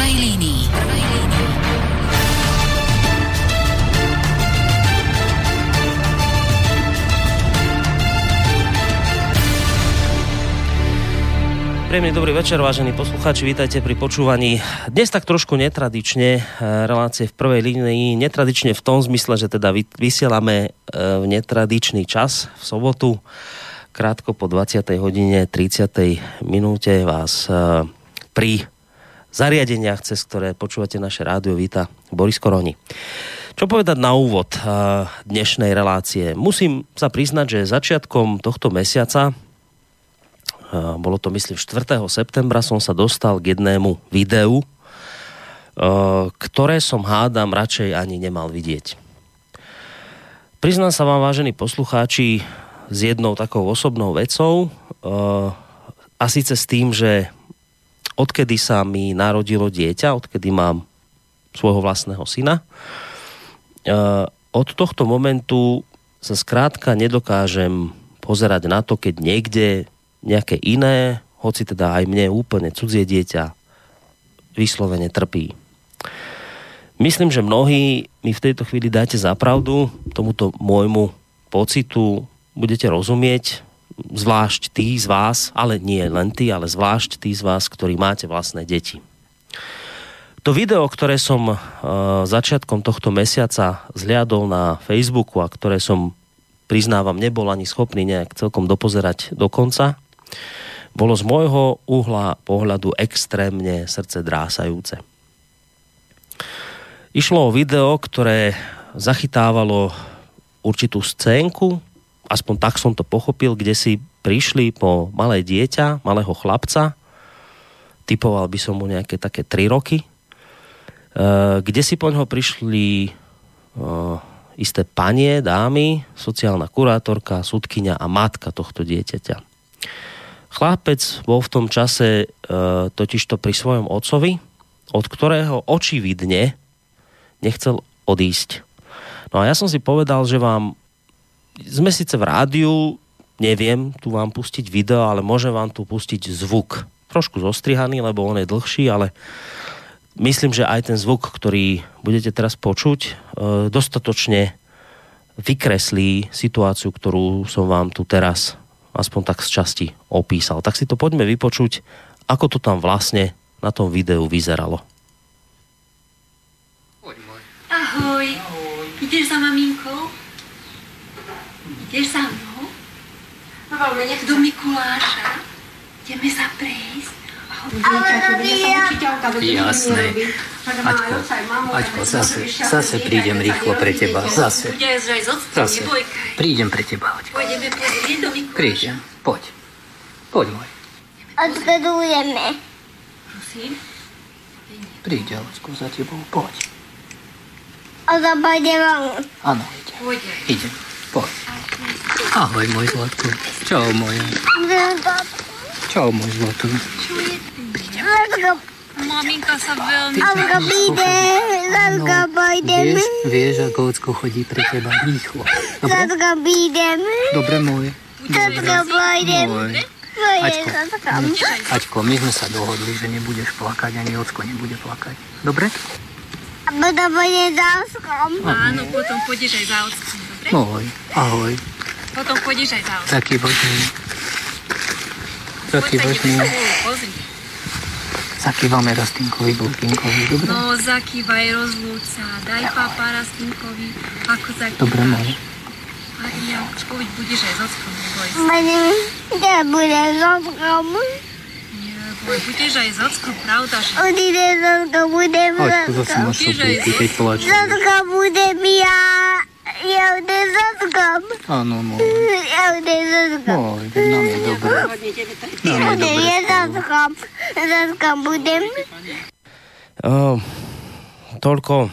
prvej línii. Prvej línii. Príjemný dobrý večer, vážení poslucháči, vítajte pri počúvaní. Dnes tak trošku netradične e, relácie v prvej línii, netradične v tom zmysle, že teda vysielame e, v netradičný čas v sobotu, krátko po 20. hodine 30. minúte vás e, pri zariadeniach, cez ktoré počúvate naše rádio, víta Boris Koroni. Čo povedať na úvod dnešnej relácie? Musím sa priznať, že začiatkom tohto mesiaca bolo to myslím 4. septembra, som sa dostal k jednému videu, ktoré som hádam radšej ani nemal vidieť. Priznám sa vám, vážení poslucháči, s jednou takou osobnou vecou a síce s tým, že odkedy sa mi narodilo dieťa, odkedy mám svojho vlastného syna, od tohto momentu sa skrátka nedokážem pozerať na to, keď niekde nejaké iné, hoci teda aj mne úplne cudzie dieťa vyslovene trpí. Myslím, že mnohí mi v tejto chvíli dáte zapravdu tomuto môjmu pocitu, budete rozumieť, zvlášť tí z vás, ale nie len tí, ale zvlášť tí z vás, ktorí máte vlastné deti. To video, ktoré som uh, začiatkom tohto mesiaca zliadol na Facebooku a ktoré som, priznávam, nebol ani schopný nejak celkom dopozerať do konca, bolo z môjho uhla pohľadu extrémne srdce drásajúce. Išlo o video, ktoré zachytávalo určitú scénku, aspoň tak som to pochopil, kde si prišli po malé dieťa, malého chlapca, typoval by som mu nejaké také 3 roky, eh, kde si po ňoho prišli eh, isté panie, dámy, sociálna kurátorka, sudkynia a matka tohto dieťaťa. Chlapec bol v tom čase e, totižto pri svojom otcovi, od ktorého očividne nechcel odísť. No a ja som si povedal, že vám, sme síce v rádiu, neviem tu vám pustiť video, ale môžem vám tu pustiť zvuk. Trošku zostrihaný, lebo on je dlhší, ale myslím, že aj ten zvuk, ktorý budete teraz počuť, e, dostatočne vykreslí situáciu, ktorú som vám tu teraz aspoň tak z časti opísal. Tak si to poďme vypočuť, ako to tam vlastne na tom videu vyzeralo. Ahoj. Ahoj. Ideš za maminkou? Ideš za mnou? Do Mikuláša? Ideme sa prejsť? Jasné. Aťko, Aťko, zase, zase prídem rýchlo pre teba. Zase. Zase. Prídem pre teba, Aťko. Prídem. Poď. Poď, môj. Odkladujeme. Prosím? Príde, Aťko, za tebou. Poď. A zapojde vám. Áno, ide. Idem. Poď. Ahoj, môj zlatko. Čau, moja. Čau, môj zlatko. Maminka sa veľmi... Avka príde, Zatka pôjdeme. Vieš, vieš, ako ocko chodí pre teba rýchlo. Zatka prídeme. Dobre, môj. Zatka pôjdeme. Aťko. Aťko, my sme sa dohodli, že nebudeš plakať, ani ocko nebude plakať. Dobre? A potom pôjde za oskom. Áno, potom pôjdeš aj za ockom, dobre? Môj. Ahoj. Potom pôjdeš aj za ockom. Taký vodný. Taký vodný. pozri. Zakývame Rastinkovi Bulkinkovi, dobre? No, zakývaj, rozlúč sa, daj papa Rastinkovi, ako zakývaj. Dobre, môj. A Jančko, veď budeš aj s ockom, neboj sa. Ja budem s oskom. Neboj, budeš aj s ockom, pravda, že? Odíde Zatka, budem Aťko, zase Zatka. máš sopliky, keď plačeš. Zatka budem ja. Ja budem Zatkom. Áno, môj. Ja budem Zatkom. Môj, nám je dobre. Nám je dobre. ja Zatkom. Zatkom budem. Uh, toľko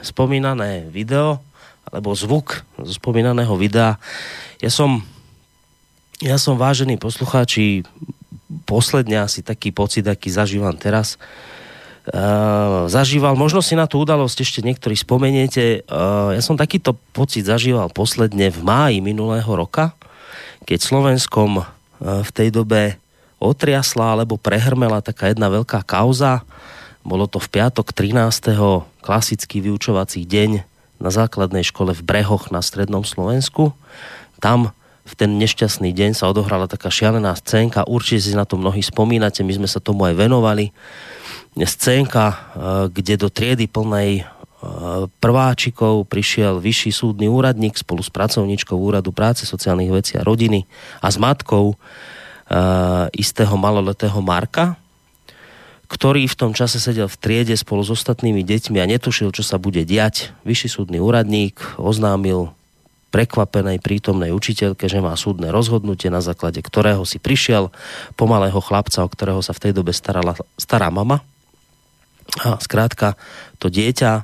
spomínané video, alebo zvuk zo spomínaného videa. Ja som, ja som vážení poslucháči, posledne asi taký pocit, aký zažívam teraz, uh, zažíval, možno si na tú udalosť ešte niektorí spomeniete, uh, ja som takýto pocit zažíval posledne v máji minulého roka, keď Slovenskom uh, v tej dobe otriasla alebo prehrmela taká jedna veľká kauza. Bolo to v piatok 13. klasický vyučovací deň na základnej škole v Brehoch na strednom Slovensku. Tam v ten nešťastný deň sa odohrala taká šialená scénka, určite si na to mnohí spomínate, my sme sa tomu aj venovali. Scénka, e, kde do triedy plnej e, prváčikov prišiel vyšší súdny úradník spolu s pracovníčkou úradu práce, sociálnych vecí a rodiny a s matkou e, istého maloletého Marka, ktorý v tom čase sedel v triede spolu s ostatnými deťmi a netušil, čo sa bude diať. Vyšší súdny úradník oznámil prekvapenej prítomnej učiteľke, že má súdne rozhodnutie, na základe ktorého si prišiel pomalého chlapca, o ktorého sa v tej dobe starala stará mama. A skrátka, to dieťa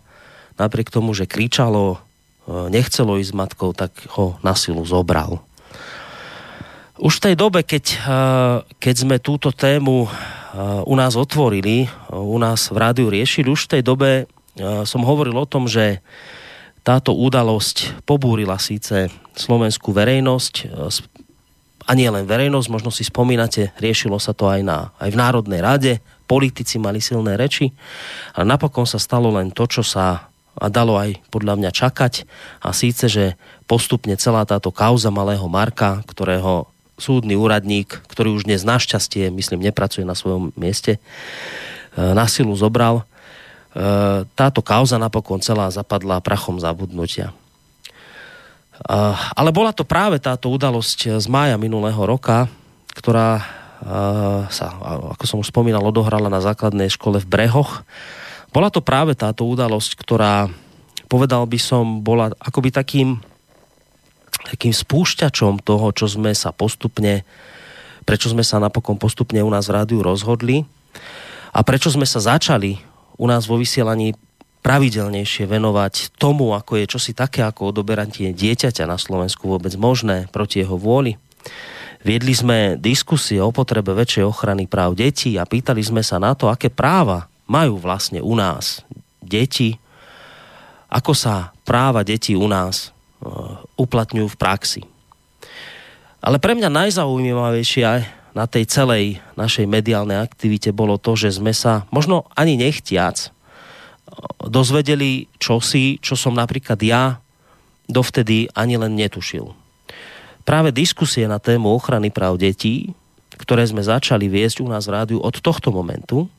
napriek tomu, že kričalo, e, nechcelo ísť s matkou, tak ho na silu zobral. Už v tej dobe, keď, e, keď sme túto tému u nás otvorili, u nás v rádiu riešili. Už v tej dobe som hovoril o tom, že táto udalosť pobúrila síce slovenskú verejnosť, a nie len verejnosť, možno si spomínate, riešilo sa to aj, na, aj v Národnej rade, politici mali silné reči, ale napokon sa stalo len to, čo sa a dalo aj podľa mňa čakať a síce, že postupne celá táto kauza malého Marka, ktorého súdny úradník, ktorý už dnes našťastie, myslím, nepracuje na svojom mieste, e, na silu zobral. E, táto kauza napokon celá zapadla prachom zabudnutia. E, ale bola to práve táto udalosť z mája minulého roka, ktorá sa, ako som už spomínal, odohrala na základnej škole v Brehoch. Bola to práve táto udalosť, ktorá, povedal by som, bola akoby takým takým spúšťačom toho, čo sme sa postupne, prečo sme sa napokon postupne u nás v rádiu rozhodli a prečo sme sa začali u nás vo vysielaní pravidelnejšie venovať tomu, ako je čosi také ako odoberanie dieťaťa na Slovensku vôbec možné proti jeho vôli. Viedli sme diskusie o potrebe väčšej ochrany práv detí a pýtali sme sa na to, aké práva majú vlastne u nás deti, ako sa práva detí u nás Eh, uplatňujú v praxi. Ale pre mňa najzaujímavejšie na tej celej našej mediálnej aktivite bolo to, že sme sa možno ani nechtiac eh, dozvedeli čosi, čo som napríklad ja dovtedy ani len netušil. Práve diskusie na tému ochrany práv detí, ktoré sme začali viesť u nás v rádiu od tohto momentu,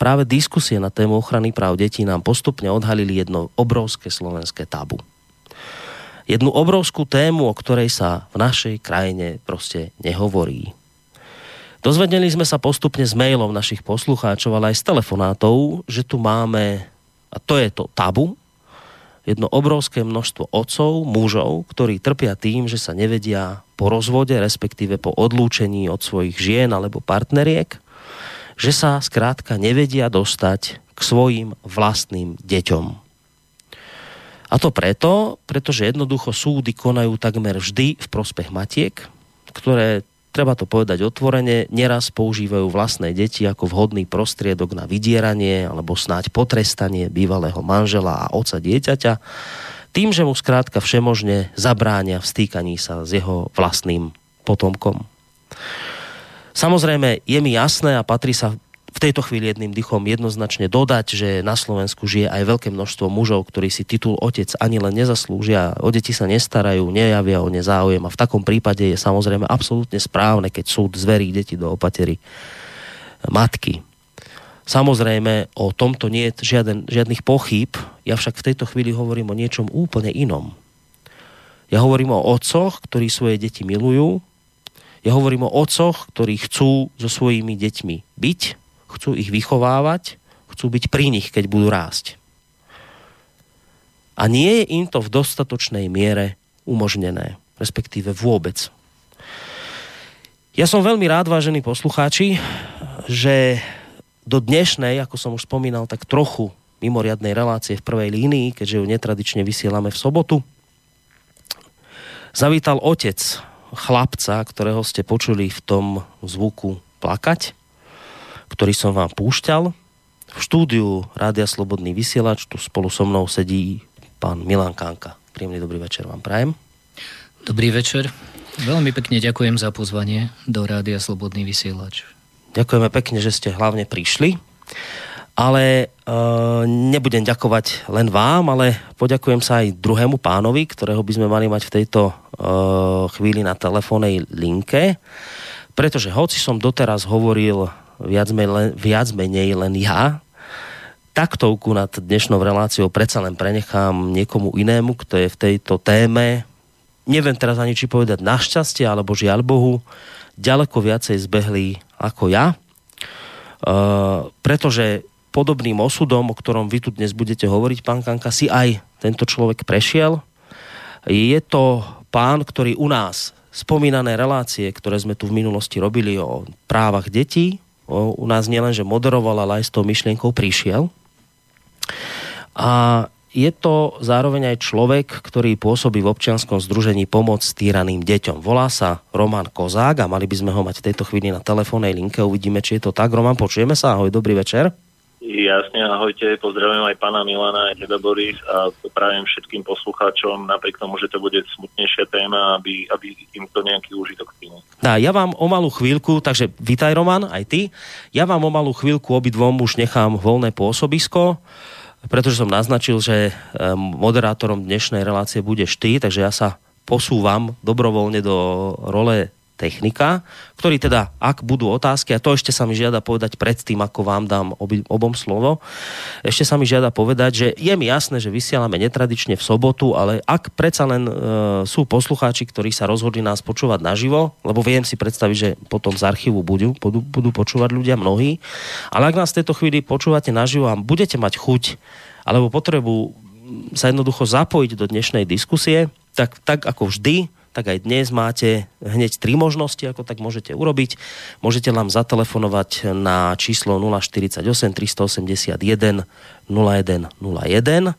práve diskusie na tému ochrany práv detí nám postupne odhalili jedno obrovské slovenské tabu. Jednu obrovskú tému, o ktorej sa v našej krajine proste nehovorí. Dozvedeli sme sa postupne s mailom našich poslucháčov, ale aj s telefonátov, že tu máme, a to je to tabu, jedno obrovské množstvo otcov, mužov, ktorí trpia tým, že sa nevedia po rozvode, respektíve po odlúčení od svojich žien alebo partneriek, že sa skrátka nevedia dostať k svojim vlastným deťom. A to preto, pretože jednoducho súdy konajú takmer vždy v prospech matiek, ktoré, treba to povedať otvorene, neraz používajú vlastné deti ako vhodný prostriedok na vydieranie alebo snáď potrestanie bývalého manžela a oca dieťaťa, tým, že mu skrátka všemožne zabránia v stýkaní sa s jeho vlastným potomkom. Samozrejme, je mi jasné a patrí sa v tejto chvíli jedným dychom jednoznačne dodať, že na Slovensku žije aj veľké množstvo mužov, ktorí si titul otec ani len nezaslúžia, o deti sa nestarajú, nejavia o nezáujem a v takom prípade je samozrejme absolútne správne, keď súd zverí deti do opatery matky. Samozrejme, o tomto nie je žiaden, žiadnych pochýb, ja však v tejto chvíli hovorím o niečom úplne inom. Ja hovorím o otcoch, ktorí svoje deti milujú, ja hovorím o otcoch, ktorí chcú so svojimi deťmi byť, chcú ich vychovávať, chcú byť pri nich, keď budú rásť. A nie je im to v dostatočnej miere umožnené, respektíve vôbec. Ja som veľmi rád, vážení poslucháči, že do dnešnej, ako som už spomínal, tak trochu mimoriadnej relácie v prvej línii, keďže ju netradične vysielame v sobotu, zavítal otec chlapca, ktorého ste počuli v tom zvuku plakať, ktorý som vám púšťal. V štúdiu Rádia Slobodný vysielač tu spolu so mnou sedí pán Milan Kánka. Príjemný dobrý večer vám prajem. Dobrý večer. Veľmi pekne ďakujem za pozvanie do Rádia Slobodný vysielač. Ďakujeme pekne, že ste hlavne prišli. Ale e, nebudem ďakovať len vám, ale poďakujem sa aj druhému pánovi, ktorého by sme mali mať v tejto e, chvíli na telefónnej linke. Pretože hoci som doteraz hovoril viac, menej, viac menej len ja, taktovku nad dnešnou reláciou predsa len prenechám niekomu inému, kto je v tejto téme, neviem teraz ani či povedať našťastie, alebo žiaľ Bohu, ďaleko viacej zbehlý ako ja. Uh, pretože podobným osudom, o ktorom vy tu dnes budete hovoriť, pán Kanka, si aj tento človek prešiel. Je to pán, ktorý u nás spomínané relácie, ktoré sme tu v minulosti robili o právach detí, u nás nielenže moderoval, ale aj s tou myšlienkou prišiel. A je to zároveň aj človek, ktorý pôsobí v občianskom združení Pomoc týraným deťom. Volá sa Roman Kozák a mali by sme ho mať v tejto chvíli na telefónnej linke. Uvidíme, či je to tak. Roman, počujeme sa. Ahoj, dobrý večer. Jasne, ahojte, pozdravujem aj pána Milana, aj teba Boris a prajem všetkým poslucháčom, napriek tomu, že to bude smutnejšia téma, aby, aby im to nejaký úžitok prinie. Dá, ja vám o malú chvíľku, takže vítaj Roman, aj ty, ja vám o malú chvíľku obidvom už nechám voľné pôsobisko, pretože som naznačil, že moderátorom dnešnej relácie budeš ty, takže ja sa posúvam dobrovoľne do role technika, ktorý teda, ak budú otázky, a to ešte sa mi žiada povedať predtým, ako vám dám obi, obom slovo, ešte sa mi žiada povedať, že je mi jasné, že vysielame netradične v sobotu, ale ak predsa len e, sú poslucháči, ktorí sa rozhodli nás počúvať naživo, lebo viem si predstaviť, že potom z archívu budú, budú, budú počúvať ľudia mnohí, ale ak nás v tejto chvíli počúvate naživo a budete mať chuť alebo potrebu sa jednoducho zapojiť do dnešnej diskusie, tak, tak ako vždy, tak aj dnes máte hneď tri možnosti, ako tak môžete urobiť. Môžete nám zatelefonovať na číslo 048 381 0101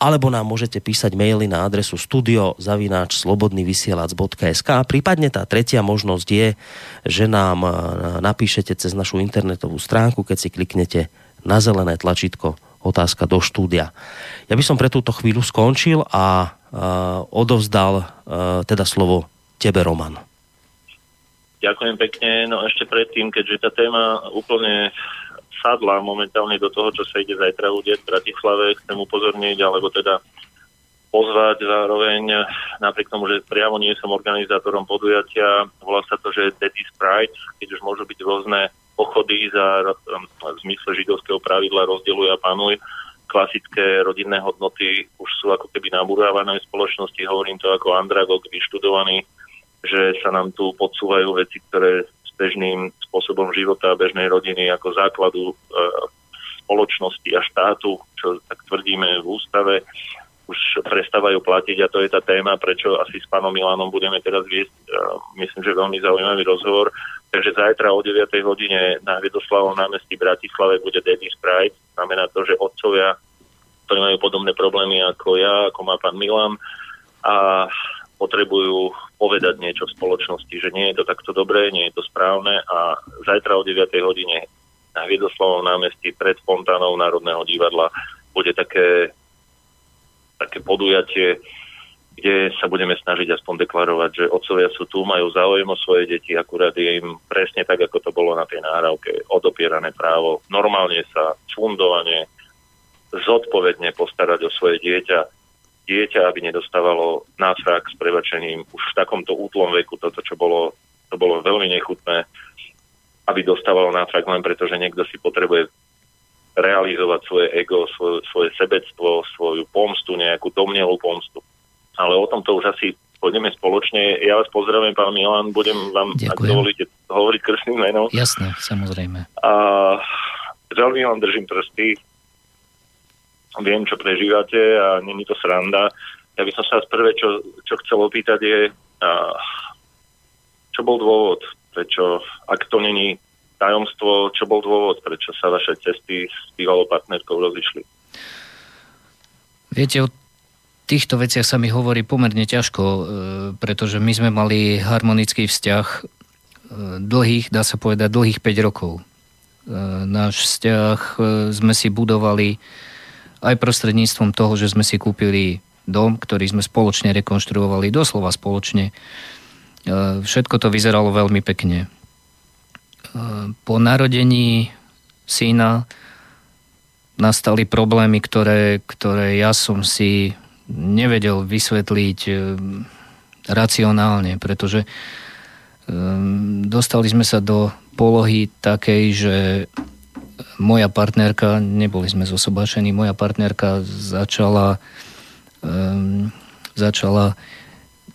alebo nám môžete písať maily na adresu studio zavináč slobodnyvysielac.sk a prípadne tá tretia možnosť je, že nám e, napíšete cez našu internetovú stránku, keď si kliknete na zelené tlačítko otázka do štúdia. Ja by som pre túto chvíľu skončil a odovzdal uh, teda slovo tebe, Roman. Ďakujem pekne. No ešte predtým, keďže tá téma úplne sadla momentálne do toho, čo sa ide zajtra udeť v Bratislave, chcem upozorniť, alebo teda pozvať zároveň, napriek tomu, že priamo nie som organizátorom podujatia, volá sa to, že Daddy's Pride, keď už môžu byť rôzne pochody za v zmysle židovského pravidla rozdieluj a panuj klasické rodinné hodnoty už sú ako keby naburávané v spoločnosti, hovorím to ako andragog vyštudovaný, že sa nám tu podsúvajú veci, ktoré s bežným spôsobom života a bežnej rodiny ako základu e, spoločnosti a štátu, čo tak tvrdíme v ústave, už prestávajú platiť a to je tá téma, prečo asi s pánom Milanom budeme teraz viesť, e, myslím, že veľmi zaujímavý rozhovor. Takže zajtra o 9. hodine na Vedoslavom námestí Bratislave bude Daddy's Pride. Znamená to, že otcovia, ktorí majú podobné problémy ako ja, ako má pán Milan, a potrebujú povedať niečo v spoločnosti, že nie je to takto dobré, nie je to správne a zajtra o 9. hodine na Viedoslavom námestí pred fontánou Národného divadla bude také, také podujatie, kde sa budeme snažiť aspoň deklarovať, že otcovia sú tu, majú záujem o svoje deti, akurát je im presne tak, ako to bolo na tej náhrávke, odopierané právo, normálne sa fundovane, zodpovedne postarať o svoje dieťa, dieťa, aby nedostávalo náfrak s prebačením už v takomto útlom veku, toto, čo bolo, to bolo veľmi nechutné, aby dostávalo náfrak len preto, že niekto si potrebuje realizovať svoje ego, svoje, svoje sebectvo, svoju pomstu, nejakú domnelú pomstu ale o tomto už asi pôjdeme spoločne. Ja vás pozdravujem, pán Milan, budem vám, Ďakujem. ak dovolíte, hovoriť krstným menom. Jasné, samozrejme. A veľmi vám držím prsty. Viem, čo prežívate a není to sranda. Ja by som sa vás prvé, čo, čo chcel opýtať je, a, čo bol dôvod, prečo, ak to není tajomstvo, čo bol dôvod, prečo sa vaše cesty s bývalou partnerkou rozišli? Viete, od týchto veciach sa mi hovorí pomerne ťažko, e, pretože my sme mali harmonický vzťah e, dlhých, dá sa povedať, dlhých 5 rokov. E, náš vzťah sme si budovali aj prostredníctvom toho, že sme si kúpili dom, ktorý sme spoločne rekonštruovali, doslova spoločne. všetko to vyzeralo veľmi pekne. Po narodení syna nastali problémy, ktoré, ktoré ja som si nevedel vysvetliť racionálne, pretože dostali sme sa do polohy takej, že moja partnerka, neboli sme zosobášení, moja partnerka začala um, začala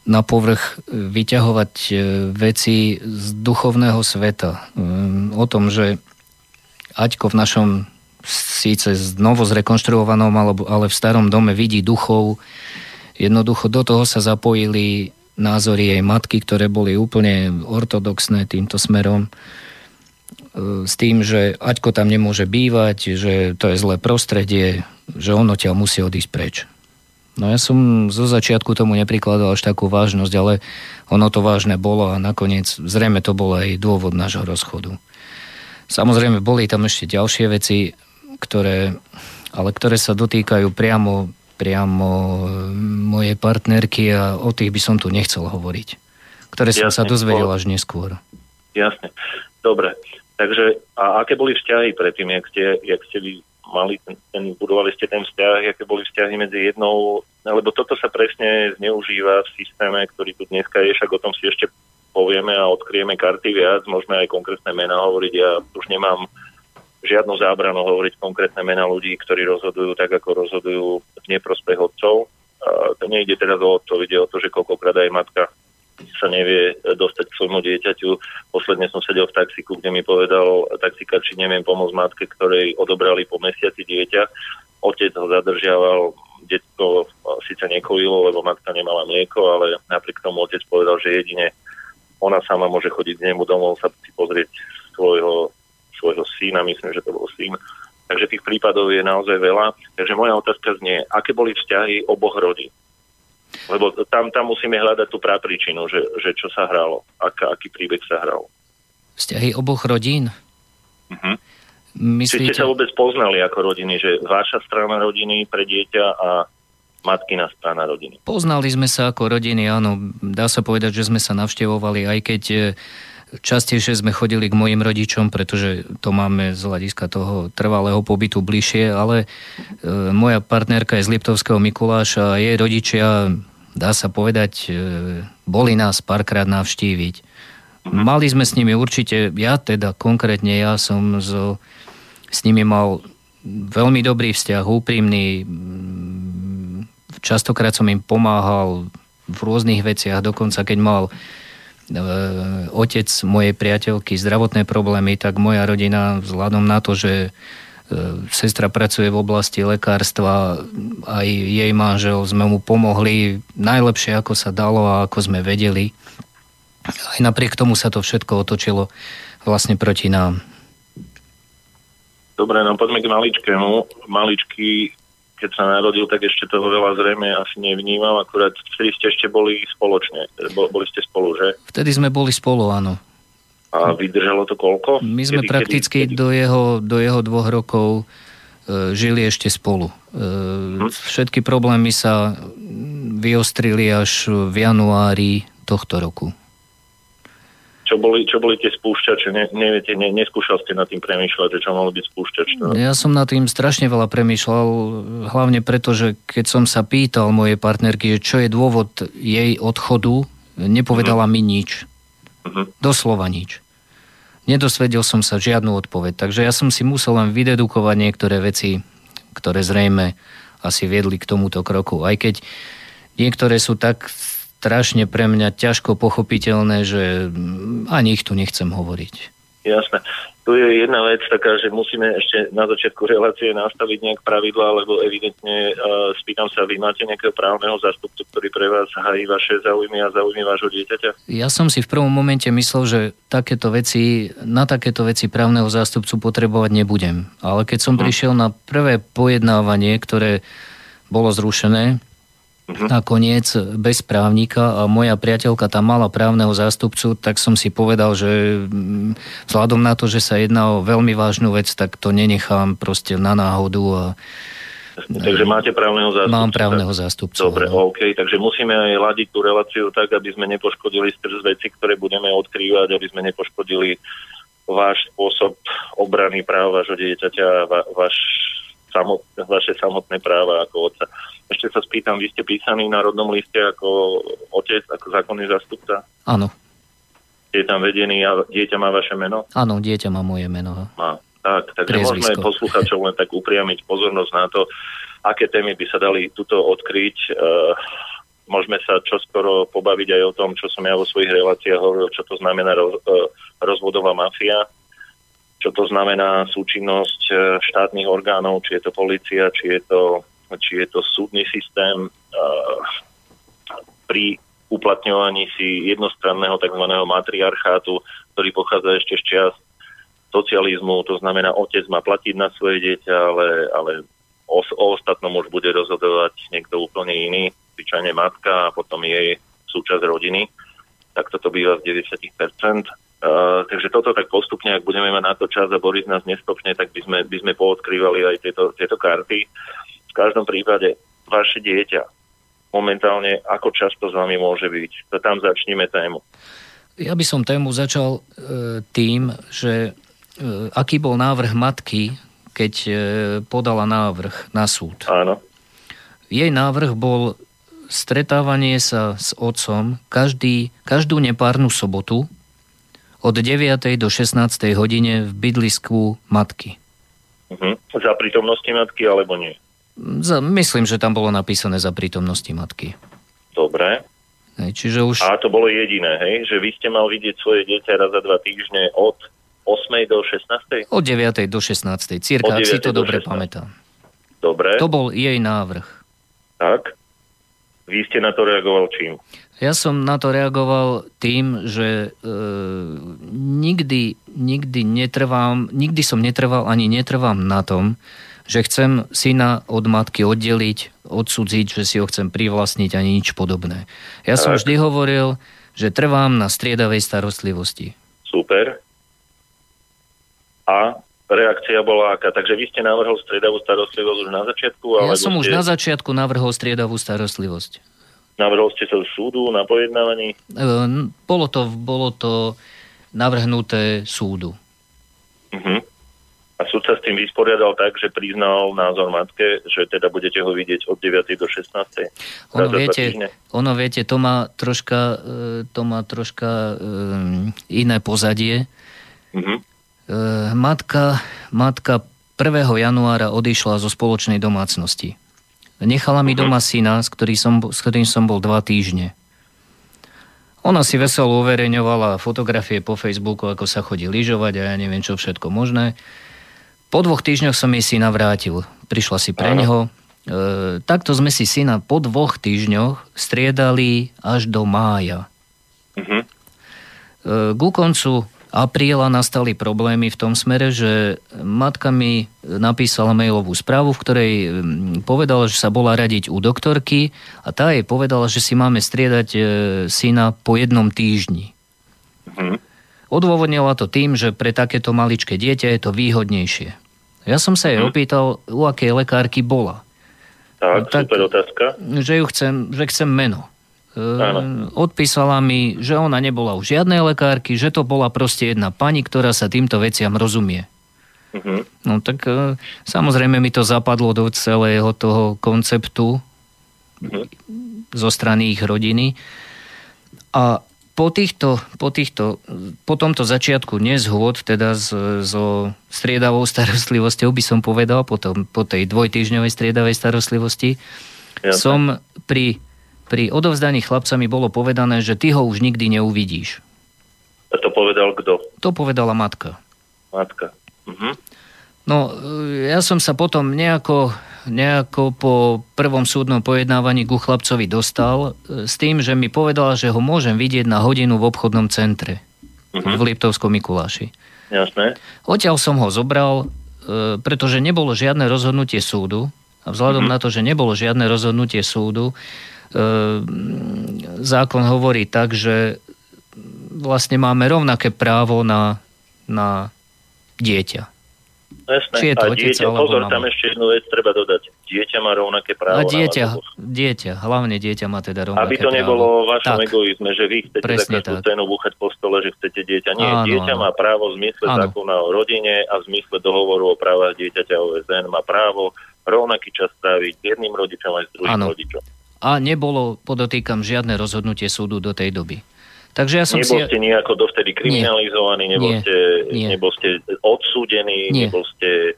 na povrch vyťahovať e, veci z duchovného sveta. O tom, že Aťko v našom síce znovu zrekonštruovanom, ale v starom dome vidí duchov. Jednoducho do toho sa zapojili názory jej matky, ktoré boli úplne ortodoxné týmto smerom s tým, že Aťko tam nemôže bývať, že to je zlé prostredie, že ono ťa musí odísť preč. No ja som zo začiatku tomu neprikladal až takú vážnosť, ale ono to vážne bolo a nakoniec zrejme to bol aj dôvod nášho rozchodu. Samozrejme, boli tam ešte ďalšie veci, ktoré, ale ktoré sa dotýkajú priamo, priamo mojej partnerky a o tých by som tu nechcel hovoriť. Ktoré som Jasne, sa dozvedel až neskôr. Jasne. Dobre. Takže a aké boli vzťahy predtým, jak ste, jak ste vy mali ten, ten, budovali ste ten vzťah, aké boli vzťahy medzi jednou, lebo toto sa presne zneužíva v systéme, ktorý tu dneska je, však o tom si ešte povieme a odkryjeme karty viac, môžeme aj konkrétne mená hovoriť, ja už nemám žiadnu zábranu hovoriť konkrétne mená ľudí, ktorí rozhodujú tak, ako rozhodujú v neprospech otcov. A to nejde teraz o to, ide o to, že koľkokrát aj matka sa nevie dostať k svojmu dieťaťu. Posledne som sedel v taxiku, kde mi povedal taxikár, či neviem pomôcť matke, ktorej odobrali po mesiaci dieťa. Otec ho zadržiaval, detko síce nekojilo, lebo matka nemala mlieko, ale napriek tomu otec povedal, že jedine ona sama môže chodiť k nemu domov sa si pozrieť svojho, svojho syna, myslím, že to bol syn. Takže tých prípadov je naozaj veľa. Takže moja otázka znie, aké boli vzťahy oboch rodín? Lebo tam, tam musíme hľadať tú prápričinu, že, že čo sa hralo, aká, aký príbeh sa hral. Vzťahy oboch rodín? Uh-huh. Myslíte... Či ste sa vôbec poznali ako rodiny, že vaša strana rodiny pre dieťa a matkina strana rodiny? Poznali sme sa ako rodiny, áno. Dá sa povedať, že sme sa navštevovali, aj keď e, častejšie sme chodili k mojim rodičom, pretože to máme z hľadiska toho trvalého pobytu bližšie, ale e, moja partnerka je z Liptovského Mikuláša a jej rodičia dá sa povedať, e, boli nás párkrát navštíviť. Mali sme s nimi určite, ja teda konkrétne, ja som z, s nimi mal veľmi dobrý vzťah, úprimný. Častokrát som im pomáhal v rôznych veciach, dokonca keď mal otec mojej priateľky zdravotné problémy, tak moja rodina vzhľadom na to, že E, sestra pracuje v oblasti lekárstva, aj jej manžel sme mu pomohli najlepšie, ako sa dalo a ako sme vedeli. Aj napriek tomu sa to všetko otočilo vlastne proti nám. Dobre, no poďme k maličkému. Maličký, keď sa narodil, tak ešte toho veľa zrejme asi nevnímal, akurát vtedy ste ešte boli spoločne. Boli ste spolu, že? Vtedy sme boli spolu, áno. A vydržalo to koľko? My sme kedy, prakticky kedy, kedy? Do, jeho, do jeho dvoch rokov e, žili ešte spolu. E, hm? Všetky problémy sa vyostrili až v januári tohto roku. Čo boli, čo boli tie spúšťače? Ne, neviete, ne, neskúšal ste nad tým premýšľať, že čo malo byť spúšťač? No? Ja som nad tým strašne veľa premýšľal, hlavne preto, že keď som sa pýtal mojej partnerky, čo je dôvod jej odchodu, nepovedala uh-huh. mi nič. Uh-huh. Doslova nič nedosvedel som sa žiadnu odpoveď. Takže ja som si musel len vydedukovať niektoré veci, ktoré zrejme asi viedli k tomuto kroku. Aj keď niektoré sú tak strašne pre mňa ťažko pochopiteľné, že ani ich tu nechcem hovoriť. Jasné tu je jedna vec taká, že musíme ešte na začiatku relácie nastaviť nejak pravidla, lebo evidentne uh, spýtam sa, vy máte nejakého právneho zástupcu, ktorý pre vás hají vaše záujmy a záujmy vášho dieťaťa? Ja som si v prvom momente myslel, že takéto veci, na takéto veci právneho zástupcu potrebovať nebudem. Ale keď som hm. prišiel na prvé pojednávanie, ktoré bolo zrušené, uh-huh. nakoniec bez právnika a moja priateľka tam mala právneho zástupcu, tak som si povedal, že mm, vzhľadom na to, že sa jedná o veľmi vážnu vec, tak to nenechám proste na náhodu a Takže máte právneho zástupcu. Mám právneho zástupcu. Dobre, no. OK. Takže musíme aj ladiť tú reláciu tak, aby sme nepoškodili z veci, ktoré budeme odkrývať, aby sme nepoškodili váš spôsob obrany práv vášho dieťaťa, va, váš samot, vaše samotné práva ako otca. Ešte sa spýtam, vy ste písaní v národnom liste ako otec, ako zákonný zastupca? Áno. Je tam vedený a dieťa má vaše meno? Áno, dieťa má moje meno. Má. Tak, takže Priezvisko. môžeme poslucháčov len tak upriamiť pozornosť na to, aké témy by sa dali tuto odkryť. Uh, môžeme sa čoskoro pobaviť aj o tom, čo som ja vo svojich reláciách hovoril, čo to znamená roz, uh, rozvodová mafia, čo to znamená súčinnosť uh, štátnych orgánov, či je to policia, či je to, či je to súdny systém uh, pri uplatňovaní si jednostranného tzv. matriarchátu, ktorý pochádza ešte z čias socializmu, to znamená, otec má platiť na svoje dieťa, ale, ale o, o ostatnom už bude rozhodovať niekto úplne iný, zvyčajne matka a potom jej súčasť rodiny. Tak toto býva v 90%. Uh, takže toto tak postupne, ak budeme mať na to čas a Boris nás nestopne, tak by sme, by sme poodkrývali aj tieto, tieto karty. V každom prípade vaše dieťa momentálne ako často s vami môže byť. To tam začneme tému. Ja by som tému začal e, tým, že E, aký bol návrh matky, keď e, podala návrh na súd. Áno. Jej návrh bol stretávanie sa s otcom každý, každú nepárnu sobotu od 9. do 16. hodine v bydlisku matky. Uh-huh. Za prítomnosti matky alebo nie? Za, myslím, že tam bolo napísané za prítomnosti matky. Dobre. Hej, čiže už... A to bolo jediné, hej? Že vy ste mal vidieť svoje dieťa raz za dva týždne od 8. do 16. Od 9. do 16. Cirka, ak si to dobre 16. pamätám. Dobre. To bol jej návrh. Tak. Vy ste na to reagoval čím? Ja som na to reagoval tým, že e, nikdy, nikdy netrvám, nikdy som netrval ani netrvám na tom, že chcem syna od matky oddeliť, odsudziť, že si ho chcem privlastniť ani nič podobné. Ja tak. som vždy hovoril, že trvám na striedavej starostlivosti. Super a reakcia bola aká. Takže vy ste navrhol striedavú starostlivosť už na začiatku? Ja som ste... už na začiatku navrhol striedavú starostlivosť. Navrhol ste sa súdu na pojednávaní? E, bolo to, bolo to navrhnuté súdu. Uh-huh. A súd sa s tým vysporiadal tak, že priznal názor matke, že teda budete ho vidieť od 9. do 16. Ono viete, ono viete, to má troška, e, to má troška um, iné pozadie. Uh-huh. E, matka, matka 1. januára odišla zo spoločnej domácnosti. Nechala mi doma syna, s, ktorý som, s ktorým som bol dva týždne. Ona si veselo uverejňovala fotografie po Facebooku, ako sa chodí lyžovať a ja neviem čo všetko možné. Po dvoch týždňoch som jej syna vrátil. Prišla si pre neho. E, takto sme si syna po dvoch týždňoch striedali až do mája. Uh-huh. E, ku koncu apríla nastali problémy v tom smere, že matka mi napísala mailovú správu, v ktorej mm, povedala, že sa bola radiť u doktorky a tá jej povedala, že si máme striedať e, syna po jednom týždni. Mhm. Odôvodnila to tým, že pre takéto maličké dieťa je to výhodnejšie. Ja som sa jej mhm. opýtal, u akej lekárky bola. Tak, tak super otázka. Že ju chcem, že chcem meno. Áno. odpísala mi, že ona nebola u žiadnej lekárky, že to bola proste jedna pani, ktorá sa týmto veciam rozumie. Uh-huh. No tak e, samozrejme mi to zapadlo do celého toho konceptu uh-huh. zo strany ich rodiny. A po týchto, po týchto, po tomto začiatku nezhôd, teda so striedavou starostlivosťou by som povedal, po, tom, po tej dvojtýždňovej striedavej starostlivosti, Jasne. som pri pri odovzdaní chlapcami bolo povedané, že ty ho už nikdy neuvidíš. A to povedal kto? To povedala matka. Matka. Mhm. No, e, ja som sa potom nejako, nejako po prvom súdnom pojednávaní ku chlapcovi dostal e, s tým, že mi povedala, že ho môžem vidieť na hodinu v obchodnom centre uh-huh. v Liptovskom Mikuláši. Jasné. Odtiaľ som ho zobral, e, pretože nebolo žiadne rozhodnutie súdu a vzhľadom uh-huh. na to, že nebolo žiadne rozhodnutie súdu, zákon hovorí tak, že vlastne máme rovnaké právo na, na dieťa. Jasné. Či je to a otec, dieťa, pozor, mama. tam ešte jednu vec treba dodať. Dieťa má rovnaké právo a dieťa, na dieťa, hlavne dieťa má teda rovnaké Aby to právo. nebolo v vašom tak. egoizme, že vy chcete Presne za každú cenu búchať po stole, že chcete dieťa. Nie, áno, dieťa áno. má právo v zmysle áno. zákona o rodine a v zmysle dohovoru o právach dieťaťa OSN má právo rovnaký čas stráviť s jedným rodičom aj s druhým áno. rodičom. A nebolo, podotýkam, žiadne rozhodnutie súdu do tej doby. Takže ja som nebol si... ste nejako dovtedy kriminalizovaní, nebol, nie. Ste, nie. nebol ste odsúdení, nie. nebol ste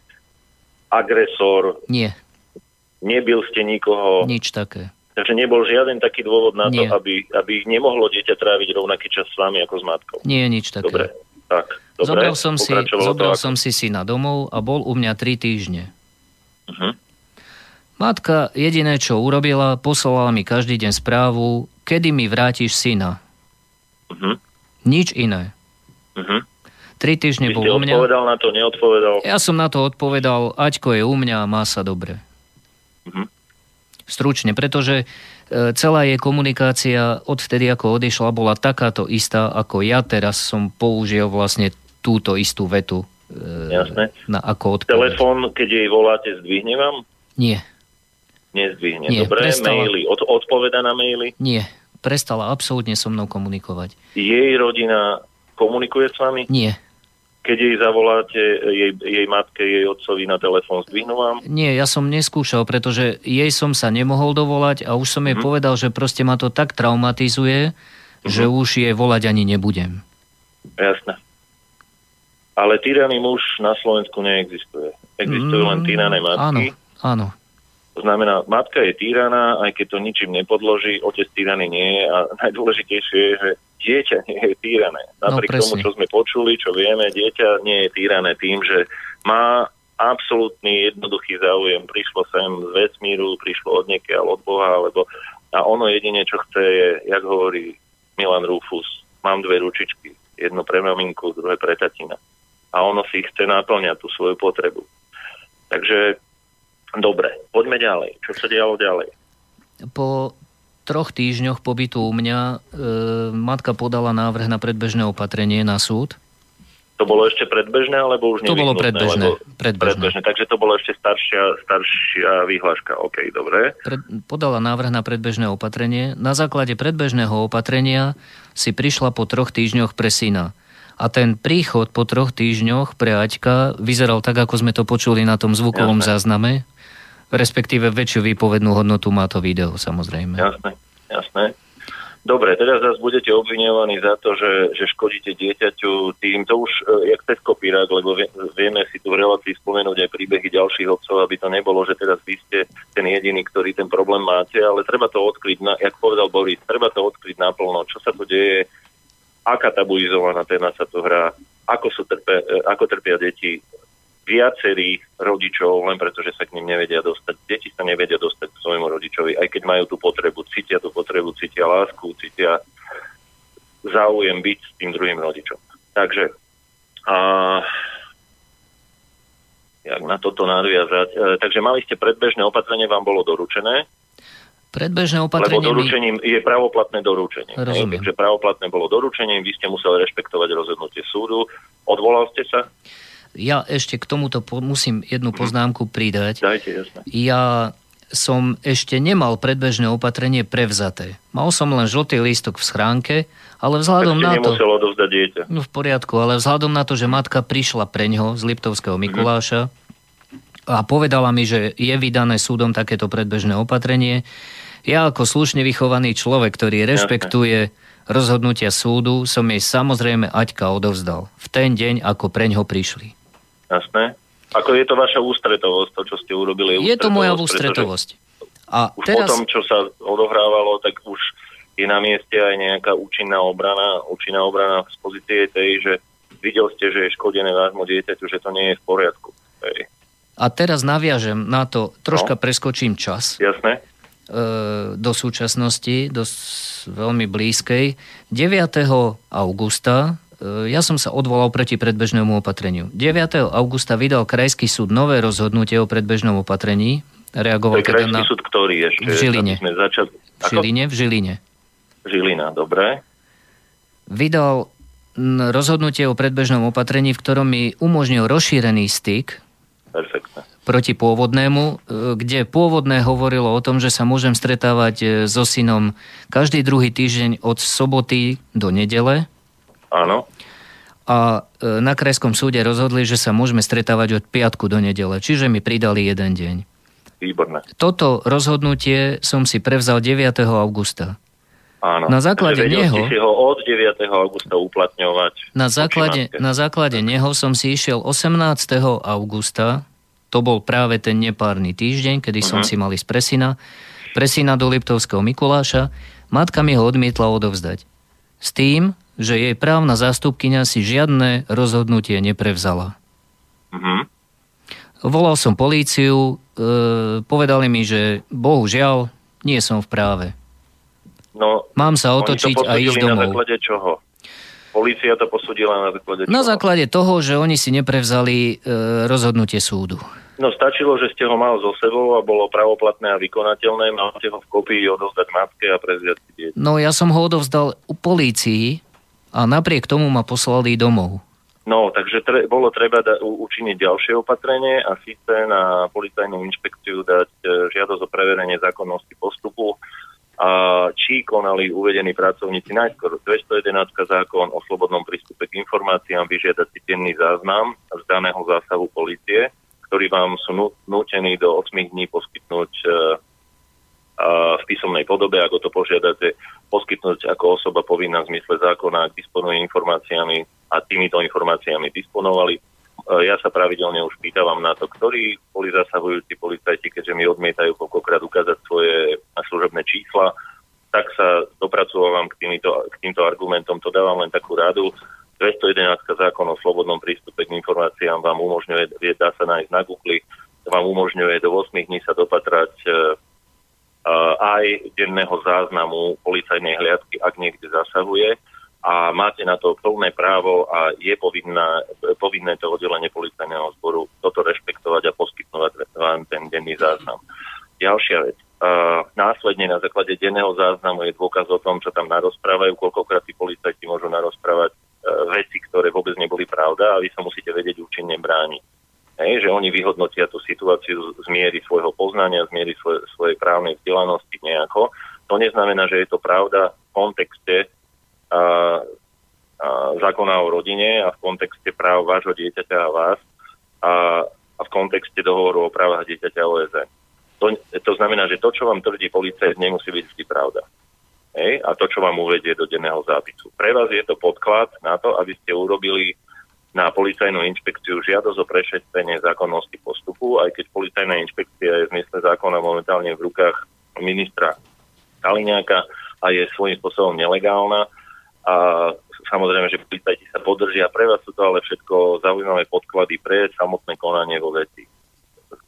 agresor. Nie. Nebil ste nikoho. Nič také. Takže nebol žiaden taký dôvod na to, aby, aby nemohlo dieťa tráviť rovnaký čas s vami ako s matkou. Nie, nič také. Dobre, tak. Dobre, zobral som, si, zobral som si syna domov a bol u mňa tri týždne. Uh-huh. Matka jediné, čo urobila, poslala mi každý deň správu, kedy mi vrátiš syna. Uh-huh. Nič iné. Uh-huh. Tri týždne bol u mňa. odpovedal na to, neodpovedal? Ja som na to odpovedal, Aťko je u mňa a má sa dobre. Uh-huh. Stručne, pretože e, celá jej komunikácia odvtedy, ako odišla, bola takáto istá, ako ja teraz som použil vlastne túto istú vetu. E, Jasné. Na, ako odpoveď. Telefón, keď jej voláte, zdvihne vám? Nie. Nezdvihne. Nie, Dobre, prestala... maily. Od, odpoveda na maily? Nie prestala absolútne so mnou komunikovať. Jej rodina komunikuje s vami? Nie. Keď jej zavoláte, jej, jej matke, jej otcovi na telefón, zdvihnú vám? Nie, ja som neskúšal, pretože jej som sa nemohol dovolať a už som jej mm. povedal, že proste ma to tak traumatizuje, mm. že už jej volať ani nebudem. Jasné. Ale tyraný muž na Slovensku neexistuje. Existujú mm, len tyrané matky. Áno, áno. To znamená, matka je týraná, aj keď to ničím nepodloží, otec týraný nie je a najdôležitejšie je, že dieťa nie je týrané. Napriek no, tomu, čo sme počuli, čo vieme, dieťa nie je týrané tým, že má absolútny jednoduchý záujem. Prišlo sem z vesmíru, prišlo od niekiaľ, od Boha, alebo a ono jedine, čo chce je, jak hovorí Milan Rufus, mám dve ručičky, jedno pre maminku, druhé pre tatina. A ono si chce naplňať tú svoju potrebu. Takže Dobre, poďme ďalej. Čo sa dialo ďalej? Po troch týždňoch pobytu u mňa e, matka podala návrh na predbežné opatrenie na súd. To bolo ešte predbežné, alebo už To bolo predbežné, predbežné. predbežné. Takže to bolo ešte staršia, staršia výhľaška. OK, dobre. Pred, podala návrh na predbežné opatrenie. Na základe predbežného opatrenia si prišla po troch týždňoch pre syna. A ten príchod po troch týždňoch pre Aťka vyzeral tak, ako sme to počuli na tom zvukovom Jasné. zázname respektíve väčšiu výpovednú hodnotu má to video, samozrejme. Jasné, jasné. Dobre, teraz zase budete obviňovaní za to, že, že škodíte dieťaťu tým, to už e, jak cez kopírák, lebo vieme si tu v relácii spomenúť aj príbehy ďalších otcov, aby to nebolo, že teraz vy ste ten jediný, ktorý ten problém máte, ale treba to odkryť, na, jak povedal Boris, treba to odkryť naplno, čo sa to deje, aká tabuizovaná téma sa to hrá, ako, sú trpe, e, ako trpia deti, viacerých rodičov, len preto, že sa k ním nevedia dostať. Deti sa nevedia dostať k svojmu rodičovi, aj keď majú tú potrebu, cítia tú potrebu, cítia lásku, cítia záujem byť s tým druhým rodičom. Takže a, jak na toto nadviazať. E, takže mali ste predbežné opatrenie, vám bolo doručené. Predbežné opatrenie... Lebo doručením je pravoplatné doručenie. Rozumiem. Takže pravoplatné bolo doručením, vy ste museli rešpektovať rozhodnutie súdu. Odvolal ste sa? Ja ešte k tomuto po, musím jednu mhm. poznámku pridať. Dajte, jasne. Ja som ešte nemal predbežné opatrenie prevzaté. Mal som len žltý lístok v schránke, ale vzhľadom na to... odovzdať dieťa. No v poriadku, ale vzhľadom na to, že matka prišla preňho z Liptovského mhm. Mikuláša mm-hmm. a povedala mi, že je vydané súdom takéto predbežné opatrenie, ja ako slušne vychovaný človek, ktorý rešpektuje rozhodnutia súdu, som jej samozrejme Aťka odovzdal. V ten deň, ako preňho prišli. Jasné. Ako je to vaša ústretovosť, to, čo ste urobili? Je, je to moja ústretovosť. A už teraz... potom, čo sa odohrávalo, tak už je na mieste aj nejaká účinná obrana, účinná obrana z pozície tej, že videl ste, že je škodené vášmu dieťaťu, že to nie je v poriadku. Hej. A teraz naviažem na to, troška no. preskočím čas. Jasné. E, do súčasnosti, do veľmi blízkej. 9. augusta ja som sa odvolal proti predbežnému opatreniu. 9. augusta vydal Krajský súd nové rozhodnutie o predbežnom opatrení. Reagoval to je teda na... súd, ktorý ešte? V Žiline. Sme začali... V Žiline, v Žiline. Žilina, dobre. Vydal rozhodnutie o predbežnom opatrení, v ktorom mi umožnil rozšírený styk Perfektne. Proti pôvodnému, e, kde pôvodné hovorilo o tom, že sa môžem stretávať e, so synom každý druhý týždeň od soboty do nedele. Áno. A e, na krajskom súde rozhodli, že sa môžeme stretávať od piatku do nedele, čiže mi pridali jeden deň. Výborné. Toto rozhodnutie som si prevzal 9. augusta. Áno. Na základe neho... si ho od 9. augusta uplatňovať. Na základe, na základe neho som si išiel 18. augusta, to bol práve ten nepárny týždeň, kedy uh-huh. som mhm. si mal ísť presina, presina do Liptovského Mikuláša. Matka mi ho odmietla odovzdať. S tým, že jej právna zástupkynia si žiadne rozhodnutie neprevzala. Uh-huh. Volal som políciu, e, povedali mi, že bohužiaľ nie som v práve. No, Mám sa otočiť a ísť domov. na základe čoho? Polícia to posudila na základe čoho? Na základe toho, že oni si neprevzali e, rozhodnutie súdu. No stačilo, že ste ho mal so sebou a bolo pravoplatné a vykonateľné, máte ho v kopii odovzdať matke a prezviať. No ja som ho odovzdal u polícii a napriek tomu ma poslali domov. No, takže tre, bolo treba da, učiniť ďalšie opatrenie a síce na policajnú inšpekciu dať e, žiadosť o preverenie zákonnosti postupu a či konali uvedení pracovníci najskôr 211 zákon o slobodnom prístupe k informáciám vyžiadať si denný záznam z daného zásahu policie, ktorý vám sú nútení do 8 dní poskytnúť e, v písomnej podobe, ako to požiadate, poskytnúť ako osoba povinná v zmysle zákona, ak disponuje informáciami a týmito informáciami disponovali E, ja sa pravidelne už pýtavam na to, ktorí boli zasahujúci policajti, keďže mi odmietajú koľkokrát ukázať svoje služobné čísla, tak sa dopracovávam k, týmito, k týmto argumentom. To dávam len takú radu. 211 zákon o slobodnom prístupe k informáciám vám umožňuje, dá sa nájsť na Google, vám umožňuje do 8 dní sa dopatrať uh, aj denného záznamu policajnej hliadky, ak niekde zasahuje a máte na to plné právo a je povinná, povinné to oddelenie policajného zboru toto rešpektovať a poskytnovať vám ten denný záznam. Ďalšia vec. Uh, následne na základe denného záznamu je dôkaz o tom, čo tam narozprávajú, koľkokrát tí policajti môžu narozprávať uh, veci, ktoré vôbec neboli pravda a vy sa musíte vedieť účinne brániť. Hej, že oni vyhodnotia tú situáciu z miery svojho poznania, z miery svoje, svojej právnej vzdelanosti nejako. To neznamená, že je to pravda v kontexte a, a zákona o rodine a v kontexte práv vášho dieťaťa a vás a, a v kontexte dohovoru o právach dieťaťa OSN. To, to znamená, že to, čo vám tvrdí policajt, nemusí byť vždy pravda. Hej? A to, čo vám uvedie do denného zápisu. Pre vás je to podklad na to, aby ste urobili na policajnú inšpekciu žiadosť o prešetrenie zákonnosti postupu, aj keď policajná inšpekcia je v zmysle zákona momentálne v rukách ministra Kaliňáka a je svojím spôsobom nelegálna, a samozrejme, že policajti sa podržia. Pre vás sú to ale všetko zaujímavé podklady pre samotné konanie vo veci.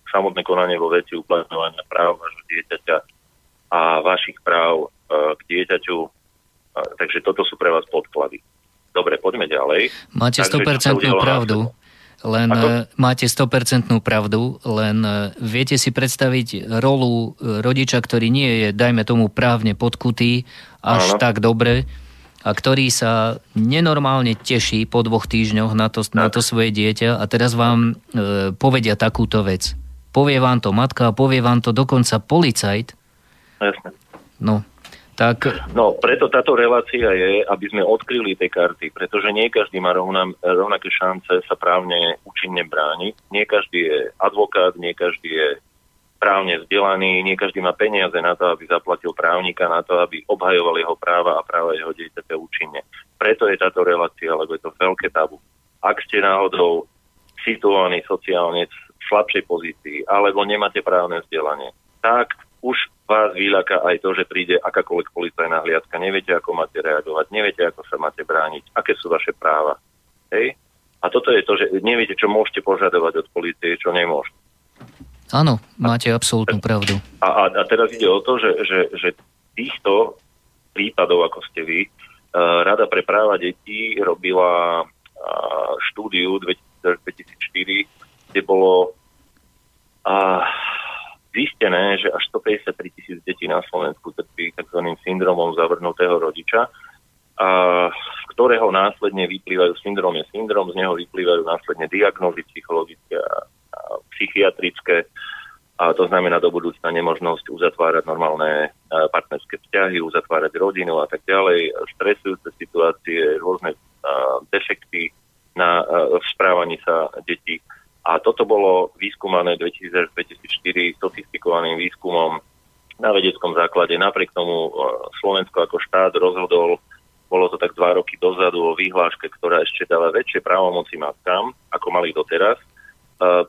Samotné konanie vo veci uplatňovania práv vášho dieťaťa a vašich práv e, k dieťaťu. E, takže toto sú pre vás podklady. Dobre, poďme ďalej. Máte Takže, 100% pravdu. Len Ako? E, máte 100% pravdu, len viete si predstaviť rolu rodiča, ktorý nie je, dajme tomu, právne podkutý až Áno. tak dobre, a ktorý sa nenormálne teší po dvoch týždňoch na to, na to svoje dieťa a teraz vám e, povedia takúto vec. Povie vám to matka povie vám to dokonca policajt. Jasne. No, tak... No, preto táto relácia je, aby sme odkryli tie karty, pretože nie každý má rovna, rovnaké šance sa právne účinne brániť. Nie každý je advokát, nie každý je právne vzdelaný, nie každý má peniaze na to, aby zaplatil právnika, na to, aby obhajoval jeho práva a práva jeho dieťaťa účinne. Preto je táto relácia, lebo je to veľké tabu. Ak ste náhodou situovaní sociálne v slabšej pozícii, alebo nemáte právne vzdelanie, tak už vás vyľaká aj to, že príde akákoľvek policajná hliadka. Neviete, ako máte reagovať, neviete, ako sa máte brániť, aké sú vaše práva. Hej? A toto je to, že neviete, čo môžete požadovať od policie, čo nemôžete. Áno, máte absolútnu pravdu. A, a, a teraz ide o to, že, že, že týchto prípadov, ako ste vy, uh, Rada pre práva detí robila uh, štúdiu 2004, kde bolo uh, zistené, že až 153 tisíc detí na Slovensku trpí tzv. syndromom zavrnutého rodiča, a z ktorého následne vyplývajú syndrom je syndrom, z neho vyplývajú následne diagnózy psychologické a psychiatrické a to znamená do budúcna nemožnosť uzatvárať normálne e, partnerské vzťahy, uzatvárať rodinu a tak ďalej, stresujúce situácie, rôzne defekty na, v správaní sa detí. A toto bolo výskumané 2004 sofistikovaným výskumom na vedeckom základe. Napriek tomu Slovensko ako štát rozhodol, bolo to tak dva roky dozadu o výhláške, ktorá ešte dáva väčšie právomoci matkám, ako mali doteraz,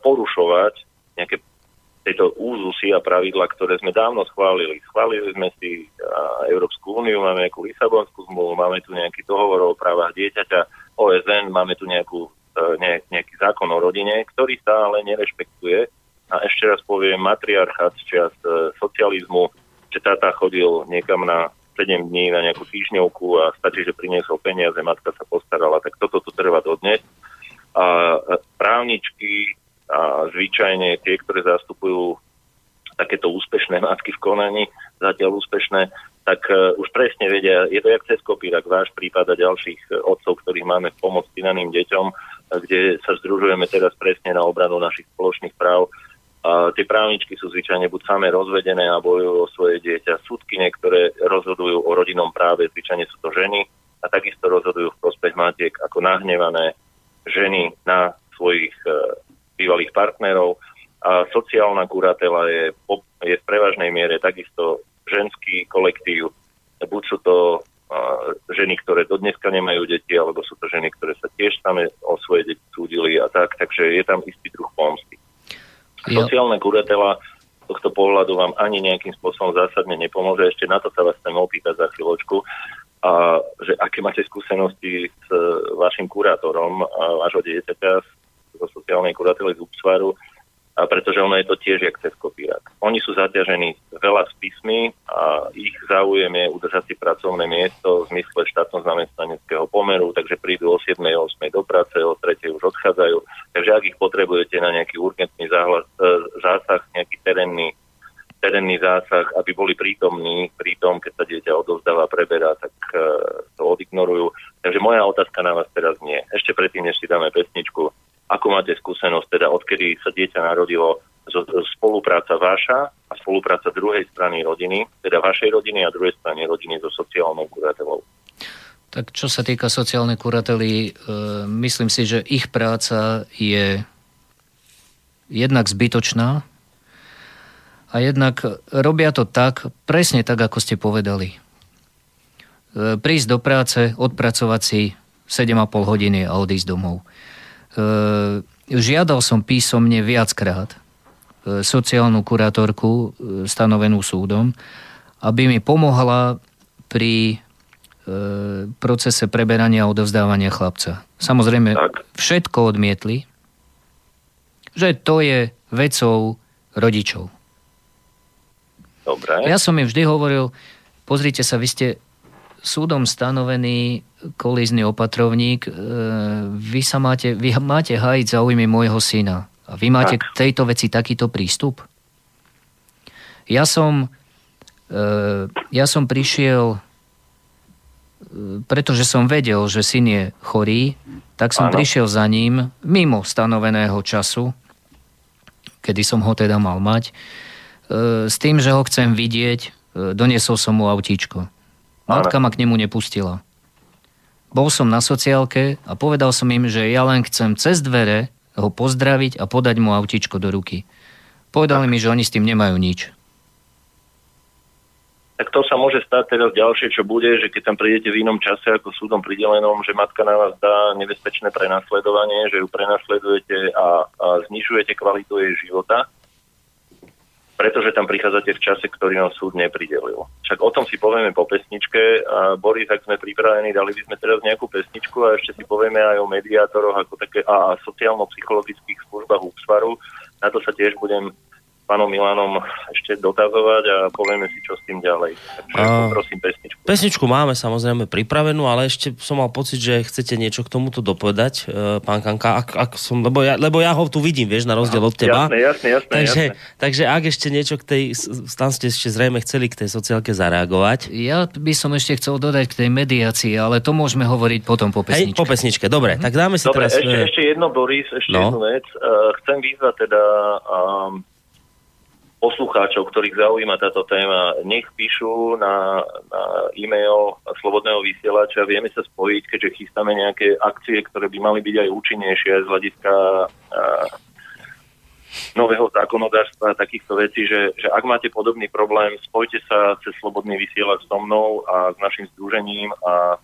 porušovať nejaké tieto úzusy a pravidla, ktoré sme dávno schválili. Schválili sme si Európsku úniu, máme nejakú Lisabonskú zmluvu, máme tu nejaký dohovor o právach dieťaťa, OSN, máme tu nejakú, e, ne, nejaký zákon o rodine, ktorý sa ale nerešpektuje. A ešte raz poviem, matriarchát z čas e, socializmu, že táta chodil niekam na 7 dní na nejakú týždňovku a stačí, že priniesol peniaze, matka sa postarala, tak toto tu trvá dodnes. A právničky a zvyčajne tie, ktoré zastupujú takéto úspešné matky v konaní, zatiaľ úspešné, tak uh, už presne vedia, je to jak cez kopírak, váš prípad a ďalších uh, otcov, ktorých máme v pomoc týnaným deťom, uh, kde sa združujeme teraz presne na obranu našich spoločných práv. A tie právničky sú zvyčajne buď samé rozvedené a bojujú o svoje dieťa. Súdky niektoré rozhodujú o rodinnom práve, zvyčajne sú to ženy a takisto rozhodujú v prospech matiek ako nahnevané ženy na svojich bývalých partnerov. A sociálna kuratela je, je v prevažnej miere takisto ženský kolektív. Buď sú to ženy, ktoré do dneska nemajú deti, alebo sú to ženy, ktoré sa tiež same o svoje deti súdili a tak, takže je tam istý druh pomsty. Jo. Sociálna kuratela tohto pohľadu vám ani nejakým spôsobom zásadne nepomôže. Ešte na to sa vás chcem opýtať za chvíľočku, a že aké máte skúsenosti s vašim kurátorom vášho dieťaťa, zo sociálnej kurately z Upsvaru, a pretože ono je to tiež jak cez kopírak. Oni sú zaťažení veľa spismi a ich záujem je udržať si pracovné miesto v zmysle štátno zamestnaneckého pomeru, takže prídu o 7. o 8. do práce, o 3. už odchádzajú. Takže ak ich potrebujete na nejaký urgentný záhlas, e, zásah, nejaký terénny, terénny zásah, aby boli prítomní pri tom, keď sa dieťa odovzdáva, preberá, tak e, to odignorujú. Takže moja otázka na vás teraz nie. Ešte predtým, než si dáme pesničku, ako máte skúsenosť, teda odkedy sa dieťa narodilo, spolupráca váša a spolupráca druhej strany rodiny, teda vašej rodiny a druhej strany rodiny so sociálnou kuratelou? Tak čo sa týka sociálnej kurately, e, myslím si, že ich práca je jednak zbytočná a jednak robia to tak, presne tak, ako ste povedali. E, prísť do práce, odpracovať si 7,5 hodiny a odísť domov. E, žiadal som písomne viackrát e, sociálnu kurátorku e, stanovenú súdom, aby mi pomohla pri procese preberania a odovzdávania chlapca. Samozrejme, tak. všetko odmietli, že to je vecou rodičov. Dobre. Ja som im vždy hovoril, pozrite sa, vy ste súdom stanovený kolízny opatrovník, e, vy, sa máte, vy máte hájiť záujmy môjho syna. A vy máte tak. k tejto veci takýto prístup? Ja som, e, ja som prišiel, e, pretože som vedel, že syn je chorý, tak som ano. prišiel za ním mimo stanoveného času, kedy som ho teda mal mať, s tým, že ho chcem vidieť, doniesol som mu autíčko. Matka ma k nemu nepustila. Bol som na sociálke a povedal som im, že ja len chcem cez dvere ho pozdraviť a podať mu autičko do ruky. Povedali tak. mi, že oni s tým nemajú nič. Tak to sa môže stať teraz ďalšie, čo bude, že keď tam prídete v inom čase ako súdom pridelenom, že matka na vás dá nebezpečné prenasledovanie, že ju prenasledujete a, a znižujete kvalitu jej života pretože tam prichádzate v čase, ktorý nám súd nepridelil. Však o tom si povieme po pesničke. A Boris, ak sme pripravení, dali by sme teraz nejakú pesničku a ešte si povieme aj o mediátoroch ako také, a sociálno-psychologických službách úsvaru. Na to sa tiež budem pánom Milanom ešte dotazovať a povieme si, čo s tým ďalej. Takže a... prosím pesničku. Pesničku máme samozrejme pripravenú, ale ešte som mal pocit, že chcete niečo k tomuto dopovedať, e, pán Kanka, ak, ak som, lebo, ja, lebo ja ho tu vidím, vieš, na rozdiel od teba. Jasné, jasné, jasné. Takže, jasné. takže ak ešte niečo k tej, tam ste ešte zrejme chceli k tej sociálke zareagovať. Ja by som ešte chcel dodať k tej mediácii, ale to môžeme hovoriť potom po pesničke. Hej, po pesničke, dobre, mm-hmm. tak dáme si dobre, teraz... Ešte, e, ešte jedno, Boris, ešte no. jednu vec. Uh, chcem vyzvať teda um, poslucháčov, ktorých zaujíma táto téma, nech píšu na, na e-mail Slobodného vysielača. Vieme sa spojiť, keďže chystáme nejaké akcie, ktoré by mali byť aj účinnejšie z hľadiska a, nového zákonodárstva a takýchto vecí, že, že ak máte podobný problém, spojte sa cez Slobodný vysielač so mnou a s našim združením a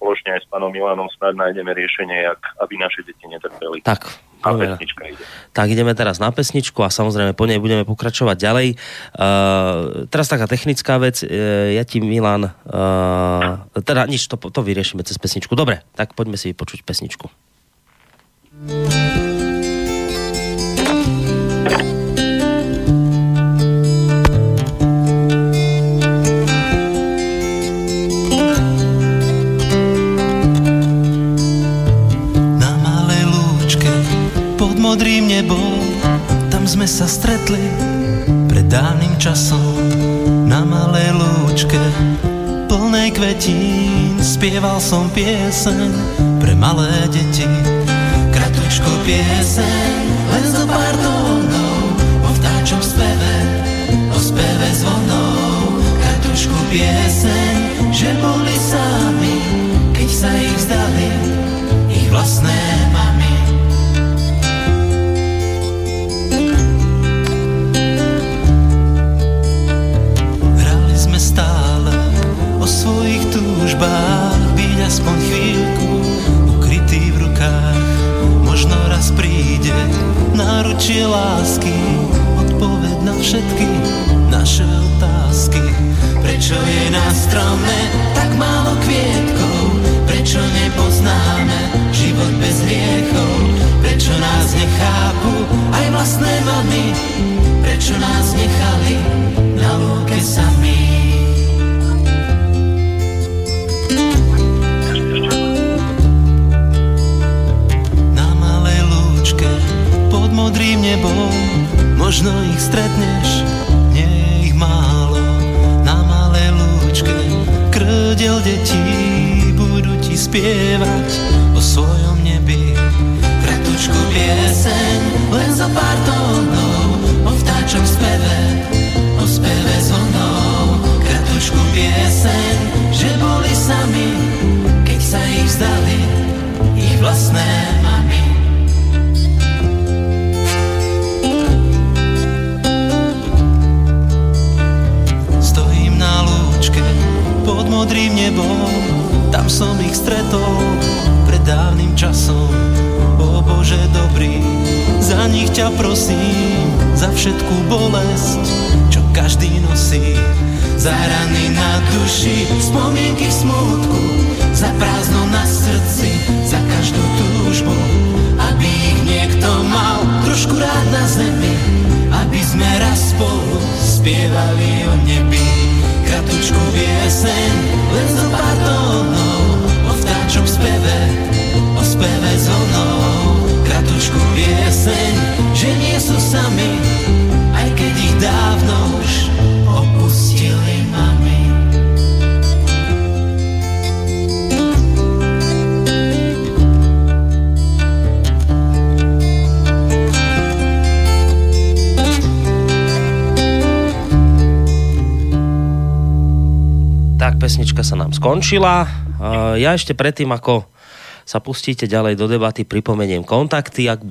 spoločne aj s pánom Milanom snad nájdeme riešenie, jak, aby naše deti netrpeli. Tak, a pesnička ide. Tak ideme teraz na pesničku a samozrejme po nej budeme pokračovať ďalej. Uh, teraz taká technická vec. Uh, ja ti, Milan, uh, teda nič, to, to vyriešime cez pesničku. Dobre, tak poďme si počuť pesničku. Modrým nebom, tam sme sa stretli pred dávnym časom na malej lúčke plnej kvetín. Spieval som pieseň pre malé deti, kratučku pieseň, len zo pár tónov, o vtáčom speve, o speve zvonov. Kratučku pieseň, že boli sami, keď sa ich vzdali, ich vlastné mamy. Túžbách byť aspoň chvíľku ukrytý v rukách. Možno raz príde náručie lásky, odpoveď na všetky naše otázky. Prečo je na strome tak málo kvietkov? Prečo nepoznáme život bez hriechov? Prečo nás nechápu aj vlastné mamy? Prečo nás nechali sa nám skončila. Ja ešte predtým, ako sa pustíte ďalej do debaty, pripomeniem kontakty. Ak,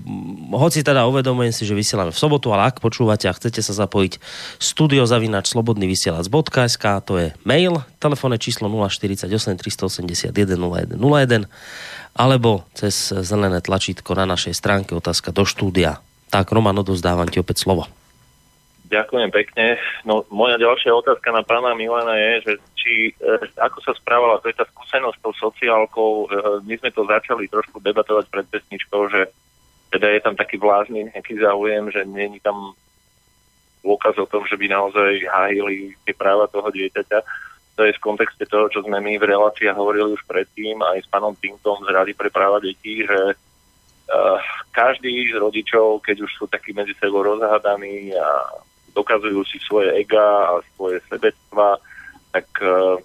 hoci teda uvedomujem si, že vysielame v sobotu, ale ak počúvate a chcete sa zapojiť studiozavinač slobodnyvysielac.sk, to je mail, telefónne číslo 048 381 0101 alebo cez zelené tlačítko na našej stránke otázka do štúdia. Tak, Roman, odozdávam ti opäť slovo. Ďakujem pekne. No, moja ďalšia otázka na pána Milana je, že či, e, ako sa správala, to je tá skúsenosť s tou sociálkou, e, my sme to začali trošku debatovať pred pesničkou, že teda je tam taký vlážny nejaký záujem, že není tam dôkaz o tom, že by naozaj hájili tie práva toho dieťaťa. To je v kontexte toho, čo sme my v reláciách hovorili už predtým aj s pánom Pintom z Rady pre práva detí, že uh, každý z rodičov, keď už sú takí medzi sebou rozhádaní a dokazujú si svoje ega a svoje sebectva, tak uh,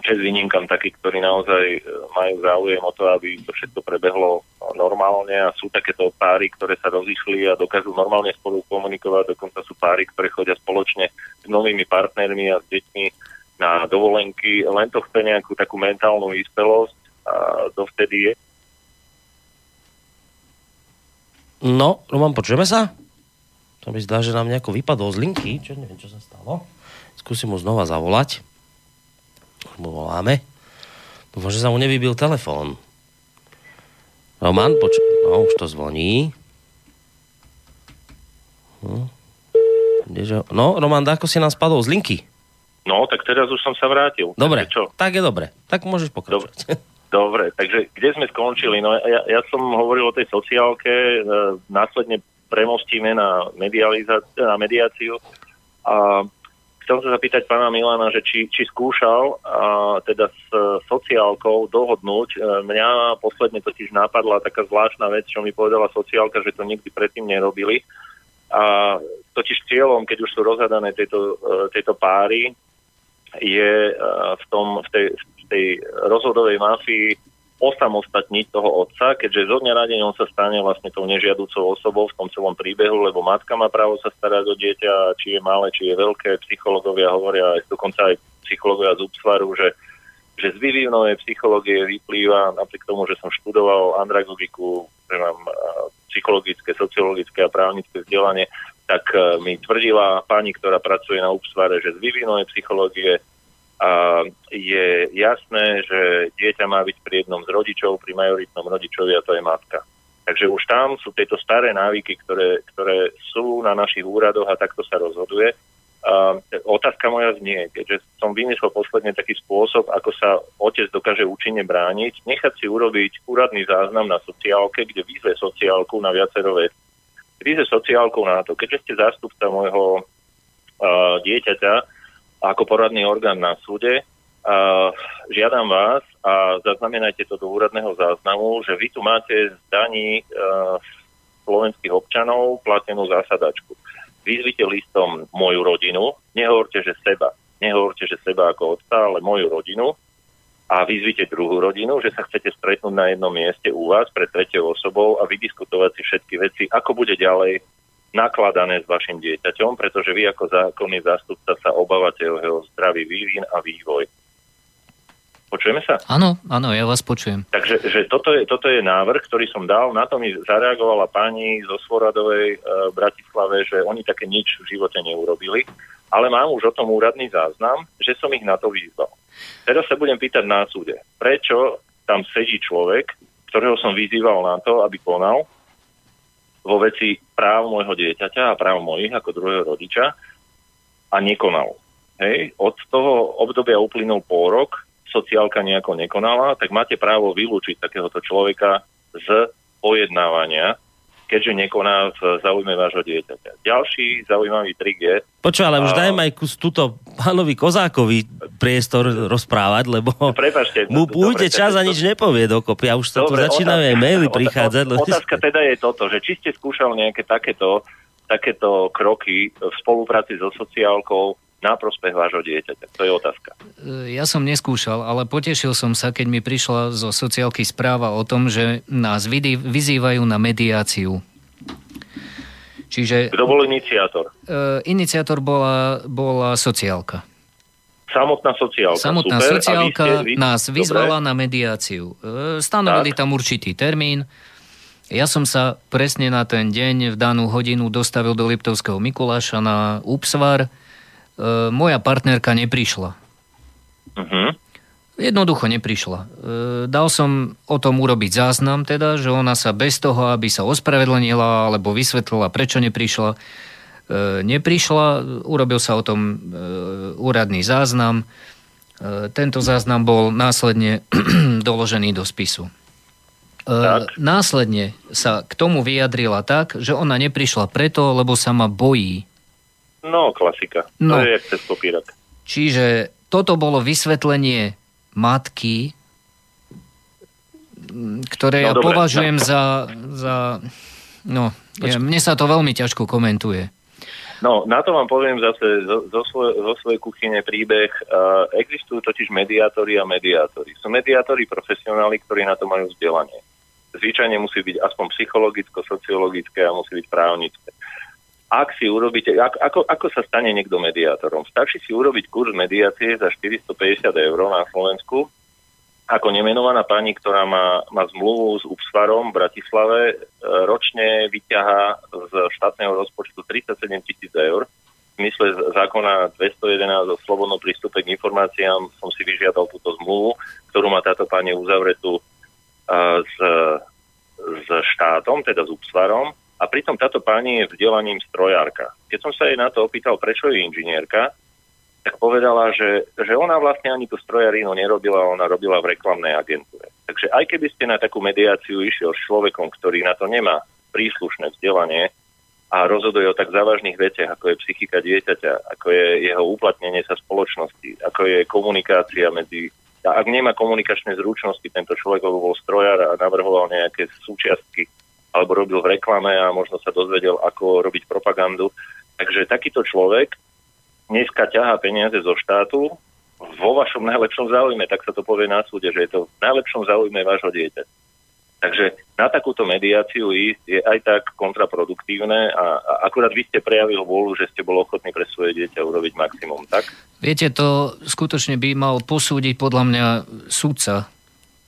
čes výnimkám takí, ktorí naozaj majú záujem o to, aby to všetko prebehlo normálne a sú takéto páry, ktoré sa rozišli a dokážu normálne spolu komunikovať, dokonca sú páry, ktoré chodia spoločne s novými partnermi a s deťmi na dovolenky, len to chce nejakú takú mentálnu vyspelosť a dovtedy je. No, Roman, počujeme sa? To mi zdá, že nám nejako vypadol z linky, čo neviem, čo sa stalo. Skúsim mu znova zavolať. Mu voláme. Dúfam, že sa mu nevybil telefón. Roman, poč- no, už to zvoní. Hm. No, Roman, ako si nám spadol z linky? No, tak teraz už som sa vrátil. Dobre, čo? tak je dobre. Tak môžeš pokračovať. Dobre. Dobre, takže kde sme skončili? No ja, ja som hovoril o tej sociálke, e, následne premostíme na, na mediáciu a chcem sa zapýtať pána Milana, že či, či skúšal a, teda s sociálkou dohodnúť. E, mňa posledne totiž napadla taká zvláštna vec, čo mi povedala sociálka, že to nikdy predtým nerobili. A totiž cieľom, keď už sú rozhadané tieto, e, tieto páry, je v, tom, v, tej, v tej rozhodovej mafii osamostatniť toho otca, keďže zo dňa na on sa stane vlastne tou nežiaducou osobou v tom celom príbehu, lebo matka má právo sa starať o dieťa, či je malé, či je veľké. Psychológovia hovoria, aj dokonca aj psychológovia z úpsvaru, že, že z vývivnovej psychológie vyplýva, napriek tomu, že som študoval andragogiku, že mám psychologické, sociologické a právnické vzdelanie, tak e, mi tvrdila pani, ktorá pracuje na úpsvare, že z vývinovej psychológie a je jasné, že dieťa má byť pri jednom z rodičov, pri majoritnom rodičovi a to je matka. Takže už tam sú tieto staré návyky, ktoré, ktoré sú na našich úradoch a takto sa rozhoduje. A otázka moja znie, keďže som vymyslel posledne taký spôsob, ako sa otec dokáže účinne brániť, nechať si urobiť úradný záznam na sociálke, kde vyzve sociálku na viacero veci. Vyzve sociálku na to, keďže ste zástupca môjho uh, dieťaťa, ako poradný orgán na súde. Uh, žiadam vás a zaznamenajte to do úradného záznamu, že vy tu máte z daní uh, slovenských občanov platenú zásadačku. Vyzvite listom moju rodinu, nehovorte, že seba, nehovorte, že seba ako otca, ale moju rodinu a vyzvite druhú rodinu, že sa chcete stretnúť na jednom mieste u vás pred tretiou osobou a vydiskutovať si všetky veci, ako bude ďalej nakladané s vašim dieťaťom, pretože vy ako zákonný zástupca sa obávate o jeho zdravý vývin a vývoj. Počujeme sa? Áno, áno, ja vás počujem. Takže že toto, je, toto je návrh, ktorý som dal, na to mi zareagovala pani zo Svoradovej e, Bratislave, že oni také nič v živote neurobili, ale mám už o tom úradný záznam, že som ich na to vyzval. Teraz sa budem pýtať na súde, prečo tam sedí človek, ktorého som vyzýval na to, aby konal, vo veci práv môjho dieťaťa a práv mojich ako druhého rodiča a nekonal. Hej, od toho obdobia uplynul pol rok, sociálka nejako nekonala, tak máte právo vylúčiť takéhoto človeka z pojednávania keďže nekoná v záujme vášho dieťaťa. Ďalší zaujímavý trik je... Počuj, ale už dajme aj kus túto pánovi Kozákovi priestor rozprávať, lebo Prepačte, mu pôjde čas a nič nepovie dokopy a už sa tu začínajú aj maily prichádzať. Otázka teda je toto, že či ste skúšal nejaké takéto, takéto kroky v spolupráci so sociálkou na prospech vášho dieťaťa? To je otázka. E, ja som neskúšal, ale potešil som sa, keď mi prišla zo sociálky správa o tom, že nás vyzývajú na mediáciu. Čiže... Kto bol iniciátor? Uh, iniciátor bola, bola sociálka. Samotná sociálka. Samotná Super. sociálka vy ste, vy... nás vyzvala Dobre. na mediáciu. Uh, stanovili tak. tam určitý termín. Ja som sa presne na ten deň v danú hodinu dostavil do Liptovského Mikuláša na Upsvar E, moja partnerka neprišla. Uh-huh. Jednoducho neprišla. E, dal som o tom urobiť záznam, teda, že ona sa bez toho, aby sa ospravedlnila alebo vysvetlila, prečo neprišla, e, neprišla. Urobil sa o tom e, úradný záznam. E, tento záznam bol následne doložený do spisu. E, tak. Následne sa k tomu vyjadrila tak, že ona neprišla preto, lebo sa ma bojí No, klasika. No. To je cez kopírak. Čiže toto bolo vysvetlenie matky, ktoré no, ja dobre, považujem no. za, za... No, ja, mne sa to veľmi ťažko komentuje. No, na to vám poviem zase zo, zo, svoj, zo svojej kuchyne príbeh. Uh, existujú totiž mediátori a mediátori. Sú mediátori profesionáli, ktorí na to majú vzdelanie. Zvyčajne musí byť aspoň psychologicko-sociologické a musí byť právnické. Ak si urobíte, ako, ako, ako sa stane niekto mediátorom? Stačí si urobiť kurz mediácie za 450 eur na Slovensku, ako nemenovaná pani, ktorá má, má zmluvu s Upsvarom v Bratislave, e, ročne vyťaha z štátneho rozpočtu 37 tisíc eur. V mysle zákona 211 o slobodnom prístupe k informáciám som si vyžiadal túto zmluvu, ktorú má táto pani uzavretú e, s, s štátom, teda s Upsvarom. A pritom táto pani je vzdelaním strojárka. Keď som sa jej na to opýtal, prečo je inžinierka, tak povedala, že, že ona vlastne ani tú strojarinu nerobila, ona robila v reklamnej agentúre. Takže aj keby ste na takú mediáciu išiel s človekom, ktorý na to nemá príslušné vzdelanie a rozhoduje o tak závažných veciach, ako je psychika dieťaťa, ako je jeho uplatnenie sa spoločnosti, ako je komunikácia medzi... A ak nemá komunikačné zručnosti, tento človek bol strojar a navrhoval nejaké súčiastky alebo robil v reklame a možno sa dozvedel, ako robiť propagandu. Takže takýto človek dneska ťahá peniaze zo štátu vo vašom najlepšom záujme, tak sa to povie na súde, že je to v najlepšom záujme vášho dieťa. Takže na takúto mediáciu ísť je aj tak kontraproduktívne a, a akurát vy ste prejavili vôľu, že ste bol ochotní pre svoje dieťa urobiť maximum, tak? Viete, to skutočne by mal posúdiť podľa mňa súdca,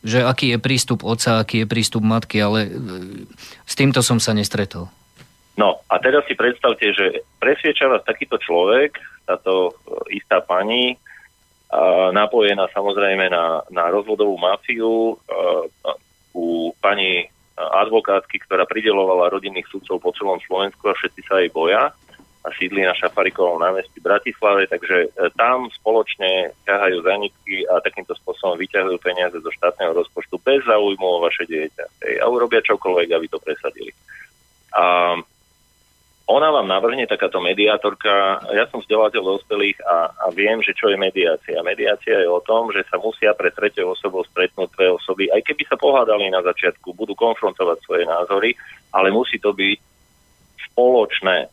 že aký je prístup otca, aký je prístup matky, ale e, s týmto som sa nestretol. No a teraz si predstavte, že presvieča vás takýto človek, táto e, istá pani, napojená samozrejme na, na rozvodovú mafiu, a, u pani advokátky, ktorá pridelovala rodinných sudcov po celom Slovensku a všetci sa jej boja a sídli na Šafarikovom námestí Bratislave, takže e, tam spoločne ťahajú zanitky a takýmto spôsobom vyťahujú peniaze zo štátneho rozpočtu bez záujmu o vaše dieťa. Hej, a urobia čokoľvek, aby to presadili. A ona vám navrhne takáto mediátorka, ja som vzdelateľ dospelých a, a viem, že čo je mediácia. Mediácia je o tom, že sa musia pre tretou osobou stretnúť dve osoby, aj keby sa pohádali na začiatku, budú konfrontovať svoje názory, ale musí to byť spoločné.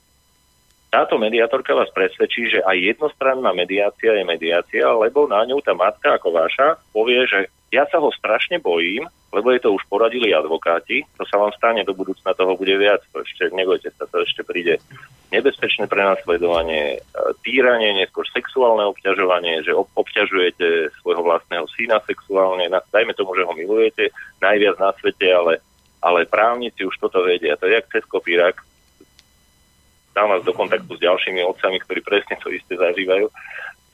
Táto mediátorka vás presvedčí, že aj jednostranná mediácia je mediácia, lebo na ňu tá matka ako vaša povie, že ja sa ho strašne bojím, lebo je to už poradili advokáti, to sa vám stane do budúcna, toho bude viac, to ešte nebojte sa, to ešte príde nebezpečné prenasledovanie, e, týranie, neskôr sexuálne obťažovanie, že obťažujete svojho vlastného syna sexuálne, dajme tomu, že ho milujete najviac na svete, ale, ale právnici už toto vedia, to je jak cez kopírak, dám vás do kontaktu s ďalšími otcami, ktorí presne to isté zažívajú.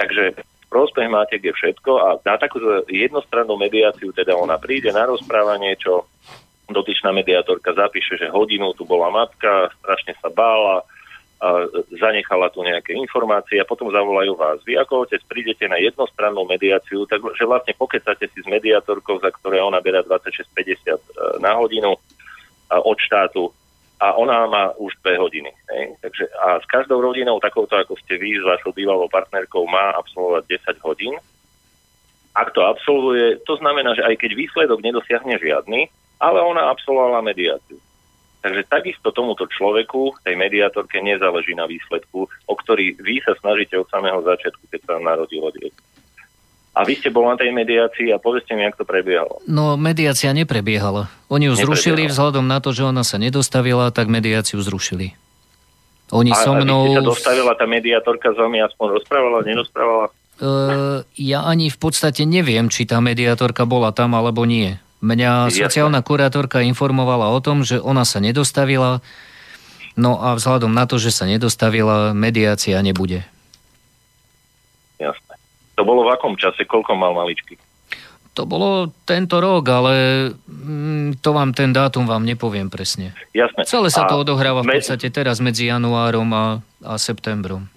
Takže prospech máte je všetko a na takúto jednostrannú mediáciu teda ona príde na rozprávanie, čo dotyčná mediátorka zapíše, že hodinu tu bola matka, strašne sa bála, a zanechala tu nejaké informácie a potom zavolajú vás. Vy ako otec prídete na jednostrannú mediáciu, takže vlastne pokecate si s mediátorkou, za ktoré ona berá 26,50 e, na hodinu od štátu a ona má už dve hodiny. Hej. Takže, a s každou rodinou, takouto ako ste vy, s vašou bývalou partnerkou, má absolvovať 10 hodín. Ak to absolvuje, to znamená, že aj keď výsledok nedosiahne žiadny, ale ona absolvovala mediáciu. Takže takisto tomuto človeku, tej mediátorke, nezáleží na výsledku, o ktorý vy sa snažíte od samého začiatku, keď sa narodilo dieťa. A vy ste bol na tej mediácii a povedzte mi, ako to prebiehalo. No, mediácia neprebiehala. Oni ju zrušili vzhľadom na to, že ona sa nedostavila, tak mediáciu zrušili. Oni a, so mnou... A sa dostavila tá mediátorka s vami aspoň rozprávala, nerozprávala? Uh, ja ani v podstate neviem, či tá mediátorka bola tam alebo nie. Mňa Jasne. sociálna kurátorka informovala o tom, že ona sa nedostavila, no a vzhľadom na to, že sa nedostavila, mediácia nebude. To bolo v akom čase? Koľko mal maličky? To bolo tento rok, ale mm, to vám ten dátum vám nepoviem presne. Jasné. Celé sa a to odohráva v podstate teraz medzi januárom a, a septembrom.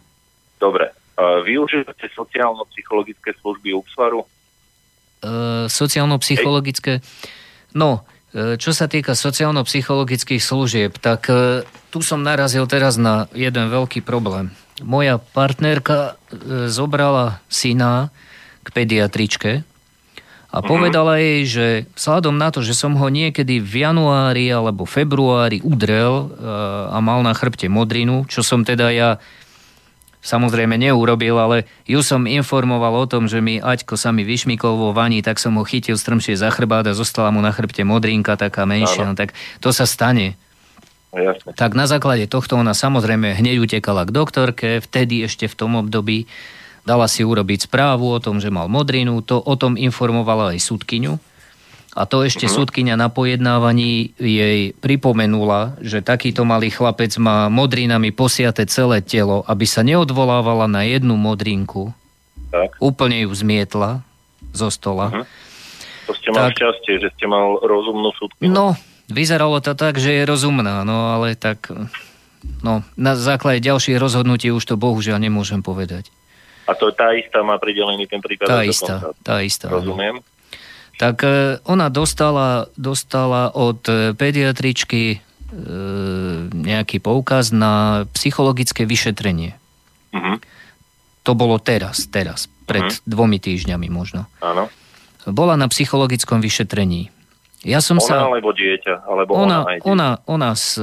Dobre. Využívate sociálno-psychologické služby UPSVARu? Uh, sociálno-psychologické? No, uh, čo sa týka sociálno-psychologických služieb, tak uh, tu som narazil teraz na jeden veľký problém. Moja partnerka e, zobrala syna k pediatričke a mhm. povedala jej, že vzhľadom na to, že som ho niekedy v januári alebo februári udrel e, a mal na chrbte modrinu, čo som teda ja samozrejme neurobil, ale ju som informoval o tom, že mi Aťko sa mi vyšmikol vo vani, tak som ho chytil strmšie za chrbát a zostala mu na chrbte modrinka taká menšia, no tak to sa stane. Jasne. Tak na základe tohto ona samozrejme hneď utekala k doktorke, vtedy ešte v tom období dala si urobiť správu o tom, že mal modrinu, to o tom informovala aj súdkyňu. A to ešte uh-huh. súdkyňa na pojednávaní jej pripomenula, že takýto malý chlapec má modrinami posiate celé telo, aby sa neodvolávala na jednu modrinku. Tak. Úplne ju zmietla zo stola. Uh-huh. To ste mal tak, šťastie, že ste mal rozumnú súdkyňu. No, Vyzeralo to tak, že je rozumná, no ale tak no, na základe ďalších rozhodnutí už to bohužiaľ nemôžem povedať. A to tá istá má pridelený ten prípad? Tá istá, tá istá. Rozumiem. Tak e, ona dostala, dostala od e, pediatričky e, nejaký poukaz na psychologické vyšetrenie. Uh-huh. To bolo teraz, teraz, pred uh-huh. dvomi týždňami možno. Áno. Bola na psychologickom vyšetrení. Ja som ona sa... alebo dieťa? Alebo ona, ona, ona, ona s,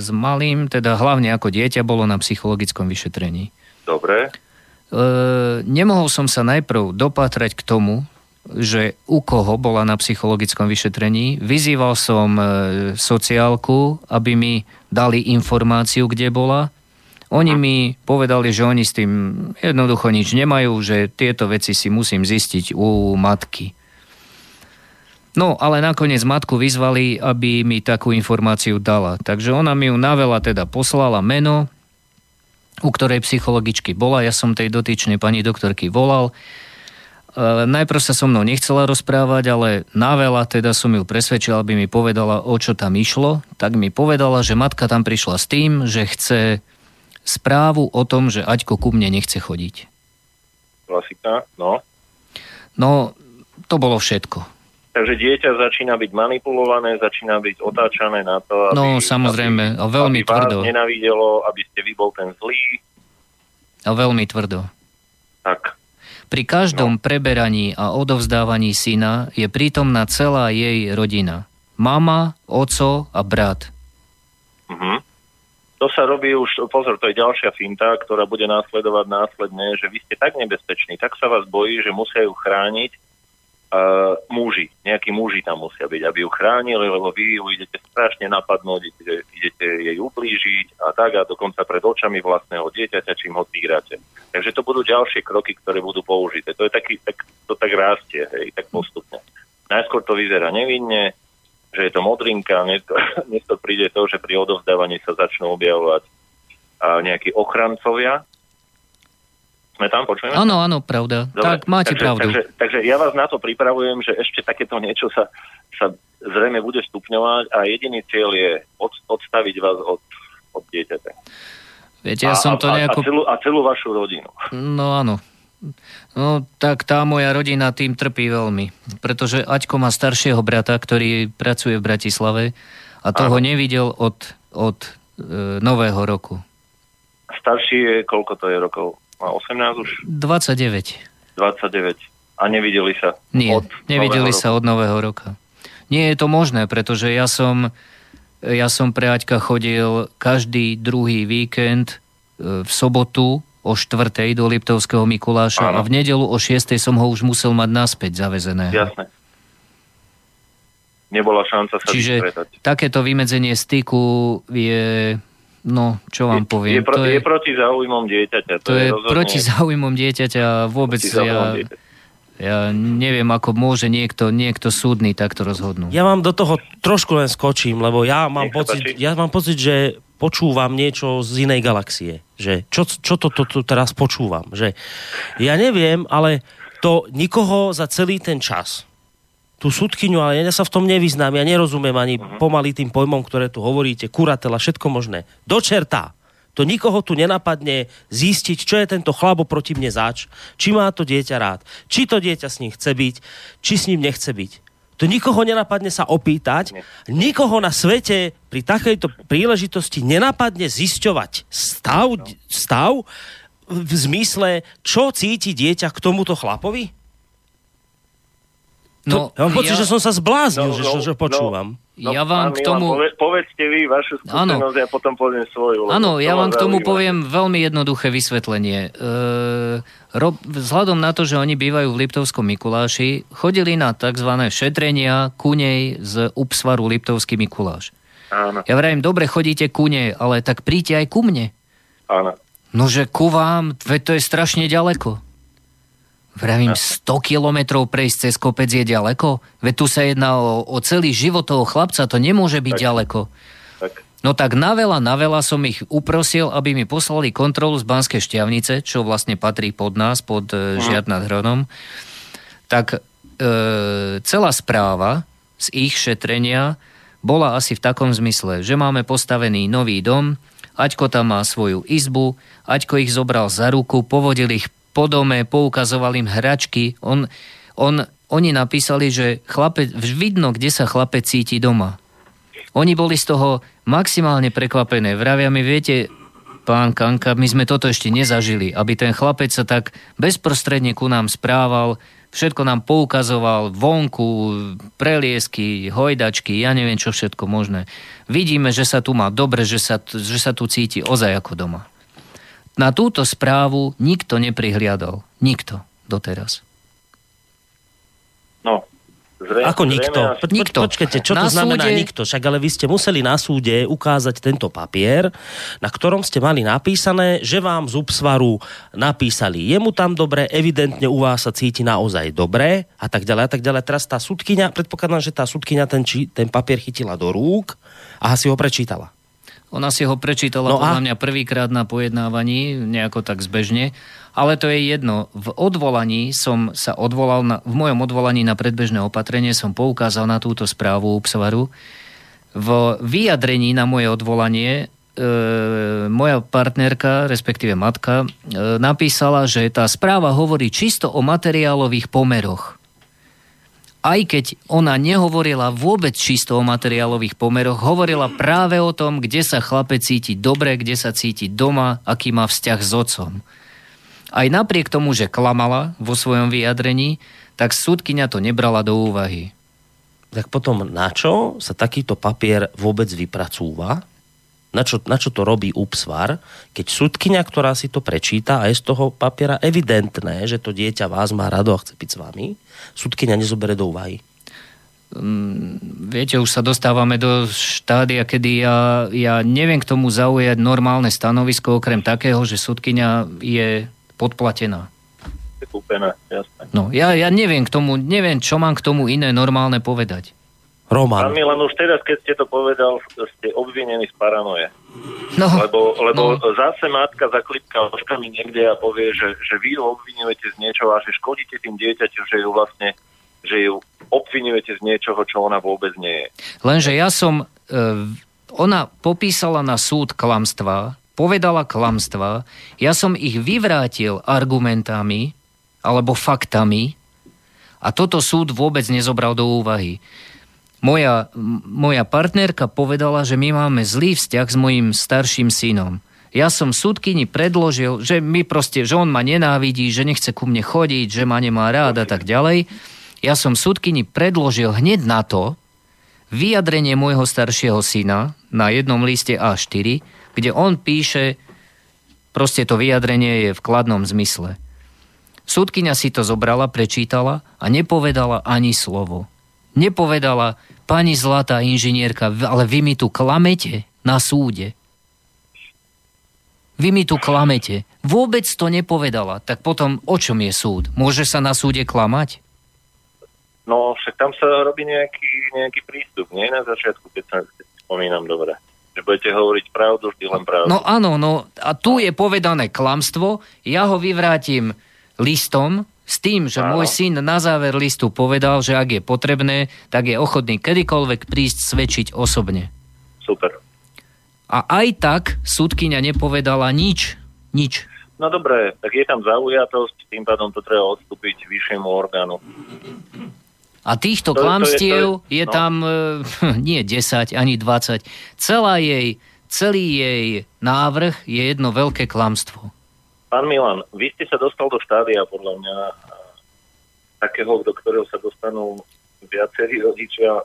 s malým, teda hlavne ako dieťa, bolo na psychologickom vyšetrení. Dobre. E, nemohol som sa najprv dopatrať k tomu, že u koho bola na psychologickom vyšetrení. Vyzýval som e, sociálku, aby mi dali informáciu, kde bola. Oni hm. mi povedali, že oni s tým jednoducho nič nemajú, že tieto veci si musím zistiť u matky. No, ale nakoniec matku vyzvali, aby mi takú informáciu dala. Takže ona mi ju navela teda poslala meno, u ktorej psychologičky bola. Ja som tej dotyčnej pani doktorky volal. E, najprv sa so mnou nechcela rozprávať, ale navela teda som ju presvedčil, aby mi povedala, o čo tam išlo. Tak mi povedala, že matka tam prišla s tým, že chce správu o tom, že Aťko ku mne nechce chodiť. Klasika, no. No, to bolo všetko. Takže dieťa začína byť manipulované, začína byť otáčané na to, aby, no, samozrejme, a veľmi aby tvrdo. vás nenávidelo, aby ste vy bol ten zlý. A veľmi tvrdo. Tak. Pri každom no. preberaní a odovzdávaní syna je prítomná celá jej rodina. Mama, oco a brat. Uh-huh. To sa robí už, pozor, to je ďalšia finta, ktorá bude následovať následne, že vy ste tak nebezpeční, tak sa vás bojí, že musia ju chrániť, uh, muži, nejakí muži tam musia byť, aby ju chránili, lebo vy ju idete strašne napadnúť, idete, idete jej ublížiť a tak a dokonca pred očami vlastného dieťaťa, čím ho týrate. Takže to budú ďalšie kroky, ktoré budú použité. To je taký, tak, to tak rastie, hej, tak postupne. Najskôr to vyzerá nevinne, že je to modrinka, neskôr, neskôr príde to, že pri odovzdávaní sa začnú objavovať a nejakí ochrancovia, sme tam, počujeme? Áno, áno, pravda. Dobre, tak máte takže, pravdu. Takže, takže ja vás na to pripravujem, že ešte takéto niečo sa, sa zrejme bude stupňovať a jediný cieľ je od, odstaviť vás od, od dieťaťa. Viete, ja a, som to nejako... A celú, a celú vašu rodinu. No áno. No tak tá moja rodina tým trpí veľmi. Pretože Aťko má staršieho brata, ktorý pracuje v Bratislave a toho áno. nevidel od, od e, nového roku. Starší je, koľko to je rokov? Má 18 už? 29. 29. A nevideli sa? Nie, od nevideli sa roku. od nového roka. Nie je to možné, pretože ja som, ja som pre Aťka chodil každý druhý víkend e, v sobotu o 4. do Liptovského Mikuláša Áno. a v nedelu o 6. som ho už musel mať naspäť zavezené. Jasné. Nebola šanca sa Čiže vyspretať. takéto vymedzenie styku je No, čo vám poviem. Je, je, to je, je proti záujmom dieťaťa. To, to je, je rozhodne... proti záujmom dieťaťa vôbec ja, ja neviem, ako môže niekto, niekto súdny takto rozhodnúť. Ja vám do toho trošku len skočím, lebo ja mám, pocit, ja mám pocit, že počúvam niečo z inej galaxie. Že čo, čo to, to, to teraz počúvam? Že ja neviem, ale to nikoho za celý ten čas, tú súdkyňu, ale ja sa v tom nevyznám, ja nerozumiem ani uh-huh. pomaly tým pojmom, ktoré tu hovoríte, kuratela, všetko možné. Do čerta! To nikoho tu nenapadne zistiť, čo je tento chlabo proti mne zač, či má to dieťa rád, či to dieťa s ním chce byť, či s ním nechce byť. To nikoho nenapadne sa opýtať. Nikoho na svete pri takejto príležitosti nenapadne zisťovať stav, no. stav v zmysle, čo cíti dieťa k tomuto chlapovi? No, to, ja mám pocit, ja... že som sa zbláznil, no, že, no, že počúvam. No, ja vám k tomu... Pove, povedzte vy vašu skúsenosť a potom poviem svoju. Áno, ja vám k tomu poviem veľmi jednoduché vysvetlenie. E, rob, vzhľadom na to, že oni bývajú v Liptovskom Mikuláši, chodili na tzv. šetrenia kunej z Upsvaru Liptovský Mikuláš. Áno. Ja vrajím, dobre, chodíte ku nej, ale tak príďte aj ku mne. Áno. Nože ku vám, veď to je strašne ďaleko. Vravím, 100 kilometrov prejsť cez kopec je ďaleko? Veď tu sa jedná o, o celý život toho chlapca, to nemôže byť tak. ďaleko. Tak. No tak na veľa, na veľa som ich uprosil, aby mi poslali kontrolu z Banskej šťavnice, čo vlastne patrí pod nás, pod e, Žiad nad Hronom. Tak e, celá správa z ich šetrenia bola asi v takom zmysle, že máme postavený nový dom, Aťko tam má svoju izbu, Aťko ich zobral za ruku, povodil ich po dome, poukazoval im hračky. On, on, oni napísali, že chlapec, vidno, kde sa chlapec cíti doma. Oni boli z toho maximálne prekvapené. Vravia mi, viete, pán Kanka, my sme toto ešte nezažili, aby ten chlapec sa tak bezprostredne ku nám správal, všetko nám poukazoval, vonku, preliesky, hojdačky, ja neviem čo všetko možné. Vidíme, že sa tu má dobre, že sa, že sa tu cíti ozaj ako doma. Na túto správu nikto neprihliadol. Nikto doteraz. No, Zrejme, Ako nikto? Po, nikto. Počkajte, čo na to znamená súde... nikto? Však ale vy ste museli na súde ukázať tento papier, na ktorom ste mali napísané, že vám z Upsvaru napísali, je mu tam dobre, evidentne u vás sa cíti naozaj dobre a tak ďalej a tak ďalej. Teraz tá sudkynia, predpokladám, že tá sudkynia ten, či, ten papier chytila do rúk a si ho prečítala. Ona si ho prečítala no podľa a... mňa prvýkrát na pojednávaní, nejako tak zbežne. Ale to je jedno. V odvolaní som sa odvolal, na, v mojom odvolaní na predbežné opatrenie som poukázal na túto správu Upsvaru. V vyjadrení na moje odvolanie e, moja partnerka, respektíve matka, e, napísala, že tá správa hovorí čisto o materiálových pomeroch aj keď ona nehovorila vôbec čisto o materiálových pomeroch, hovorila práve o tom, kde sa chlapec cíti dobre, kde sa cíti doma, aký má vzťah s otcom. Aj napriek tomu, že klamala vo svojom vyjadrení, tak súdkyňa to nebrala do úvahy. Tak potom na čo sa takýto papier vôbec vypracúva? Na čo, na čo to robí úpsvar, keď súdkyňa, ktorá si to prečíta a je z toho papiera evidentné, že to dieťa vás má rado a chce byť s vami, súdkynia nezobere do úvahy? Um, viete, už sa dostávame do štádia, kedy ja, ja neviem k tomu zaujať normálne stanovisko, okrem takého, že súdkynia je podplatená. Kúpená, jasné. No, ja, ja neviem k tomu, neviem, čo mám k tomu iné normálne povedať. Roman. Pán Milan, už teraz, keď ste to povedal, ste obvinení z paranoje. No, lebo lebo no. zase matka zaklipka očkami niekde a povie, že, že vy ho obvinujete z niečoho a že škodíte tým dieťaťu, že ju vlastne že ju obvinujete z niečoho, čo ona vôbec nie je. Lenže ja som... E, ona popísala na súd klamstva, povedala klamstva, ja som ich vyvrátil argumentami alebo faktami a toto súd vôbec nezobral do úvahy moja, moja partnerka povedala, že my máme zlý vzťah s mojim starším synom. Ja som súdkyni predložil, že my proste, že on ma nenávidí, že nechce ku mne chodiť, že ma nemá rád a tak ďalej. Ja som súdkyni predložil hneď na to vyjadrenie môjho staršieho syna na jednom liste A4, kde on píše, proste to vyjadrenie je v kladnom zmysle. Súdkyňa si to zobrala, prečítala a nepovedala ani slovo. Nepovedala, pani zlatá inžinierka, ale vy mi tu klamete na súde. Vy mi tu klamete. Vôbec to nepovedala. Tak potom o čom je súd? Môže sa na súde klamať? No, však tam sa robí nejaký, nejaký prístup, nie na začiatku, keď sa spomínam dobre. Že budete hovoriť pravdu, vždy len pravdu. No áno, no a tu je povedané klamstvo, ja ho vyvrátim listom, s tým, že Áno. môj syn na záver listu povedal, že ak je potrebné, tak je ochotný kedykoľvek prísť svedčiť osobne. Super. A aj tak súdkyňa nepovedala nič. Nič. No dobre, tak je tam zaujatosť, tým pádom to treba odstúpiť vyššiemu orgánu. A týchto to, klamstiev to je, to je, je no. tam uh, nie 10 ani 20. Celá jej, celý jej návrh je jedno veľké klamstvo. Pán Milan, vy ste sa dostal do štádia podľa mňa takého, do ktorého sa dostanú viacerí rodičia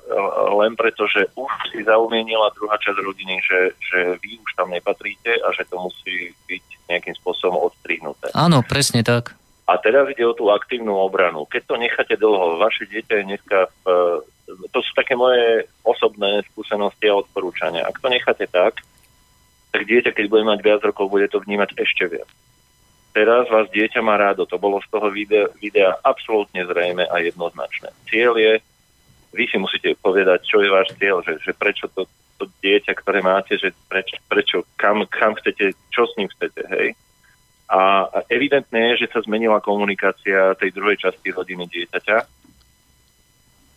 len preto, že už si zaumienila druhá časť rodiny, že, že vy už tam nepatríte a že to musí byť nejakým spôsobom odstrihnuté. Áno, presne tak. A teraz ide o tú aktívnu obranu. Keď to necháte dlho, vaše dieťa je dneska v, to sú také moje osobné skúsenosti a odporúčania. Ak to necháte tak, tak dieťa, keď bude mať viac rokov, bude to vnímať ešte viac. Teraz vás dieťa má rádo. To bolo z toho videa, videa absolútne zrejme a jednoznačné. Cieľ je, vy si musíte povedať, čo je váš cieľ, že, že prečo to, to dieťa, ktoré máte, že preč, prečo, kam, kam chcete, čo s ním chcete, hej. A evidentné je, že sa zmenila komunikácia tej druhej časti rodiny dieťaťa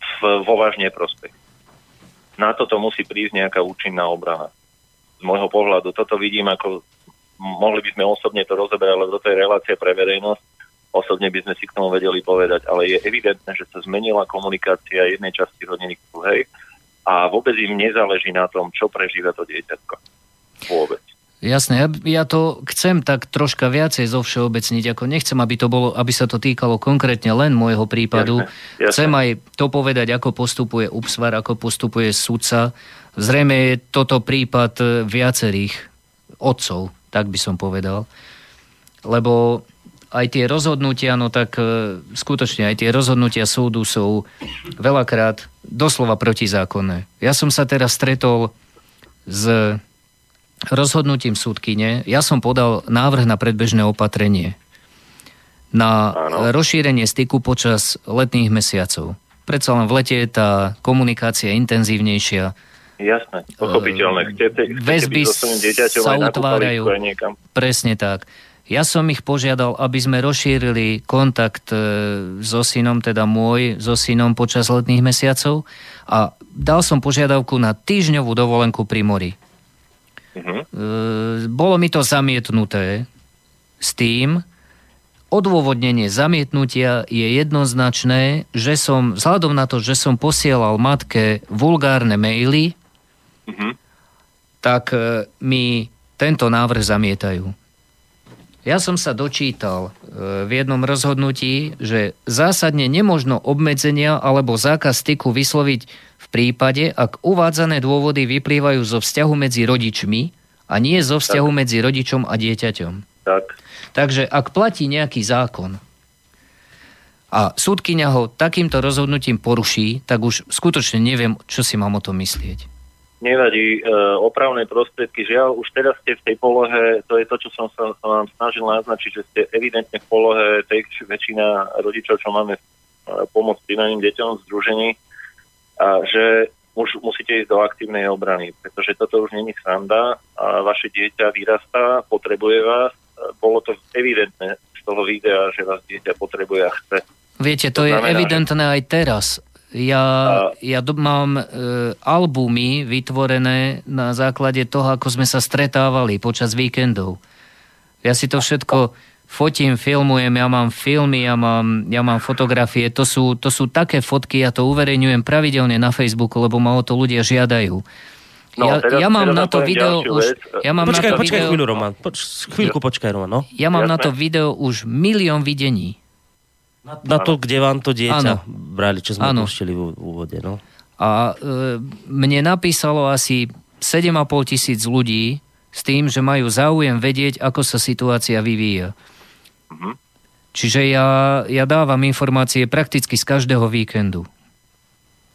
v, vo vážne prospech. Na toto musí prísť nejaká účinná obrana. Z môjho pohľadu toto vidím ako, mohli by sme osobne to rozoberať, ale toto je relácia pre verejnosť, osobne by sme si k tomu vedeli povedať, ale je evidentné, že sa zmenila komunikácia jednej časti rodiny k druhej a vôbec im nezáleží na tom, čo prežíva to dieťatko. Vôbec. Jasné, ja, ja to chcem tak troška viacej zo všeobecniť, ako nechcem, aby to bolo, aby sa to týkalo konkrétne len môjho prípadu. Jasné, jasné. Chcem aj to povedať, ako postupuje UPSVAR, ako postupuje sudca. Zrejme je toto prípad viacerých otcov, tak by som povedal. Lebo aj tie rozhodnutia, no tak e, skutočne aj tie rozhodnutia súdu sú veľakrát doslova protizákonné. Ja som sa teraz stretol s rozhodnutím súdkyne, ja som podal návrh na predbežné opatrenie na Áno. rozšírenie styku počas letných mesiacov. Predsa len v lete je tá komunikácia intenzívnejšia. Jasné, pochopiteľné. Ehm, chcete, chcete Väzby sa utvárajú. Presne tak. Ja som ich požiadal, aby sme rozšírili kontakt e, so synom, teda môj, so synom počas letných mesiacov a dal som požiadavku na týždňovú dovolenku pri mori. Uh-huh. Bolo mi to zamietnuté s tým, odôvodnenie zamietnutia je jednoznačné, že som, vzhľadom na to, že som posielal matke vulgárne maily, uh-huh. tak e, mi tento návrh zamietajú. Ja som sa dočítal v jednom rozhodnutí, že zásadne nemožno obmedzenia alebo zákaz styku vysloviť prípade, ak uvádzané dôvody vyplývajú zo vzťahu medzi rodičmi a nie zo vzťahu tak. medzi rodičom a dieťaťom. Tak. Takže ak platí nejaký zákon a súdkyňa ho takýmto rozhodnutím poruší, tak už skutočne neviem, čo si mám o tom myslieť. Nevadí, e, opravné prostriedky, žiaľ, už teraz ste v tej polohe, to je to, čo som sa, sa vám snažil naznačiť, že ste evidentne v polohe tej väčšina rodičov, čo máme e, pomoc prídaným deťom v združení, a že už musíte ísť do aktívnej obrany, pretože toto už není sranda a vaše dieťa vyrastá, potrebuje vás. Bolo to evidentné z toho videa, že vás dieťa potrebuje a chce. Viete, to, to znamená, je evidentné aj teraz. Ja, ja mám e, albumy vytvorené na základe toho, ako sme sa stretávali počas víkendov. Ja si to všetko fotím, filmujem, ja mám filmy, ja mám, ja mám fotografie, to sú, to sú také fotky, ja to uverejňujem pravidelne na Facebooku, lebo ma o to ľudia žiadajú. No, ja, teraz, ja mám na to video už... Ja mám počkaj, na to počkaj video, chvíľu, Roman. Poč, chvíľku počkaj, Roman, no. Ja mám Jasne. na to video už milión videní. Na, na to, kde vám to dieťa ano. brali, čo sme púštili v úvode, no. A e, mne napísalo asi 7,5 tisíc ľudí s tým, že majú záujem vedieť, ako sa situácia vyvíja. Uh-huh. Čiže ja, ja dávam informácie prakticky z každého víkendu.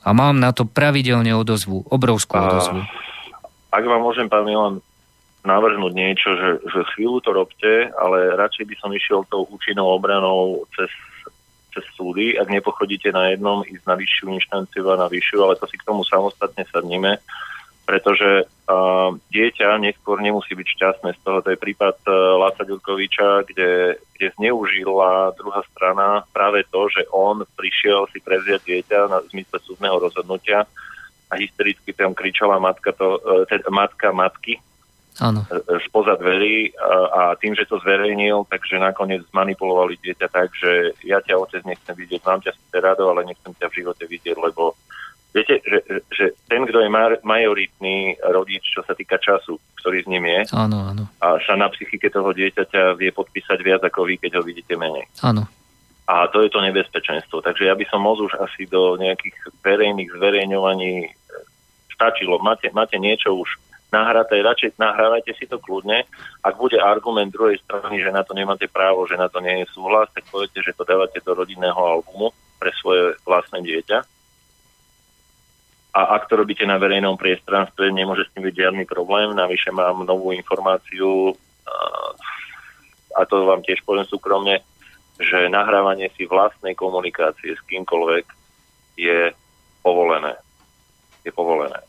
A mám na to pravidelne odozvu, obrovskú odozvu. Ak vám môžem, pán Milan, navrhnúť niečo, že, že chvíľu to robte, ale radšej by som išiel tou účinnou obranou cez, cez súdy. Ak nepochodíte na jednom, ísť na vyššiu inštanciu a na vyššiu, ale to si k tomu samostatne sadníme pretože uh, dieťa neskôr nemusí byť šťastné z toho. To je prípad uh, Láca Ďurkoviča, kde, kde zneužila druhá strana práve to, že on prišiel si prevziať dieťa na zmysle súdneho rozhodnutia a hystericky tam kričala matka, to, uh, teda matka matky, Áno. spoza dverí a, a tým, že to zverejnil, takže nakoniec zmanipulovali dieťa tak, že ja ťa otec nechcem vidieť, mám ťa síce rado, ale nechcem ťa v živote vidieť, lebo viete, že, že ten, kto je majoritný rodič, čo sa týka času, ktorý s ním je, áno, áno. a sa na psychike toho dieťaťa vie podpísať viac ako vy, keď ho vidíte menej. Áno. A to je to nebezpečenstvo. Takže ja by som moc už asi do nejakých verejných zverejňovaní stačilo. Máte, máte niečo už nahraté, radšej nahrávajte si to kľudne. Ak bude argument druhej strany, že na to nemáte právo, že na to nie je súhlas, tak poviete, že to dávate do rodinného albumu pre svoje vlastné dieťa. A ak to robíte na verejnom priestranstve, nemôže s tým byť žiadny problém. Navyše mám novú informáciu, a to vám tiež poviem súkromne, že nahrávanie si vlastnej komunikácie s kýmkoľvek je povolené. Je povolené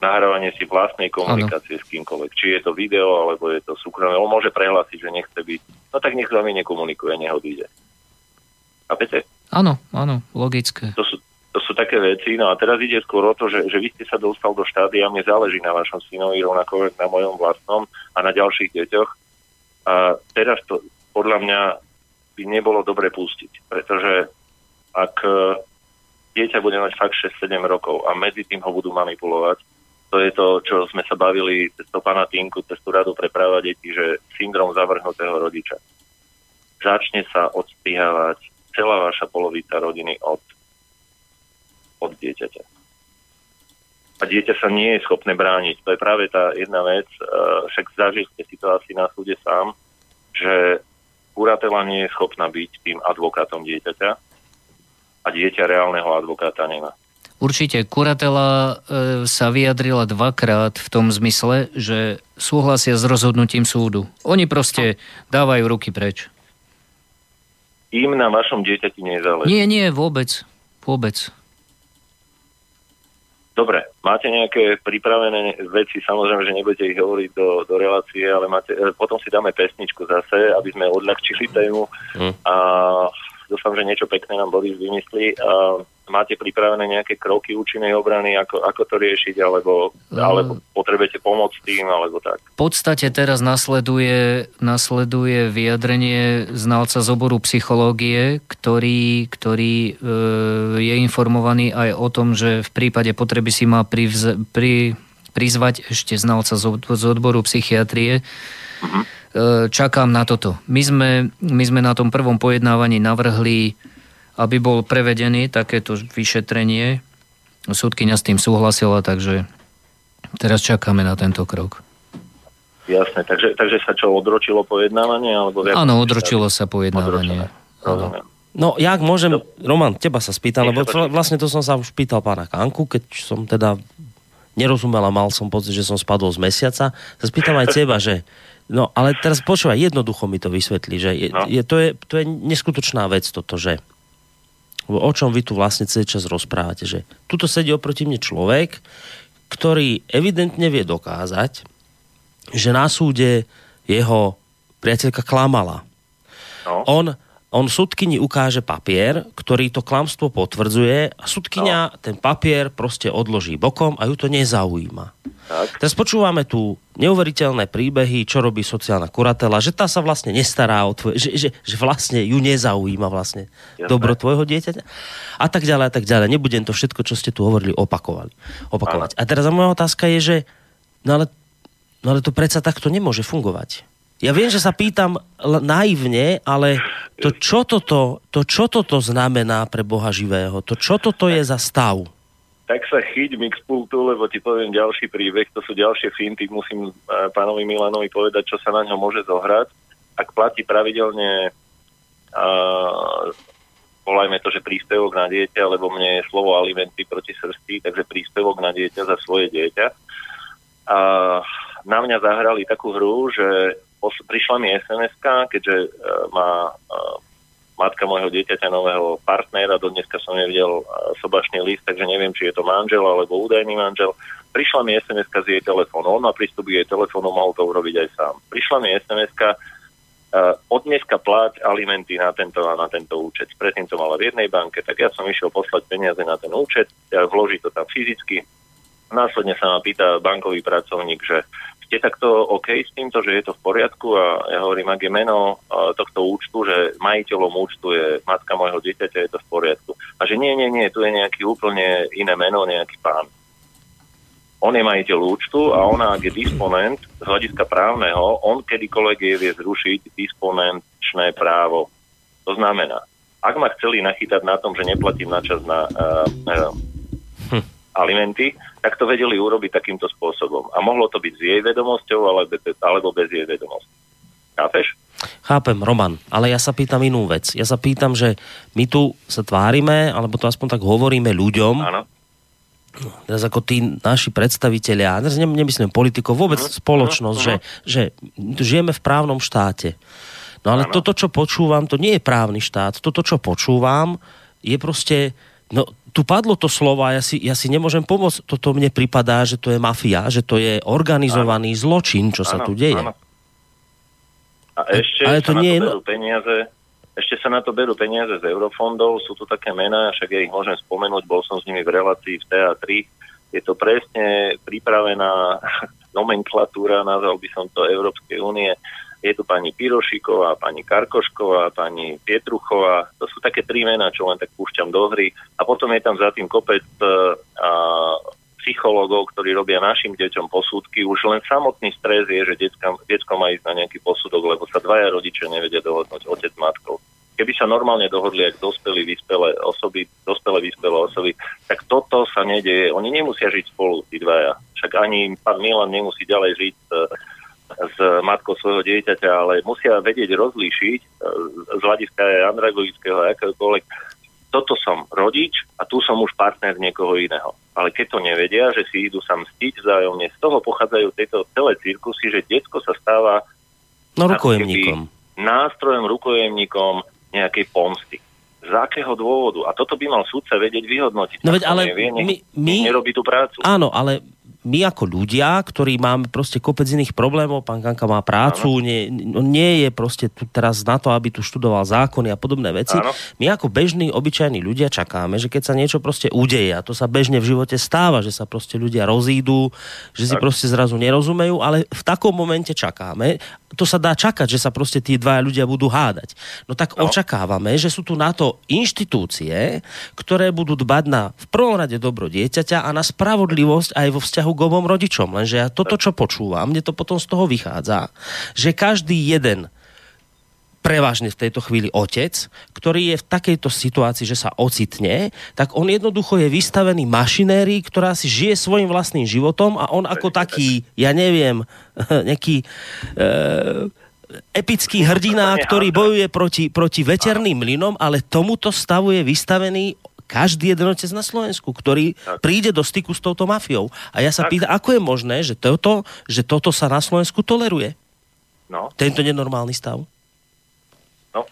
nahrávanie si vlastnej komunikácie ano. s kýmkoľvek. Či je to video, alebo je to súkromné. On môže prehlásiť, že nechce byť. No tak nech s vami nekomunikuje, nech odíde. Chápete? Áno, áno, logické. To sú, to sú také veci. No a teraz ide skôr o to, že, že vy ste sa dostal do štádia, mne záleží na vašom synovi, rovnako na mojom vlastnom a na ďalších deťoch. A teraz to podľa mňa by nebolo dobre pustiť, pretože ak e, dieťa bude mať fakt 6-7 rokov a medzi tým ho budú manipulovať, to je to, čo sme sa bavili cez to pana Tinku, cez tú radu pre práva detí, že syndrom zavrhnutého rodiča. Začne sa odstrihávať celá vaša polovica rodiny od, od dieťaťa. A dieťa sa nie je schopné brániť. To je práve tá jedna vec, však zažili ste si to asi na súde sám, že kuratela nie je schopná byť tým advokátom dieťaťa a dieťa reálneho advokáta nemá. Určite, kuratela e, sa vyjadrila dvakrát v tom zmysle, že súhlasia s rozhodnutím súdu. Oni proste dávajú ruky preč. Im na vašom dieťati nezáleží. Nie, nie, vôbec. Vôbec. Dobre, máte nejaké pripravené veci, samozrejme, že nebudete ich hovoriť do, do relácie, ale máte, e, potom si dáme pesničku zase, aby sme odľahčili tému hm. a dúfam, že niečo pekné nám Boris vymyslí. A máte pripravené nejaké kroky účinnej obrany, ako, ako to riešiť, alebo, uh, alebo potrebujete pomôcť tým, alebo tak? V podstate teraz nasleduje, nasleduje vyjadrenie znalca z oboru psychológie, ktorý, ktorý e, je informovaný aj o tom, že v prípade potreby si má privz, pri, prizvať ešte znalca z, odboru psychiatrie. Uh-huh čakám na toto. My sme, my sme na tom prvom pojednávaní navrhli, aby bol prevedený takéto vyšetrenie. Súdkyňa s tým súhlasila, takže teraz čakáme na tento krok. Jasné, takže, takže sa čo, odročilo pojednávanie? Alebo Áno, odročilo sa pojednávanie. No, jak môžem, no. Roman, teba sa spýtam, lebo to, vlastne to som sa už pýtal pána Kanku, keď som teda nerozumel a mal som pocit, že som spadol z mesiaca. Sa spýtam aj teba, že No, ale teraz počúvaj, jednoducho mi to vysvetlí, že je, no. je, to, je, to je neskutočná vec toto, že o čom vy tu vlastne celý čas rozprávate, že tuto sedí oproti mne človek, ktorý evidentne vie dokázať, že na súde jeho priateľka klamala. No. On on sudkyni ukáže papier, ktorý to klamstvo potvrdzuje a sudkynia no. ten papier proste odloží bokom a ju to nezaujíma. Tak. Teraz počúvame tu neuveriteľné príbehy, čo robí sociálna kuratela, že tá sa vlastne nestará o tvoje, že, že, že vlastne ju nezaujíma vlastne Jasne. dobro tvojho dieťaťa a tak ďalej a tak ďalej. Nebudem to všetko, čo ste tu hovorili, opakovali, opakovať. A teraz moja otázka je, že no ale, no ale to predsa takto nemôže fungovať. Ja viem, že sa pýtam naivne, ale to čo toto, to, čo toto znamená pre Boha živého? To čo toto je za stav? Tak sa chyť pultu, lebo ti poviem ďalší príbeh, to sú ďalšie finty, musím e, pánovi Milanovi povedať, čo sa na ňo môže zohrať. Ak platí pravidelne uh, volajme to, že príspevok na dieťa, lebo mne je slovo alimenty proti srsti, takže príspevok na dieťa za svoje dieťa. A na mňa zahrali takú hru, že prišla mi sms keďže uh, má uh, matka môjho dieťaťa nového partnera, do dneska som nevidel uh, sobašný list, takže neviem, či je to manžel alebo údajný manžel. Prišla mi sms z jej telefónu, on má prístup k jej telefónu, mohol to urobiť aj sám. Prišla mi sms uh, od dneska pláť alimenty na tento a na tento účet. Predtým to mala v jednej banke, tak ja som išiel poslať peniaze na ten účet, vložiť to tam fyzicky následne sa ma pýta bankový pracovník, že ste takto OK s týmto, že je to v poriadku a ja hovorím, ak je meno tohto účtu, že majiteľom účtu je matka môjho dieťaťa, je to v poriadku. A že nie, nie, nie, tu je nejaký úplne iné meno, nejaký pán. On je majiteľ účtu a ona, ak je disponent z hľadiska právneho, on kedykoľvek je vie zrušiť disponenčné právo. To znamená, ak ma chceli nachytať na tom, že neplatím na čas na uh, uh, alimenty, tak to vedeli urobiť takýmto spôsobom. A mohlo to byť s jej vedomosťou, alebo bez jej vedomosti. Chápeš? Chápem, Roman, ale ja sa pýtam inú vec. Ja sa pýtam, že my tu sa tvárime, alebo to aspoň tak hovoríme ľuďom, Áno. teraz ako tí naši predstaviteľia, teraz nemyslím politikov, vôbec uh-huh. spoločnosť, uh-huh. Že, že žijeme v právnom štáte. No ale ano. toto, čo počúvam, to nie je právny štát. Toto, čo počúvam, je proste No, tu padlo to slovo a ja si, ja si nemôžem pomôcť. Toto mne pripadá, že to je mafia, že to je organizovaný ano. zločin, čo ano, sa tu deje. Ano. A ešte Ale to nie na to berú peniaze, ešte sa na to berú peniaze z eurofondov, sú tu také mená, však ja ich môžem spomenúť, bol som s nimi v relácii v TA3. Je to presne pripravená nomenklatúra, nazval by som to Európskej únie, je tu pani Pirošiková, pani Karkošková, pani Pietruchová. To sú také tri mená, čo len tak púšťam do hry. A potom je tam za tým kopec uh, psychológov, ktorí robia našim deťom posúdky. Už len samotný stres je, že detsko má ísť na nejaký posudok, lebo sa dvaja rodičia nevedia dohodnúť, otec matkou. Keby sa normálne dohodli, ak dospelí, vyspelé osoby, dospelé, vyspelé osoby, tak toto sa nedeje. Oni nemusia žiť spolu, tí dvaja. Však ani pán Milan nemusí ďalej žiť uh, s matkou svojho dieťaťa, ale musia vedieť rozlíšiť e, z hľadiska andragogického a akéhokoľvek. Toto som rodič a tu som už partner niekoho iného. Ale keď to nevedia, že si idú sa mstiť vzájomne, z toho pochádzajú tieto celé cirkusy, že detsko sa stáva no, rukojemníkom. nástrojom, rukojemníkom nejakej pomsty. Z akého dôvodu? A toto by mal súdca vedieť vyhodnotiť. No veď, ale nevie, my, my... nerobí tú prácu. Áno, ale my ako ľudia, ktorí máme proste kopec iných problémov, pán Kanka má prácu, nie, no nie je proste tu teraz na to, aby tu študoval zákony a podobné veci. Áno. My ako bežní, obyčajní ľudia čakáme, že keď sa niečo proste udeje, a to sa bežne v živote stáva, že sa proste ľudia rozídu, že si tak. proste zrazu nerozumejú, ale v takom momente čakáme, to sa dá čakať, že sa proste tí dvaja ľudia budú hádať. No tak no. očakávame, že sú tu na to inštitúcie, ktoré budú dbať na v prvom rade dobro dieťaťa a na spravodlivosť aj vo vzťahu obom rodičom. Lenže ja toto, čo počúvam, mne to potom z toho vychádza, že každý jeden prevažne v tejto chvíli otec, ktorý je v takejto situácii, že sa ocitne, tak on jednoducho je vystavený mašinérii, ktorá si žije svojim vlastným životom a on ako taký, ja neviem, nejaký e, epický hrdina, ktorý bojuje proti, proti veterným mlynom, ale tomuto stavu je vystavený každý jeden otec na Slovensku, ktorý tak. príde do styku s touto mafiou. A ja sa tak. pýtam, ako je možné, že toto, že toto sa na Slovensku toleruje? No. Tento nenormálny stav? No,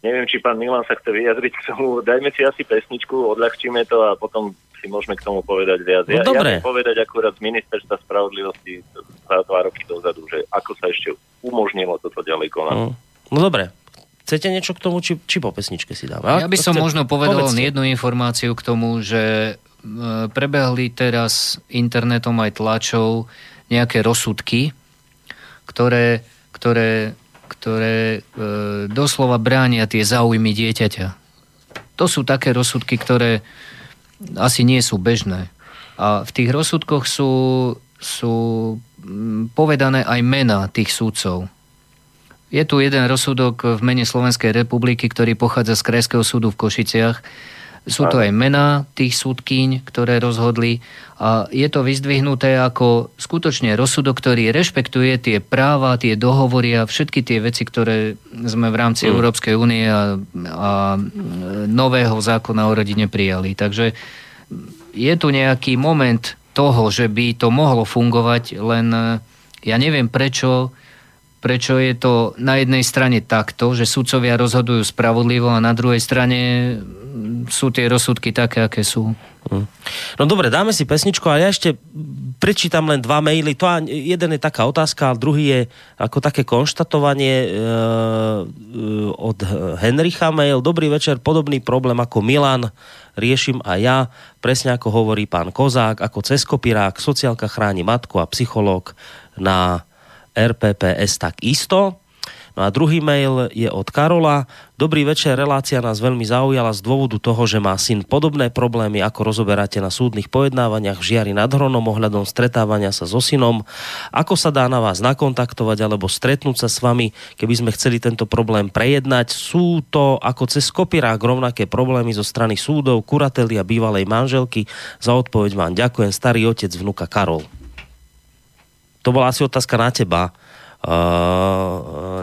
neviem, či pán Milan sa chce vyjadriť k tomu. Dajme si asi pesničku, odľahčíme to a potom si môžeme k tomu povedať viac. No, ja, dobre. ja povedať akurát z ministerstva spravodlivosti za dva roky dozadu, že ako sa ešte umožnilo toto ďalej konať. No, no dobre. Chcete niečo k tomu, či, či po pesničke si dáme? Ja by som chce... možno povedal len jednu informáciu k tomu, že e, prebehli teraz internetom aj tlačou nejaké rozsudky, ktoré, ktoré ktoré e, doslova bránia tie záujmy dieťaťa. To sú také rozsudky, ktoré asi nie sú bežné. A v tých rozsudkoch sú, sú povedané aj mena tých súdcov. Je tu jeden rozsudok v mene Slovenskej republiky, ktorý pochádza z Krajského súdu v Košiciach, sú to aj mená tých súdkyň, ktoré rozhodli a je to vyzdvihnuté ako skutočne rozsudok, ktorý rešpektuje tie práva, tie dohovory a všetky tie veci, ktoré sme v rámci mm. Európskej únie a, a nového zákona o rodine prijali. Takže je tu nejaký moment toho, že by to mohlo fungovať, len ja neviem prečo prečo je to na jednej strane takto, že sudcovia rozhodujú spravodlivo a na druhej strane sú tie rozsudky také, aké sú. Hm. No dobre, dáme si pesničku a ja ešte prečítam len dva maily. To jeden je taká otázka, a druhý je ako také konštatovanie e, od Henricha mail. Dobrý večer, podobný problém ako Milan riešim aj ja, presne ako hovorí pán Kozák, ako cez kopirák, sociálka chráni matku a psychológ na RPPS tak isto. No a druhý mail je od Karola. Dobrý večer, relácia nás veľmi zaujala z dôvodu toho, že má syn podobné problémy, ako rozoberáte na súdnych pojednávaniach v Žiari nad Hronom ohľadom stretávania sa so synom. Ako sa dá na vás nakontaktovať alebo stretnúť sa s vami, keby sme chceli tento problém prejednať? Sú to ako cez kopirák rovnaké problémy zo strany súdov, kurateli a bývalej manželky? Za odpoveď vám ďakujem, starý otec vnuka Karol. To bola asi otázka na teba Uh,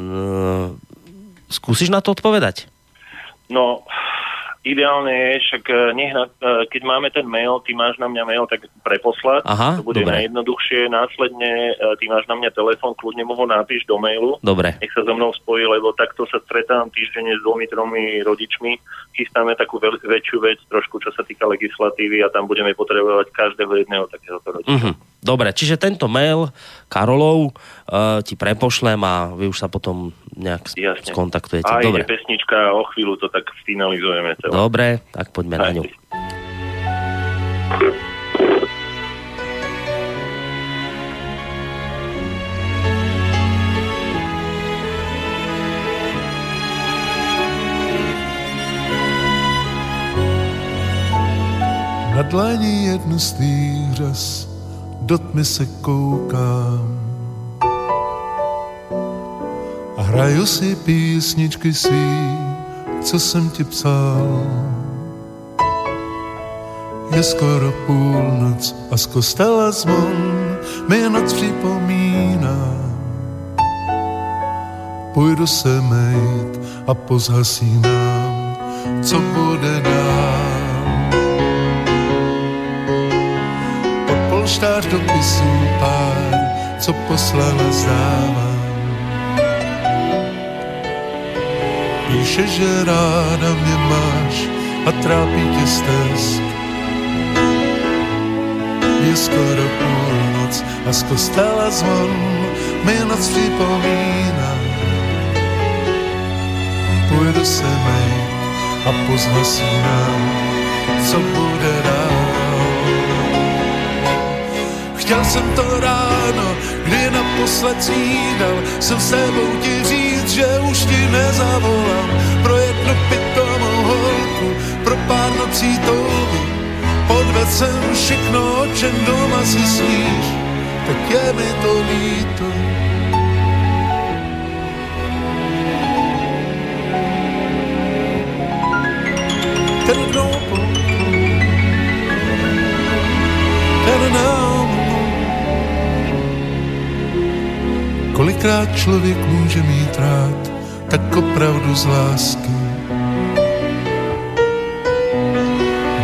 skúsiš na to odpovedať? No, ideálne je, však nech na, e, keď máme ten mail, ty máš na mňa mail, tak preposlať. Aha, to bude dobre. najjednoduchšie. Následne e, ty máš na mňa telefon, kľudne mu ho napíš do mailu. Dobre. Nech sa so mnou spojí, lebo takto sa stretám týždenne s dvomi, tromi rodičmi. Chystáme takú veľ, väčšiu vec, trošku čo sa týka legislatívy a tam budeme potrebovať každého jedného takéhoto rodiča. Uh-huh. Dobre, čiže tento mail Karolov uh, ti prepošlem a vy už sa potom nejak Jasne. skontaktujete. A Dobre. pesnička, o chvíľu to tak finalizujeme. Celé. Dobre, tak poďme Aj. na ňu. Na dlani jednu z tých řas do tmy se koukám a hraju si písničky svý, co jsem ti psal. Je skoro půlnoc a z kostela zvon mi noc připomíná. Půjdu se mejt a pozhasínám, co bude dál. Polštář dopisů pár, co poslala zdává Píše, že ráda mě máš a trápí tě stesk. Je skoro půlnoc a z kostela zvon mi noc připomíná. Půjdu se mejt a pozhasínám, co bude dál. Chtěl jsem to ráno, kdy naposled snídal, jsem s tebou ti říct, že už ti nezavolám pro jednu pitomou holku, pro pár nocí touhy. Podved jsem všechno, o čem doma si sníš, tak je mi to líto. Ten kdo Kolikrát člověk může mít rád, tak opravdu z lásky.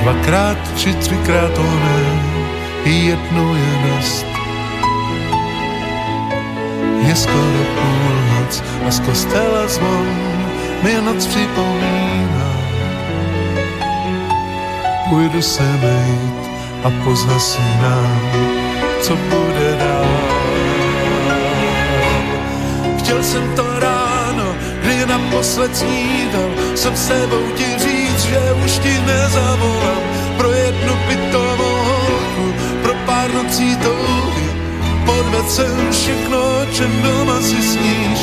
Dvakrát či třikrát to ne, jednou je dost. Je skoro půlnoc a z kostela zvon mi noc připomíná. Půjdu se mejt a pozhasínám, co bude Chtěl jsem to ráno, kdy naposled snídal, jsem sebou ti říct, že už ti nezavolám pro jednu pitovou holku, pro pár nocí touhy. Podved jsem všechno, o čem doma si sníš,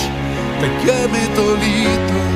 tak je mi to líto.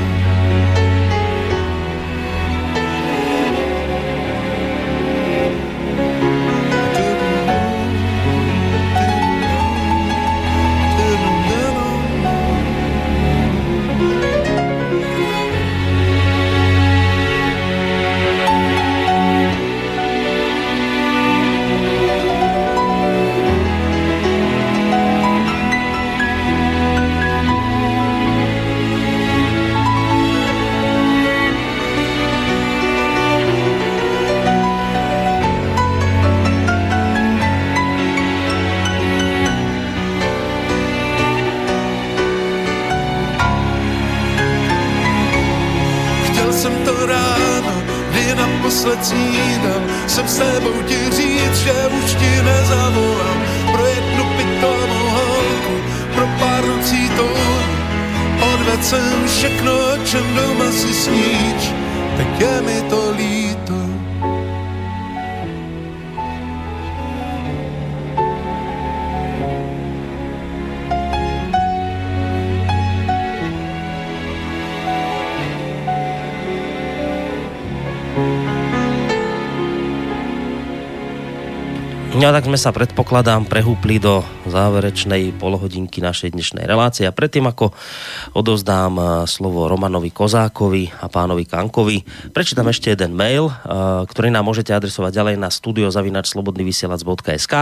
Sme sa predpokladám prehúpli do záverečnej polohodinky našej dnešnej relácie. A predtým ako odovzdám eh, slovo Romanovi Kozákovi a pánovi Kankovi, prečítam ešte jeden mail, eh, ktorý nám môžete adresovať ďalej na studiozavinačslobodnyvysielac.sk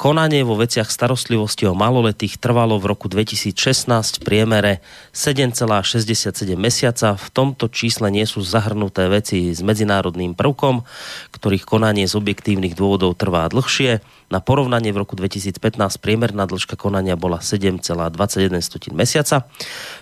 Konanie vo veciach starostlivosti o maloletých trvalo v roku 2016 v priemere 7,67 mesiaca. V tomto čísle nie sú zahrnuté veci s medzinárodným prvkom, ktorých konanie z objektívnych dôvodov trvá dlhšie. Na porovnanie v roku 2015 priemerná dĺžka konania bola 7,21 mesiaca.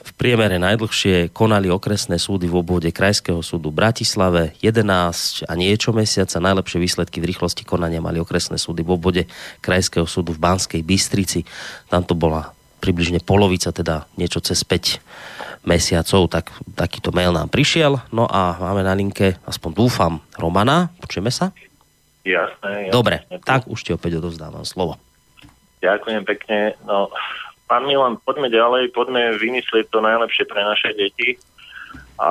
V priemere najdlhšie konali okresné súdy v obvode Krajského súdu Bratislave 11 a niečo mesiaca. Najlepšie výsledky v rýchlosti konania mali okresné súdy v obvode Krajského súdu v Banskej Bystrici. Tam to bola približne polovica, teda niečo cez 5 mesiacov, tak takýto mail nám prišiel. No a máme na linke, aspoň dúfam, Romana. Počujeme sa? Jasné. jasné. Dobre, tak už ti opäť odovzdávam slovo. Ďakujem pekne. No, pán Milan, poďme ďalej, poďme vymyslieť to najlepšie pre naše deti. A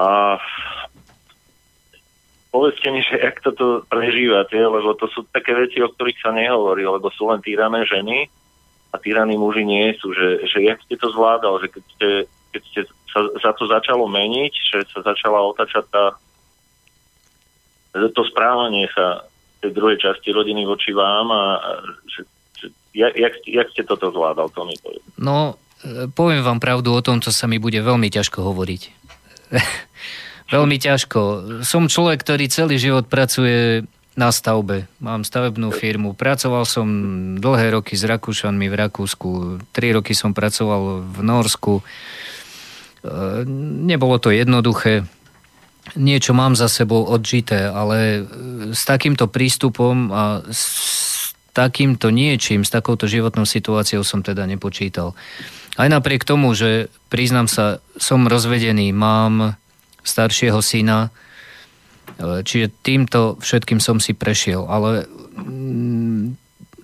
povedzte mi, že jak toto prežívate, lebo to sú také veci, o ktorých sa nehovorí, lebo sú len týrané ženy a týraní muži nie sú. Že, že jak ste to zvládal, že keď ste, keď ste sa za to začalo meniť, že sa začala otačať tá to správanie sa tej druhej časti rodiny voči vám a že, že, jak, jak, ste toto zvládal, to mi poviem. No, e, poviem vám pravdu o tom, čo sa mi bude veľmi ťažko hovoriť. veľmi ťažko. Som človek, ktorý celý život pracuje na stavbe. Mám stavebnú firmu. Pracoval som dlhé roky s Rakúšanmi v Rakúsku. Tri roky som pracoval v Norsku. E, nebolo to jednoduché niečo mám za sebou odžité, ale e, s takýmto prístupom a s takýmto niečím, s takouto životnou situáciou som teda nepočítal. Aj napriek tomu, že priznám sa, som rozvedený, mám staršieho syna, e, čiže týmto všetkým som si prešiel, ale mm,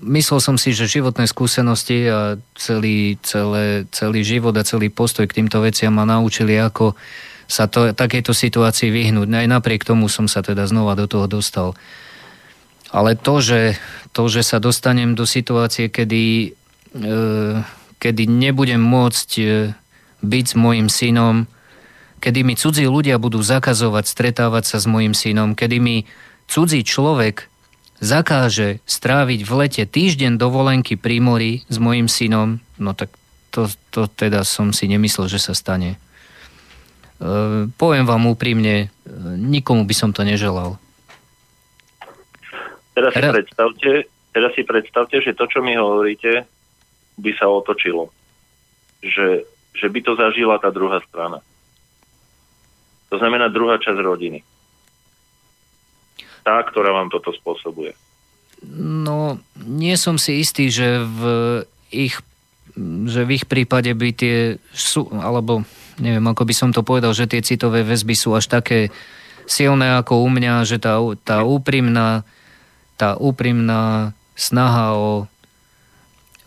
myslel som si, že životné skúsenosti a celý, celé, celý život a celý postoj k týmto veciam ma naučili, ako sa to, takejto situácii vyhnúť. Aj napriek tomu som sa teda znova do toho dostal. Ale to, že, to, že sa dostanem do situácie, kedy, e, kedy nebudem môcť e, byť s mojim synom, kedy mi cudzí ľudia budú zakazovať stretávať sa s mojim synom, kedy mi cudzí človek zakáže stráviť v lete týždeň dovolenky pri mori s mojim synom, no tak to, to teda som si nemyslel, že sa stane. E, poviem vám úprimne, e, nikomu by som to neželal. Teraz si, predstavte, teraz si predstavte, že to, čo mi hovoríte, by sa otočilo. Že, že by to zažila tá druhá strana. To znamená druhá časť rodiny. Tá, ktorá vám toto spôsobuje. No, nie som si istý, že v ich, že v ich prípade by tie sú, alebo neviem, ako by som to povedal, že tie citové väzby sú až také silné ako u mňa, že tá, tá úprimná tá úprimná snaha o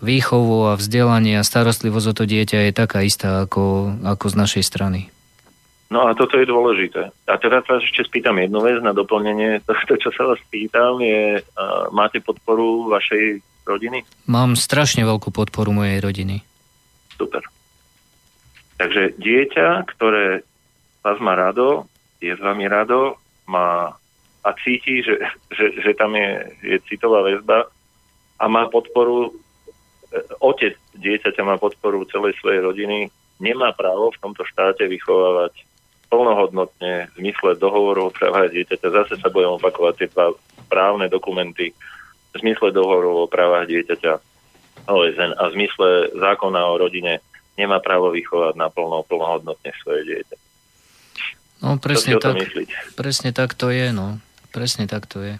výchovu a vzdelanie a starostlivosť o to dieťa je taká istá ako, ako z našej strany. No a toto je dôležité. A teraz vás ešte spýtam jednu vec na doplnenie. To, to čo sa vás pýtam, je, uh, máte podporu vašej rodiny? Mám strašne veľkú podporu mojej rodiny. Super. Takže dieťa, ktoré vás má rado, je s vami rado, má a cíti, že, že, že tam je, je citová väzba a má podporu, e, otec dieťaťa má podporu celej svojej rodiny, nemá právo v tomto štáte vychovávať plnohodnotne v zmysle dohovoru o právach dieťaťa. Zase sa budem opakovať tie dva právne dokumenty v zmysle dohovoru o právach dieťaťa OSN a v zmysle zákona o rodine nemá právo vychovať naplno, plnohodnotne svoje dieťa. No presne tak, presne tak to je, no. Presne tak to je.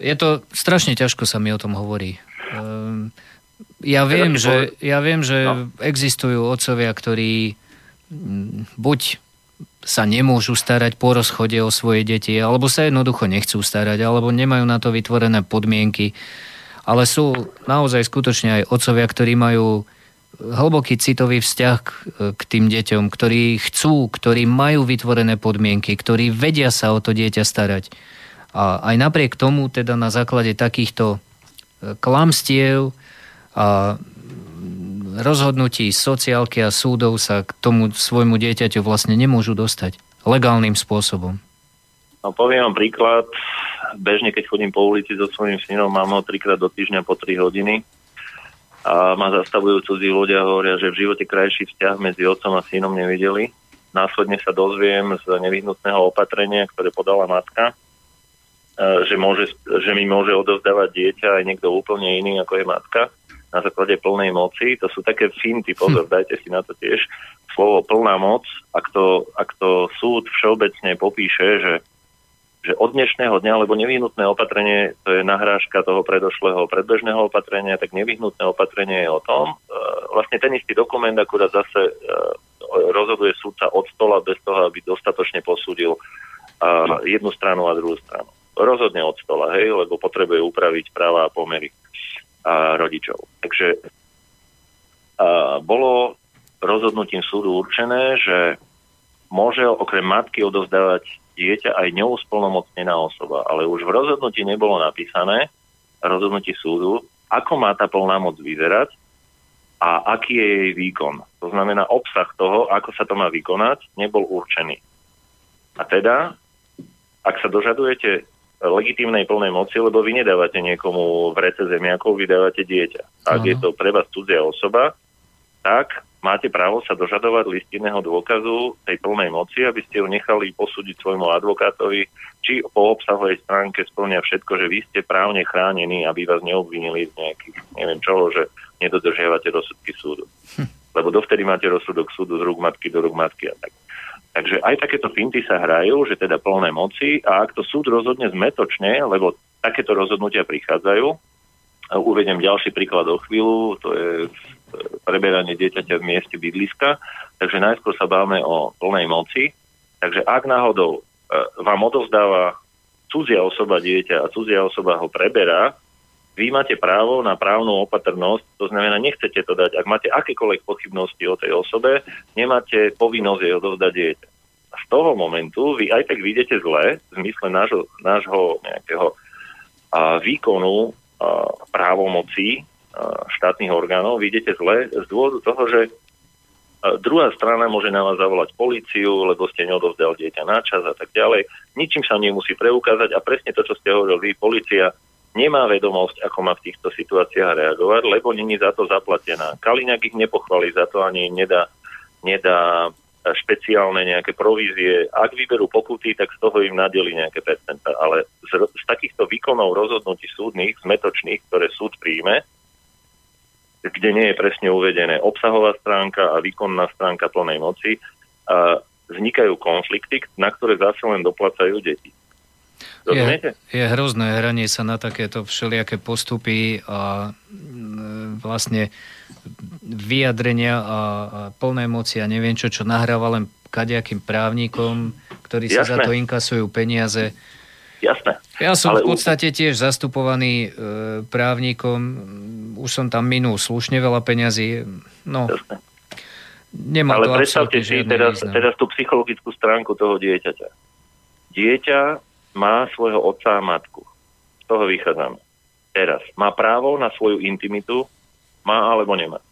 Je to strašne ťažko sa mi o tom hovorí. Um, ja viem, že, ja viem, že no. existujú otcovia, ktorí buď sa nemôžu starať po rozchode o svoje deti, alebo sa jednoducho nechcú starať, alebo nemajú na to vytvorené podmienky. Ale sú naozaj skutočne aj otcovia, ktorí majú hlboký citový vzťah k tým deťom, ktorí chcú, ktorí majú vytvorené podmienky, ktorí vedia sa o to dieťa starať. A aj napriek tomu, teda na základe takýchto e, klamstiev a rozhodnutí sociálky a súdov sa k tomu svojmu dieťaťu vlastne nemôžu dostať legálnym spôsobom. No poviem vám príklad. Bežne, keď chodím po ulici so svojím synom, mám ho trikrát do týždňa po 3 hodiny a ma zastavujú cudzí ľudia a hovoria, že v živote krajší vzťah medzi otcom a synom nevideli. Následne sa dozviem z nevyhnutného opatrenia, ktoré podala matka, e, že, môže, že mi môže odovzdávať dieťa aj niekto úplne iný, ako je matka na základe plnej moci. To sú také finty, pozor, hm. dajte si na to tiež slovo plná moc. Ak to, ak to súd všeobecne popíše, že, že od dnešného dňa, lebo nevyhnutné opatrenie, to je nahrážka toho predošlého predbežného opatrenia, tak nevyhnutné opatrenie je o tom, e, vlastne ten istý dokument akurát zase e, rozhoduje súdca od stola bez toho, aby dostatočne posúdil jednu stranu a druhú stranu. Rozhodne od stola, hej, lebo potrebuje upraviť práva a pomery a rodičov. Takže a, bolo rozhodnutím súdu určené, že môže okrem matky odovzdávať dieťa aj ňou splnomocnená osoba. Ale už v rozhodnutí nebolo napísané, rozhodnutí súdu, ako má tá plná moc vyzerať a aký je jej výkon. To znamená, obsah toho, ako sa to má vykonať, nebol určený. A teda, ak sa dožadujete legitímnej plnej moci, lebo vy nedávate niekomu v rece zemiakov, vy dávate dieťa. Ak Aha. je to pre vás cudzia osoba, tak máte právo sa dožadovať listinného dôkazu tej plnej moci, aby ste ju nechali posúdiť svojmu advokátovi, či po obsahovej stránke splňa všetko, že vy ste právne chránení, aby vás neobvinili z nejakých, neviem čoho, že nedodržiavate rozsudky súdu. Hm. Lebo dovtedy máte rozsudok súdu z rúk matky do rúk matky a tak. Takže aj takéto finty sa hrajú, že teda plné moci a ak to súd rozhodne zmetočne, lebo takéto rozhodnutia prichádzajú, uvedem ďalší príklad o chvíľu, to je preberanie dieťaťa v mieste bydliska, takže najskôr sa báme o plnej moci, takže ak náhodou e, vám odovzdáva cudzia osoba dieťa a cudzia osoba ho preberá, vy máte právo na právnu opatrnosť, to znamená, nechcete to dať. Ak máte akékoľvek pochybnosti o tej osobe, nemáte povinnosť jej odovzdať dieťa. A z toho momentu vy aj tak vidíte zle, v zmysle nášho, nášho nejakého a, výkonu a, právomocí štátnych orgánov, vidíte zle z dôvodu toho, že druhá strana môže na vás zavolať policiu, lebo ste neodovzdal dieťa na čas a tak ďalej. Ničím sa nemusí preukázať a presne to, čo ste hovorili, vy, policia nemá vedomosť, ako má v týchto situáciách reagovať, lebo není za to zaplatená. Kaliňák ich nepochváli za to, ani nedá, nedá špeciálne nejaké provízie. Ak vyberú pokuty, tak z toho im nadeli nejaké percenta. Ale z, z takýchto výkonov rozhodnutí súdnych, zmetočných, ktoré súd príjme, kde nie je presne uvedené obsahová stránka a výkonná stránka plnej moci, a vznikajú konflikty, na ktoré zase len doplacajú deti. Je, je hrozné hranie sa na takéto všelijaké postupy a mm, vlastne vyjadrenia a, a plné moci a neviem čo, čo nahráva len kadejakým právnikom, ktorí si za to inkasujú peniaze. Jasné. Ja som Ale v podstate tiež zastupovaný e, právnikom, už som tam minul slušne veľa peňazí. No, Jasné. Nemá Ale to predstavte si teraz, teraz tú psychologickú stránku toho dieťaťa. Dieťa má svojho otca a matku. Z toho vychádzame. Teraz. Má právo na svoju intimitu? Má alebo nemá?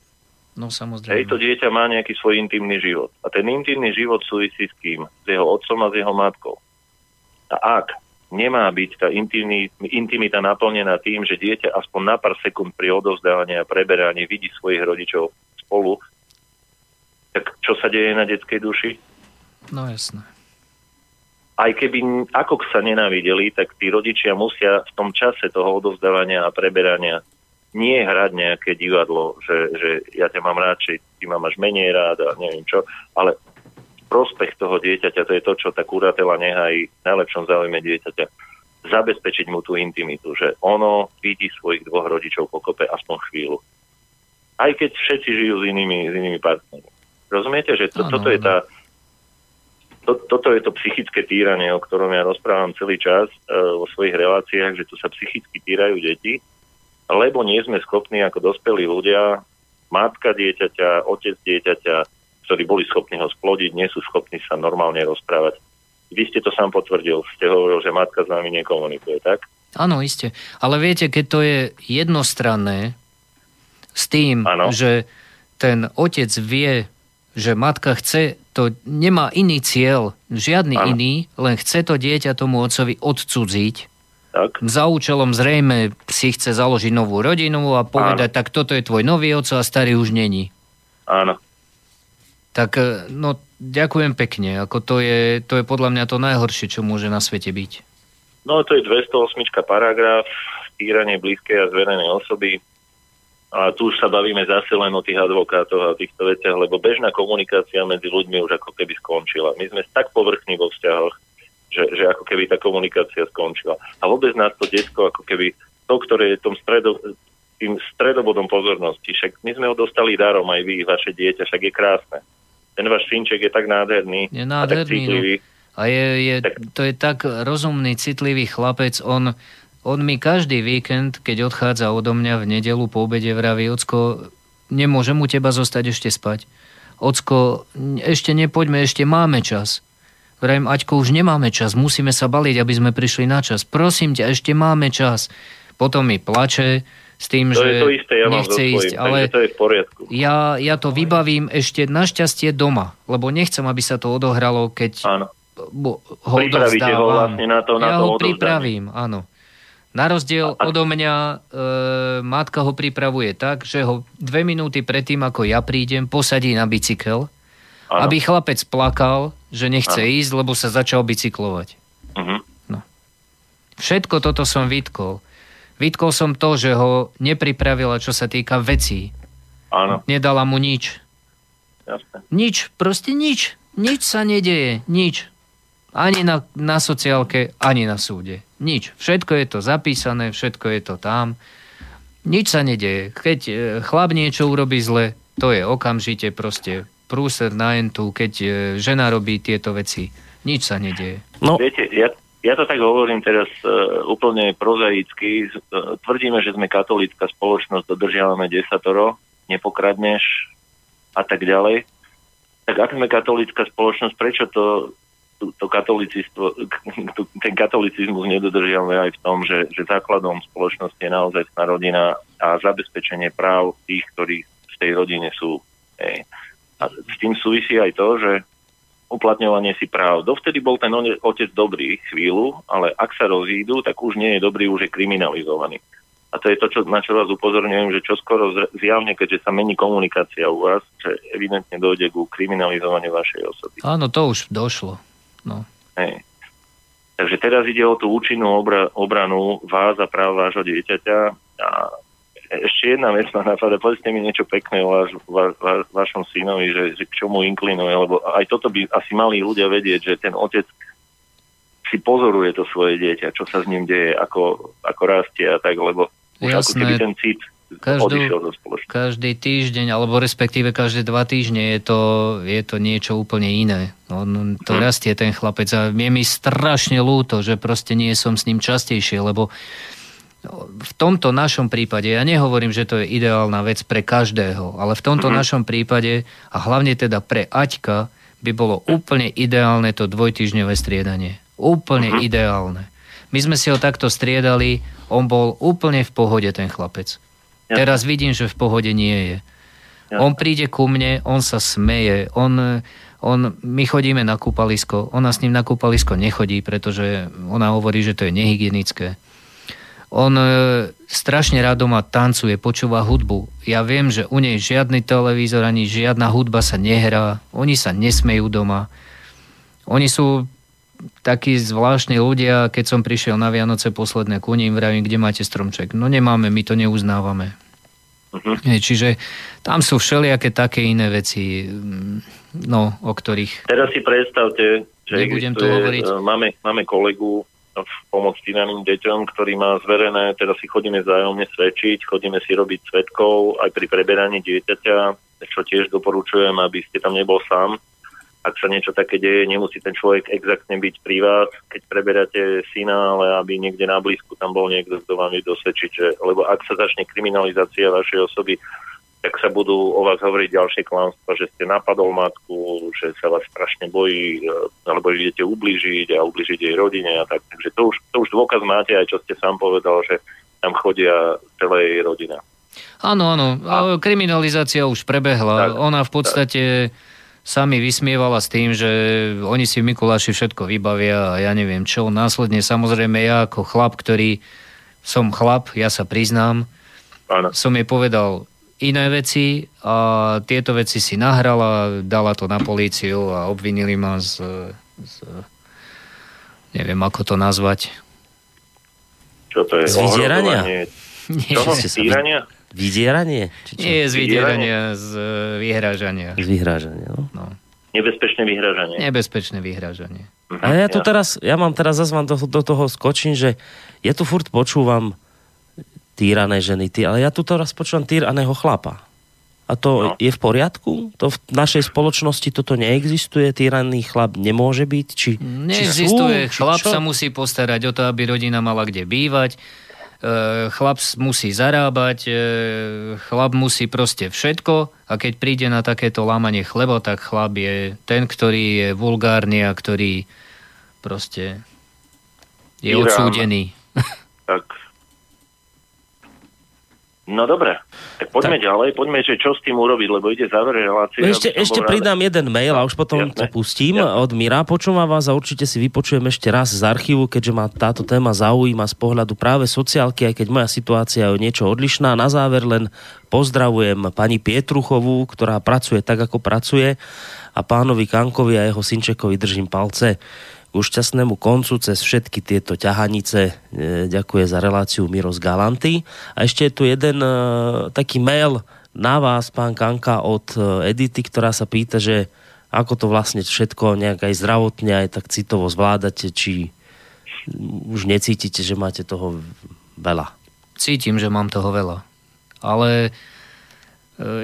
No samozrejme. Hej, to dieťa má nejaký svoj intimný život. A ten intimný život súvisí s kým? S jeho otcom a s jeho matkou. A ak nemá byť tá intimita naplnená tým, že dieťa aspoň na pár sekúnd pri odovzdávaní a preberaní vidí svojich rodičov spolu, tak čo sa deje na detskej duši? No jasné aj keby ako sa nenávideli, tak tí rodičia musia v tom čase toho odovzdávania a preberania nie hrať nejaké divadlo, že, že ja ťa mám rád, či ty ma máš menej rád a neviem čo, ale prospech toho dieťaťa, to je to, čo tá kuratela nehají v najlepšom záujme dieťaťa, zabezpečiť mu tú intimitu, že ono vidí svojich dvoch rodičov pokope aspoň chvíľu. Aj keď všetci žijú s inými, s inými partnermi. Rozumiete, že to, toto je tá to, toto je to psychické týranie, o ktorom ja rozprávam celý čas e, vo svojich reláciách, že tu sa psychicky týrajú deti, lebo nie sme schopní ako dospelí ľudia, matka dieťaťa, otec dieťaťa, ktorí boli schopní ho splodiť, nie sú schopní sa normálne rozprávať. Vy ste to sám potvrdil, ste hovoril, že matka s nami nekomunikuje, tak? Áno, iste. Ale viete, keď to je jednostranné s tým, ano. že ten otec vie, že matka chce, to nemá iný cieľ, žiadny ano. iný, len chce to dieťa tomu otcovi odcudziť. Tak. Za účelom zrejme si chce založiť novú rodinu a povedať, ano. tak toto je tvoj nový oco a starý už není. Áno. Tak e, no, ďakujem pekne. Ako to, je, to je podľa mňa to najhoršie, čo môže na svete byť. No to je 208 paragraf, týranie blízkej a zverenej osoby. A tu už sa bavíme zase len o tých advokátoch a týchto veciach, lebo bežná komunikácia medzi ľuďmi už ako keby skončila. My sme tak povrchní vo vzťahoch, že, že ako keby tá komunikácia skončila. A vôbec nás to detsko ako keby to, ktoré je tom stredo, tým stredobodom pozornosti. Však my sme ho dostali darom aj vy, vaše dieťa, však je krásne ten váš synček je tak nádherný, je nádherný a tak citlivý. No. A je, je, to je tak rozumný, citlivý chlapec. On, on mi každý víkend, keď odchádza odo mňa v nedelu po obede vraví, Ocko, nemôžem u teba zostať ešte spať. Ocko, ešte nepoďme, ešte máme čas. Vrajím, Aťko, už nemáme čas, musíme sa baliť, aby sme prišli na čas. Prosím ťa, ešte máme čas. Potom mi plače, s tým, to že je to isté, ja nechce ísť, ale to je v poriadku. Ja, ja to vybavím ešte našťastie doma, lebo nechcem, aby sa to odohralo, keď áno. ho Pripravíte ho vlastne na to, na ja to ho pripravím, áno. Na rozdiel a, odo mňa e, matka ho pripravuje tak, že ho dve minúty predtým, ako ja prídem, posadí na bicykel, ano. aby chlapec plakal, že nechce ano. ísť, lebo sa začal bicyklovať. Uh-huh. No. Všetko toto som vytkol. Vytkol som to, že ho nepripravila, čo sa týka vecí. Áno. Nedala mu nič. Jasne. Nič, proste nič. Nič sa nedeje, nič. Ani na, na sociálke, ani na súde. Nič. Všetko je to zapísané, všetko je to tam. Nič sa nedeje. Keď e, chlap niečo urobí zle, to je okamžite proste prúser na entu, keď e, žena robí tieto veci. Nič sa nedeje. No. Viete, ja, ja to tak hovorím teraz uh, úplne prozaicky. Uh, tvrdíme, že sme katolická spoločnosť, dodržiavame desatoro, nepokradneš a tak ďalej. Tak ak sme katolická spoločnosť, prečo to, to, to ten katolicizmus nedodržiavame aj v tom, že, že základom spoločnosti je naozaj rodina a zabezpečenie práv tých, ktorí v tej rodine sú. Hej. A s tým súvisí aj to, že uplatňovanie si práv. Dovtedy bol ten otec dobrý chvíľu, ale ak sa rozídu, tak už nie je dobrý, už je kriminalizovaný. A to je to, čo, na čo vás upozorňujem, že čo skoro zjavne, keďže sa mení komunikácia u vás, že evidentne dojde ku kriminalizovaniu vašej osoby. Áno, to už došlo. No. Hej. Takže teraz ide o tú účinnú obra, obranu vás a práv vášho dieťaťa a ešte jedna vec ma napadá, povedzte mi niečo pekné o vaš, va, va, vašom synovi, že, že k čomu inklinuje, lebo aj toto by asi mali ľudia vedieť, že ten otec si pozoruje to svoje dieťa, čo sa s ním deje, ako, ako rastie a tak, lebo už Jasné. ako keby ten cit Každú, každý týždeň, alebo respektíve každé dva týždne je to, je to niečo úplne iné. On, to hmm. rastie ten chlapec a je mi strašne ľúto, že proste nie som s ním častejšie, lebo v tomto našom prípade, ja nehovorím, že to je ideálna vec pre každého, ale v tomto mm-hmm. našom prípade a hlavne teda pre Aťka by bolo úplne ideálne to dvojtyžňové striedanie. Úplne mm-hmm. ideálne. My sme si ho takto striedali, on bol úplne v pohode, ten chlapec. Ja. Teraz vidím, že v pohode nie je. Ja. On príde ku mne, on sa smeje, on, on, my chodíme na kúpalisko, ona s ním na kúpalisko nechodí, pretože ona hovorí, že to je nehygienické. On e, strašne rád doma tancuje, počúva hudbu. Ja viem, že u nej žiadny televízor ani žiadna hudba sa nehrá. Oni sa nesmejú doma. Oni sú takí zvláštni ľudia, keď som prišiel na Vianoce posledné ku ním, vravím, kde máte stromček. No nemáme, my to neuznávame. Uh-huh. Čiže tam sú všelijaké také iné veci, mm, no, o ktorých... Teraz si predstavte, že Nebudem to hovoriť. E, máme, máme kolegu v pomoc týraným deťom, ktorý má zverené, teda si chodíme zájomne svedčiť, chodíme si robiť svetkov aj pri preberaní dieťaťa, čo tiež doporučujem, aby ste tam nebol sám, ak sa niečo také deje, nemusí ten človek exaktne byť pri vás, keď preberáte syna, ale aby niekde na blízku tam bol niekto, kto vám vie dosvedčiť, že, lebo ak sa začne kriminalizácia vašej osoby, tak sa budú o vás hovoriť ďalšie klamstva, že ste napadol matku, že sa vás strašne bojí, alebo idete ubližiť a ubližiť jej rodine a tak. Takže to už, to už dôkaz máte, aj čo ste sám povedal, že tam chodia celej rodina. Áno, áno. A... Kriminalizácia už prebehla. Tak, Ona v podstate... Tak sa mi vysmievala s tým, že oni si v Mikuláši všetko vybavia a ja neviem čo. Následne samozrejme ja ako chlap, ktorý som chlap, ja sa priznám, ano. som jej povedal iné veci a tieto veci si nahrala, dala to na políciu a obvinili ma z, z neviem ako to nazvať. Čo to je? Z vydierania? Nie, Čo? Z Vydieranie? Či čo? Nie, z vydierania, z vyhrážania. Z vyhrážania, no. no. Nebezpečné vyhrážanie. Nebezpečné vyhrážanie. Mhm, a ja tu teraz, ja mám teraz zase vám do, do toho skočím, že ja tu furt počúvam týrané ženy, tý, ale ja tu teraz počúvam týraného chlapa. A to no. je v poriadku? To v našej spoločnosti toto neexistuje? Týraný chlap nemôže byť? Či, Neexistuje. Či sú, chlap či sa musí postarať o to, aby rodina mala kde bývať E, chlap musí zarábať, e, chlap musí proste všetko a keď príde na takéto lámanie chleba, tak chlap je ten, ktorý je vulgárny a ktorý proste je Irán. odsúdený. Tak No dobre, tak poďme tak. ďalej, poďme, že čo s tým urobiť, lebo ide záver relácie. No ešte, ešte pridám jeden mail a už potom Jasne. to pustím Jasne. od Mira. Počúvam vás a určite si vypočujem ešte raz z archívu, keďže ma táto téma zaujíma z pohľadu práve sociálky, aj keď moja situácia je niečo odlišná. Na záver len pozdravujem pani Pietruchovú, ktorá pracuje tak, ako pracuje a pánovi Kankovi a jeho synčekovi držím palce ku šťastnému koncu cez všetky tieto ťahanice. E, ďakuje za reláciu Miro z Galanty. A ešte je tu jeden e, taký mail na vás, pán Kanka, od e, Edity, ktorá sa pýta, že ako to vlastne všetko nejak aj zdravotne, aj tak citovo zvládate, či už necítite, že máte toho veľa? Cítim, že mám toho veľa. Ale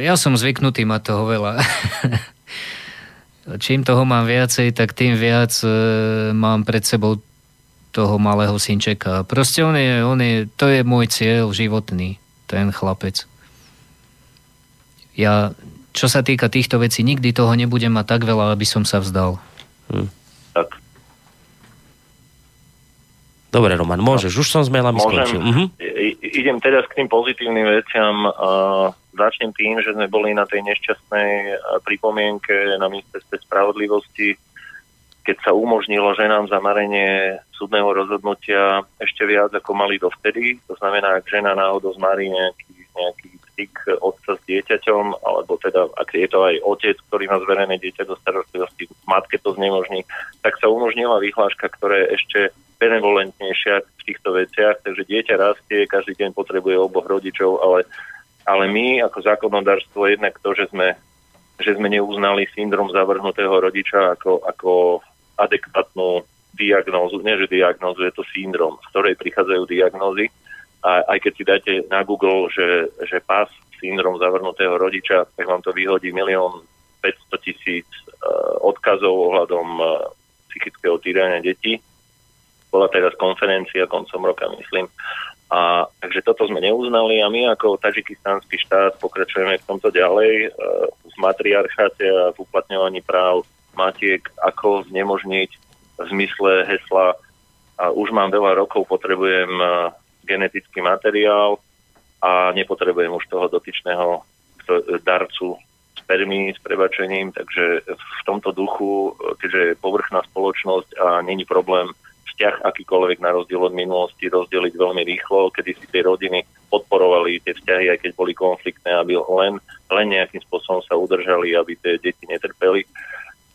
ja som zvyknutý mať toho veľa. čím toho mám viacej, tak tým viac e, mám pred sebou toho malého synčeka. Proste on je, on je, to je môj cieľ životný, ten chlapec. Ja, čo sa týka týchto vecí, nikdy toho nebudem mať tak veľa, aby som sa vzdal. Hm. Tak. Dobre, Roman, môžeš, už som s mailami skončil. Mhm. Idem teraz k tým pozitívnym veciam. Uh Začnem tým, že sme boli na tej nešťastnej pripomienke na ministerstve spravodlivosti, keď sa umožnilo ženám zamarenie súdneho rozhodnutia ešte viac ako mali dovtedy. To znamená, ak žena náhodou zmarí nejaký, nejaký styk otca s dieťaťom, alebo teda, ak je to aj otec, ktorý má zverené dieťa do starostlivosti, matke to znemožní, tak sa umožnila vyhláška, ktorá je ešte benevolentnejšia v týchto veciach, takže dieťa rastie, každý deň potrebuje oboch rodičov, ale ale my ako zákonodárstvo jednak to, že sme, že sme neuznali syndrom zavrhnutého rodiča ako, ako adekvátnu diagnózu, nie že diagnózu, je to syndrom, z ktorej prichádzajú diagnózy. A aj keď si dáte na Google, že, že pás syndrom zavrhnutého rodiča, tak vám to vyhodí milión 500 tisíc uh, odkazov ohľadom uh, psychického týrania detí. Bola teraz konferencia koncom roka, myslím. A, takže toto sme neuznali a my ako tadžikistanský štát pokračujeme v tomto ďalej e, v matriarcháte a v uplatňovaní práv matiek, ako znemožniť v zmysle hesla a už mám veľa rokov, potrebujem e, genetický materiál a nepotrebujem už toho dotyčného darcu spermí s prebačením, takže v tomto duchu, e, keďže je povrchná spoločnosť a není problém vzťah akýkoľvek na rozdiel od minulosti rozdeliť veľmi rýchlo, kedy si tie rodiny podporovali tie vzťahy, aj keď boli konfliktné, aby len, len nejakým spôsobom sa udržali, aby tie deti netrpeli.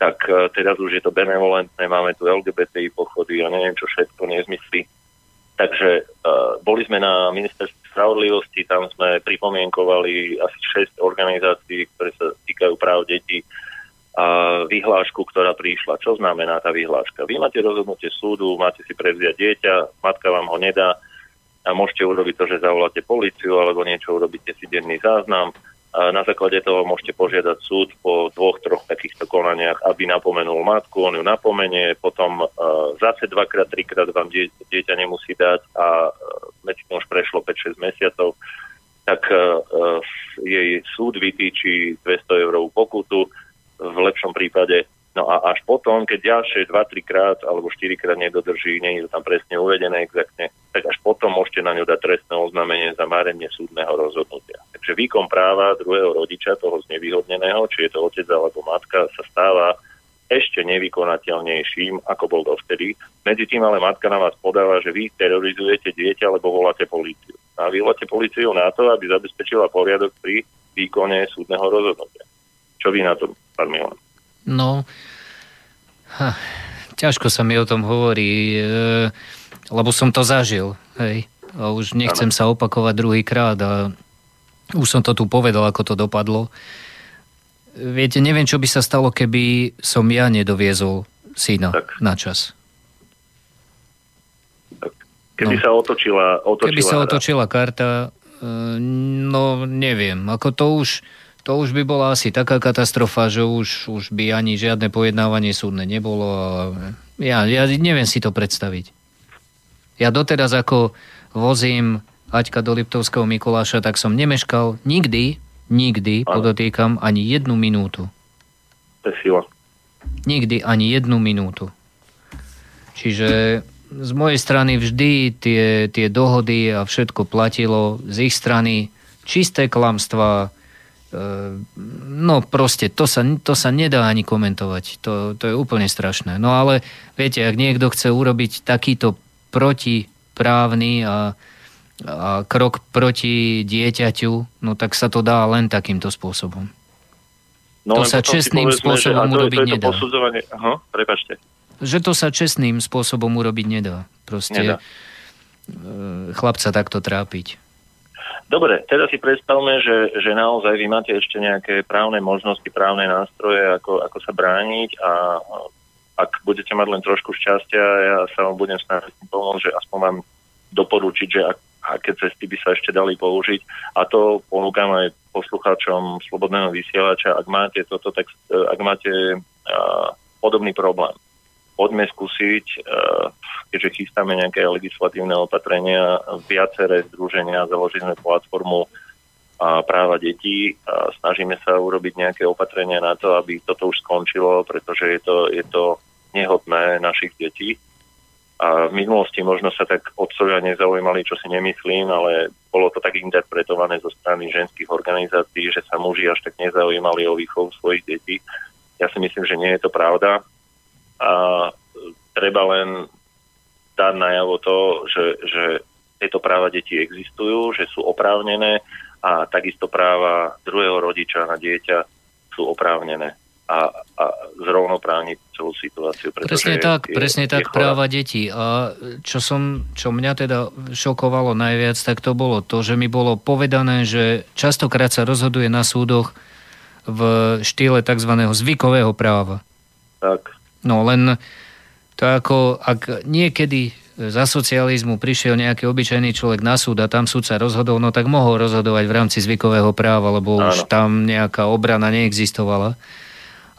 Tak e, teraz už je to benevolentné, máme tu LGBTI pochody a neviem čo všetko nezmyslí. Takže uh, boli sme na ministerstve spravodlivosti, tam sme pripomienkovali asi 6 organizácií, ktoré sa týkajú práv detí vyhlášku, ktorá prišla. Čo znamená tá vyhláška? Vy máte rozhodnutie súdu, máte si prevziať dieťa, matka vám ho nedá a môžete urobiť to, že zavoláte policiu alebo niečo urobíte si denný záznam a na základe toho môžete požiadať súd po dvoch, troch takýchto konaniach, aby napomenul matku, on ju napomenie, potom uh, zase dvakrát, trikrát vám die, dieťa nemusí dať a medzi už prešlo 5-6 mesiacov, tak uh, jej súd vytýči 200 eurovú pokutu, v lepšom prípade No a až potom, keď ďalšie 2-3 krát alebo 4 krát nedodrží, nie je to tam presne uvedené exaktne, tak až potom môžete na ňu dať trestné oznámenie za márenie súdneho rozhodnutia. Takže výkon práva druhého rodiča, toho znevýhodneného, či je to otec alebo matka, sa stáva ešte nevykonateľnejším, ako bol dovtedy. Medzi tým ale matka na vás podáva, že vy terorizujete dieťa, alebo voláte políciu. A vy voláte políciu na to, aby zabezpečila poriadok pri výkone súdneho rozhodnutia. Čo vy na to, pán Milan? No, ha, ťažko sa mi o tom hovorí, e, lebo som to zažil, hej. A už nechcem sa opakovať druhýkrát a už som to tu povedal, ako to dopadlo. Viete, neviem, čo by sa stalo, keby som ja nedoviezol syna tak. na čas. Tak. Keby no. sa otočila, otočila Keby sa otočila karta, e, no neviem, ako to už to už by bola asi taká katastrofa, že už, už by ani žiadne pojednávanie súdne nebolo. Ja, ja neviem si to predstaviť. Ja doteraz ako vozím Aťka do Liptovského Mikuláša, tak som nemeškal nikdy, nikdy, ano. podotýkam, ani jednu minútu. To je sila. Nikdy ani jednu minútu. Čiže z mojej strany vždy tie, tie dohody a všetko platilo z ich strany čisté klamstvá, no proste, to sa, to sa nedá ani komentovať. To, to je úplne strašné. No ale viete, ak niekto chce urobiť takýto protiprávny a, a krok proti dieťaťu, no tak sa to dá len takýmto spôsobom. No, to sa čestným povedzme, spôsobom že, urobiť to, to nedá. Posudzovanie... Aha, prepačte. Že to sa čestným spôsobom urobiť nedá. Proste nedá. E, chlapca takto trápiť. Dobre, teda si predstavme, že, že naozaj vy máte ešte nejaké právne možnosti, právne nástroje, ako, ako sa brániť a ak budete mať len trošku šťastia, ja sa vám budem snažiť pomôcť, že aspoň vám doporučiť, že ak, aké cesty by sa ešte dali použiť. A to ponúkam aj poslucháčom Slobodného vysielača. Ak máte toto, tak ak máte uh, podobný problém, poďme skúsiť, uh, keďže chystáme nejaké legislatívne opatrenia, viaceré združenia, založili sme platformu a práva detí a snažíme sa urobiť nejaké opatrenia na to, aby toto už skončilo, pretože je to, je to nehodné našich detí. A v minulosti možno sa tak otcovia nezaujímali, čo si nemyslím, ale bolo to tak interpretované zo strany ženských organizácií, že sa muži až tak nezaujímali o výchovu svojich detí. Ja si myslím, že nie je to pravda. A treba len dať najavo to, že, že tieto práva detí existujú, že sú oprávnené a takisto práva druhého rodiča na dieťa sú oprávnené a, a zrovnoprávniť celú situáciu. Presne tak, je, presne je, tak je práva detí. A čo, som, čo mňa teda šokovalo najviac, tak to bolo to, že mi bolo povedané, že častokrát sa rozhoduje na súdoch v štýle tzv. zvykového práva. Tak. No len to ako, ak niekedy za socializmu prišiel nejaký obyčajný človek na súd a tam súd sa rozhodol, no tak mohol rozhodovať v rámci zvykového práva, lebo Áno. už tam nejaká obrana neexistovala.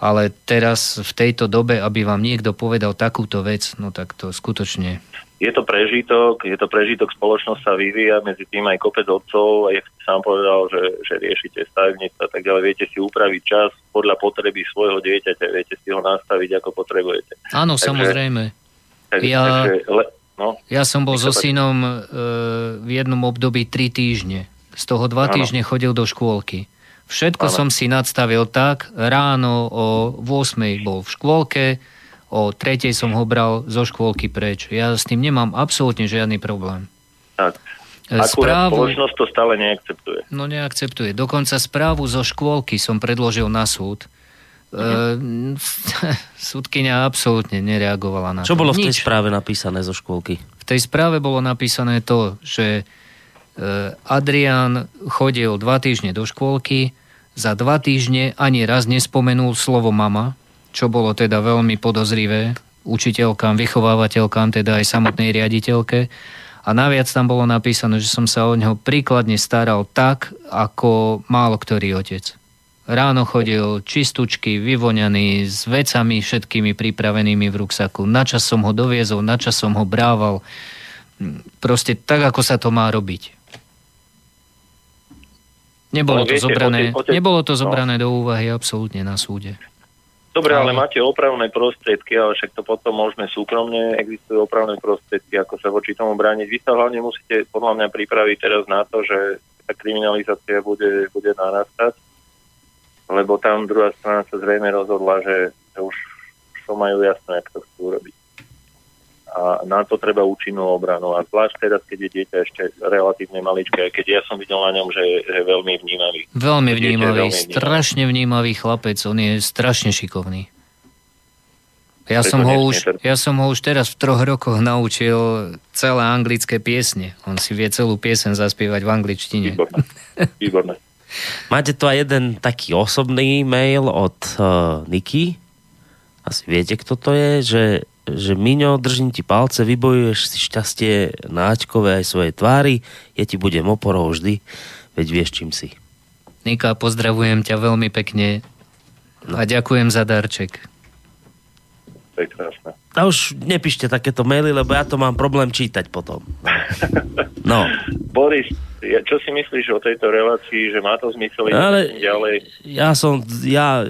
Ale teraz v tejto dobe, aby vám niekto povedal takúto vec, no tak to skutočne je to prežitok, je to prežitok, spoločnosť sa vyvíja, medzi tým aj kopec otcov, a jak sám povedal, že, že riešite stavebníctvo a tak ďalej, viete si upraviť čas podľa potreby svojho dieťaťa, viete si ho nastaviť, ako potrebujete. Áno, takže, samozrejme. Tak, ja, takže, le, no, ja som bol so synom e, v jednom období 3 týždne. Z toho 2 týždne chodil do škôlky. Všetko ano. som si nadstavil tak, ráno o 8 bol v škôlke, o tretej som ho bral zo škôlky preč. Ja s tým nemám absolútne žiadny problém. Tak. E, správu, spoločnosť to stále neakceptuje. No neakceptuje. Dokonca správu zo škôlky som predložil na súd. Uh-huh. súdkynia absolútne nereagovala na Čo to. bolo v tej Nič. správe napísané zo škôlky? V tej správe bolo napísané to, že Adrian chodil dva týždne do škôlky, za dva týždne ani raz nespomenul slovo mama, čo bolo teda veľmi podozrivé učiteľkám, vychovávateľkám, teda aj samotnej riaditeľke. A naviac tam bolo napísané, že som sa o neho príkladne staral tak, ako málo ktorý otec. Ráno chodil čistúčky, vyvoňaný, s vecami všetkými pripravenými v ruksaku. Načas som ho doviezol, načas som ho brával. Proste tak, ako sa to má robiť. Nebolo, to, viete, zobrané, nebolo to no. zobrané no. do úvahy absolútne na súde. Dobre, ale máte opravné prostriedky, ale však to potom môžeme súkromne, existujú opravné prostriedky, ako sa voči tomu brániť. Vy sa hlavne musíte podľa mňa pripraviť teraz na to, že tá kriminalizácia bude, bude narastať, lebo tam druhá strana sa zrejme rozhodla, že, že už, už to majú jasné, ako to chcú robiť a na to treba účinnú obranu. A zvlášť teraz, keď je dieťa ešte relatívne maličké, keď ja som videl na ňom, že je veľmi vnímavý. Veľmi vnímavý, veľmi strašne vnímavý chlapec, on je strašne šikovný. Ja som, ho už, ja som ho už teraz v troch rokoch naučil celé anglické piesne. On si vie celú piesen zaspievať v angličtine. Výborné. Výborné. Máte tu aj jeden taký osobný mail od uh, Niky. Asi viete, kto to je, že že Miňo, držím ti palce, vybojuješ si šťastie na Aťkové aj svojej tvári, ja ti budem oporou vždy, veď vieš, čím si. Nika, pozdravujem ťa veľmi pekne a ďakujem za darček. To je krásne. A už nepíšte takéto maily, lebo ja to mám problém čítať potom. No. Boris, ja, čo si myslíš o tejto relácii, že má to zmysel Ale ďalej? Ja som, ja,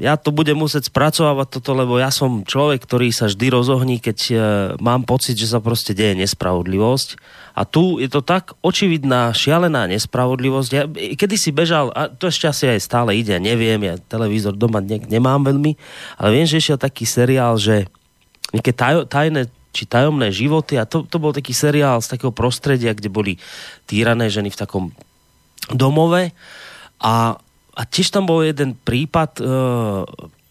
ja to budem musieť spracovávať toto, lebo ja som človek, ktorý sa vždy rozohní, keď uh, mám pocit, že sa proste deje nespravodlivosť. A tu je to tak očividná, šialená nespravodlivosť. Ja, kedy si bežal, a to ešte asi aj stále ide, neviem, ja televízor doma ne, nemám veľmi, ale viem, že išiel taký seriál, že nejaké taj, tajné či tajomné životy a to, to bol taký seriál z takého prostredia, kde boli týrané ženy v takom domove a, a tiež tam bol jeden prípad e,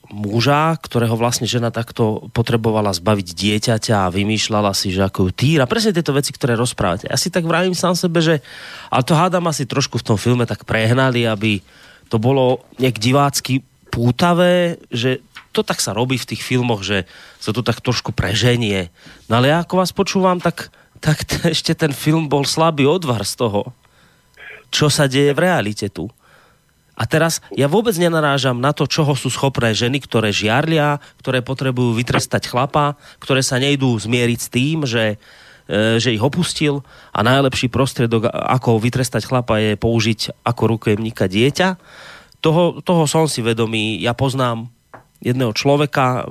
muža, ktorého vlastne žena takto potrebovala zbaviť dieťaťa a vymýšľala si, že ako ju týra. Presne tieto veci, ktoré rozprávate. Ja si tak vravím sám sebe, že ale to hádam asi trošku v tom filme tak prehnali, aby to bolo nejak divácky pútavé, že to tak sa robí v tých filmoch, že sa to tak trošku preženie. No ale ja ako vás počúvam, tak, tak t- ešte ten film bol slabý odvar z toho, čo sa deje v realite tu. A teraz ja vôbec nenarážam na to, čoho sú schopné ženy, ktoré žiarlia, ktoré potrebujú vytrestať chlapa, ktoré sa nejdú zmieriť s tým, že, e, že ich opustil a najlepší prostriedok, ako vytrestať chlapa, je použiť ako rukojemníka dieťa. Toho, toho som si vedomý, ja poznám jedného človeka,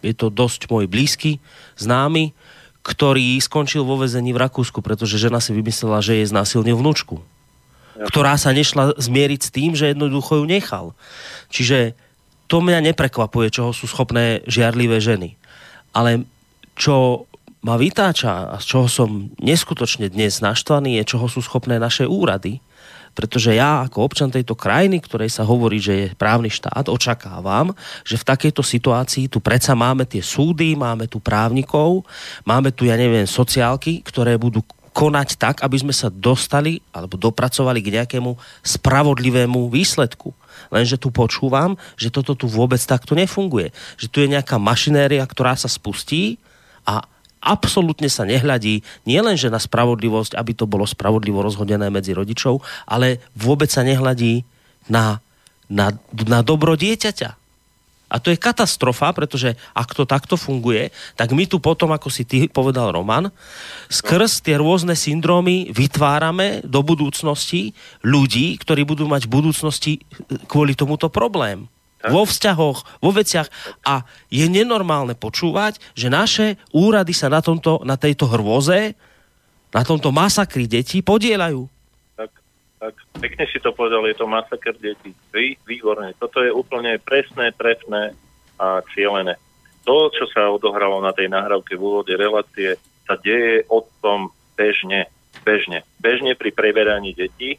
je to dosť môj blízky, známy, ktorý skončil vo vezení v Rakúsku, pretože žena si vymyslela, že je znásilnil vnúčku. Ktorá sa nešla zmieriť s tým, že jednoducho ju nechal. Čiže to mňa neprekvapuje, čoho sú schopné žiarlivé ženy. Ale čo ma vytáča a z čoho som neskutočne dnes naštvaný, je, čoho sú schopné naše úrady, pretože ja ako občan tejto krajiny, ktorej sa hovorí, že je právny štát, očakávam, že v takejto situácii tu predsa máme tie súdy, máme tu právnikov, máme tu, ja neviem, sociálky, ktoré budú konať tak, aby sme sa dostali alebo dopracovali k nejakému spravodlivému výsledku. Lenže tu počúvam, že toto tu vôbec takto nefunguje. Že tu je nejaká mašinéria, ktorá sa spustí a absolútne sa nehľadí nielenže na spravodlivosť, aby to bolo spravodlivo rozhodené medzi rodičov, ale vôbec sa nehľadí na, na, na dobro dieťaťa. A to je katastrofa, pretože ak to takto funguje, tak my tu potom, ako si ty povedal Roman, skrz tie rôzne syndromy vytvárame do budúcnosti ľudí, ktorí budú mať v budúcnosti kvôli tomuto problém vo vzťahoch, vo veciach a je nenormálne počúvať, že naše úrady sa na, tomto, na tejto hrôze, na tomto masakri detí podielajú. Tak, tak, pekne si to povedal, je to masakr detí. Vy, výborne. Toto je úplne presné, trefné a cieľené. To, čo sa odohralo na tej nahrávke v úvode relácie, sa deje tom bežne. Bežne. Bežne pri preberaní detí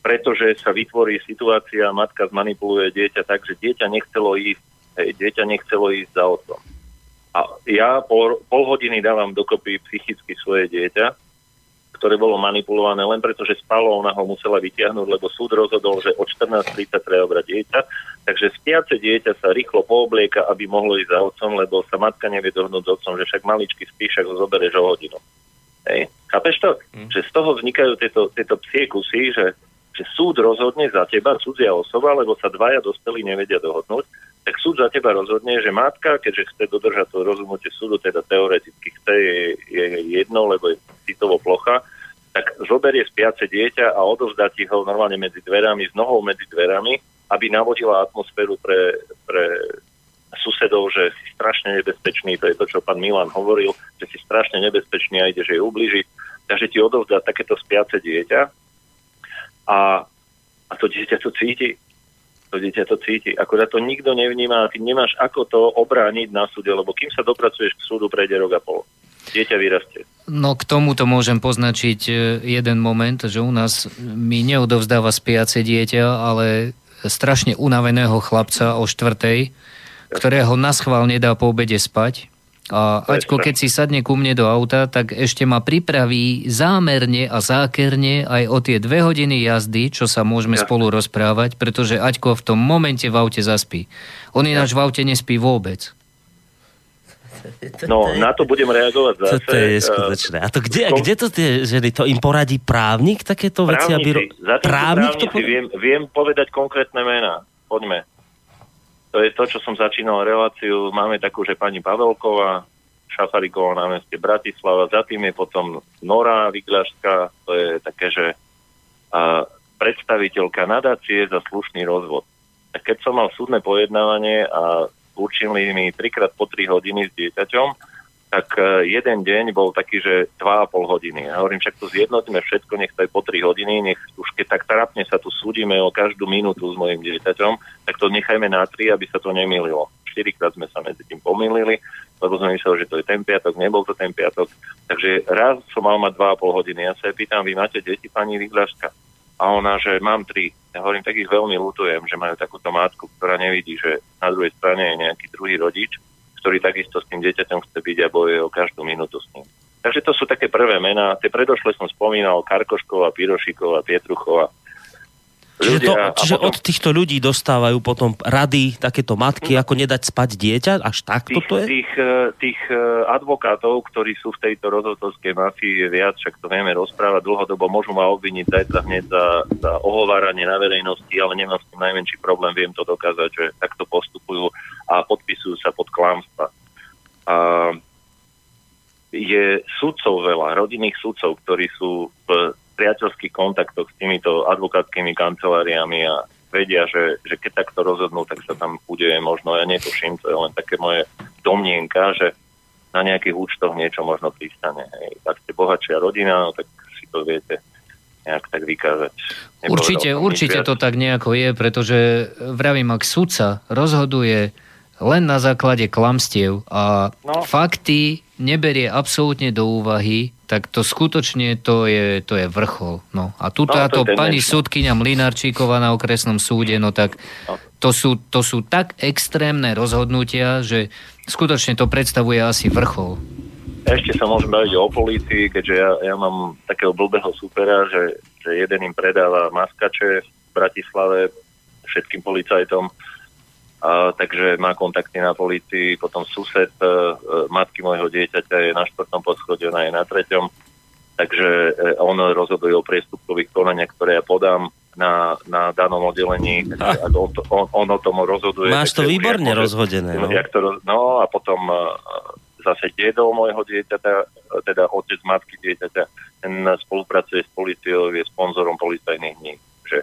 pretože sa vytvorí situácia, matka zmanipuluje dieťa tak, že dieťa nechcelo ísť, hej, dieťa nechcelo ísť za otcom. A ja pol, pol hodiny dávam dokopy psychicky svoje dieťa, ktoré bolo manipulované len preto, že spalo, ona ho musela vytiahnuť, lebo súd rozhodol, že od 14.30 treba obrať dieťa. Takže spiace dieťa sa rýchlo pooblieka, aby mohlo ísť za otcom, lebo sa matka nevie dohnúť s otcom, že však maličky spí, však ho zoberieš o hodinu. Hej. Chápeš to? Mm. Že z toho vznikajú tieto, tieto psie kusy, že, že súd rozhodne za teba, cudzia osoba, lebo sa dvaja dospelí nevedia dohodnúť, tak súd za teba rozhodne, že matka, keďže chce dodržať to rozhodnutie súdu, teda teoreticky chce, je, je jedno, lebo je citovo plocha, tak zoberie spiace dieťa a odovzdá ti ho normálne medzi dverami, s nohou medzi dverami, aby navodila atmosféru pre, pre susedov, že si strašne nebezpečný, to je to, čo pán Milan hovoril, že si strašne nebezpečný a ide, že jej ubližiť, takže ti odovzdá takéto spiace dieťa a, a to dieťa to cíti. To dieťa to cíti. Akorát to nikto nevníma ty nemáš ako to obrániť na súde, lebo kým sa dopracuješ k súdu, prejde rok a pol. Dieťa vyrastie. No k tomuto môžem poznačiť e, jeden moment, že u nás mi neodovzdáva spiace dieťa, ale strašne unaveného chlapca o štvrtej, ktorého na schvál nedá po obede spať. A Aťko, keď si sadne ku mne do auta, tak ešte ma pripraví zámerne a zákerne aj o tie dve hodiny jazdy, čo sa môžeme ja. spolu rozprávať, pretože Aťko v tom momente v aute zaspí. On ináč v aute nespí vôbec. No, na to budem reagovať zase. To je skutočné. A to kde, kde to tie ženy, to im poradí právnik takéto veci? Právnici, aby... Právnik to viem, viem povedať konkrétne mená. Poďme. To je to, čo som začínal reláciu. Máme takú, že pani Pavelková, Šafariková na meste Bratislava, za tým je potom Nora Viglašská, to je také, že a, predstaviteľka nadácie za slušný rozvod. A keď som mal súdne pojednávanie a určili mi trikrát po 3 hodiny s dieťaťom, tak e, jeden deň bol taký, že 2,5 hodiny. Ja hovorím, však to zjednotíme všetko, nech to je po 3 hodiny, nech už keď tak trápne sa tu súdime o každú minútu s mojim dieťaťom, tak to nechajme na 3, aby sa to nemýlilo. 4 krát sme sa medzi tým pomýlili, lebo sme mysleli, že to je ten piatok, nebol to ten piatok. Takže raz som mal mať 2,5 hodiny. Ja sa jej pýtam, vy máte deti, pani Vyglaška? A ona, že mám tri. Ja hovorím, tak ich veľmi lutujem, že majú takúto matku, ktorá nevidí, že na druhej strane je nejaký druhý rodič ktorý takisto s tým dieťaťom chce byť a bojuje o každú minútu s ním. Takže to sú také prvé mená. Tie predošle som spomínal Karkoškova, Pirošikova, Pietruchova. Čiže, to, čiže potom, od týchto ľudí dostávajú potom rady takéto matky, ako nedať spať dieťa? Až takto tých, to je? Tých, eh, tých eh, advokátov, ktorí sú v tejto rozhodovskej mafii, je viac, však to vieme rozprávať dlhodobo, môžu ma obviniť zajtra hneď za, za ohováranie na verejnosti, ale nemám s tým najmenší problém, viem to dokázať, že takto postupujú a podpisujú sa pod klamstva. A je sudcov veľa, rodinných sudcov, ktorí sú v priateľských kontaktoch s týmito advokátskymi kanceláriami a vedia, že, že keď takto rozhodnú, tak sa tam udeje možno, ja netuším, to je len také moje domnienka, že na nejakých účtoch niečo možno pristane. Hej. Ak ste bohatšia rodina, no, tak si to viete nejak tak vykázať. Nepovedal určite, určite to tak nejako je, pretože vravím, ak sudca rozhoduje len na základe klamstiev a no. fakty neberie absolútne do úvahy, tak to skutočne to je, to je vrchol. No. A tu no, táto pani súdkynia Mlinarčíková na okresnom súde, no tak no. to sú, to sú tak extrémne rozhodnutia, že skutočne to predstavuje asi vrchol. Ešte sa môžem baviť o polícii, keďže ja, ja mám takého blbého supera, že, že jeden im predáva maskače v Bratislave všetkým policajtom a, takže má kontakty na policii, potom sused e, e, matky môjho dieťaťa je na štvrtom poschodí, ona je na treťom, takže e, on rozhoduje o priestupkových konaniach, ktoré ja podám na, na danom oddelení, ak on, to, on, on o tom rozhoduje. Máš to výborne rozhodené. No. To, no a potom uh, zase dedol môjho dieťaťa, teda otec matky dieťaťa, ten spolupracuje s policiou, je sponzorom policajných dní. Že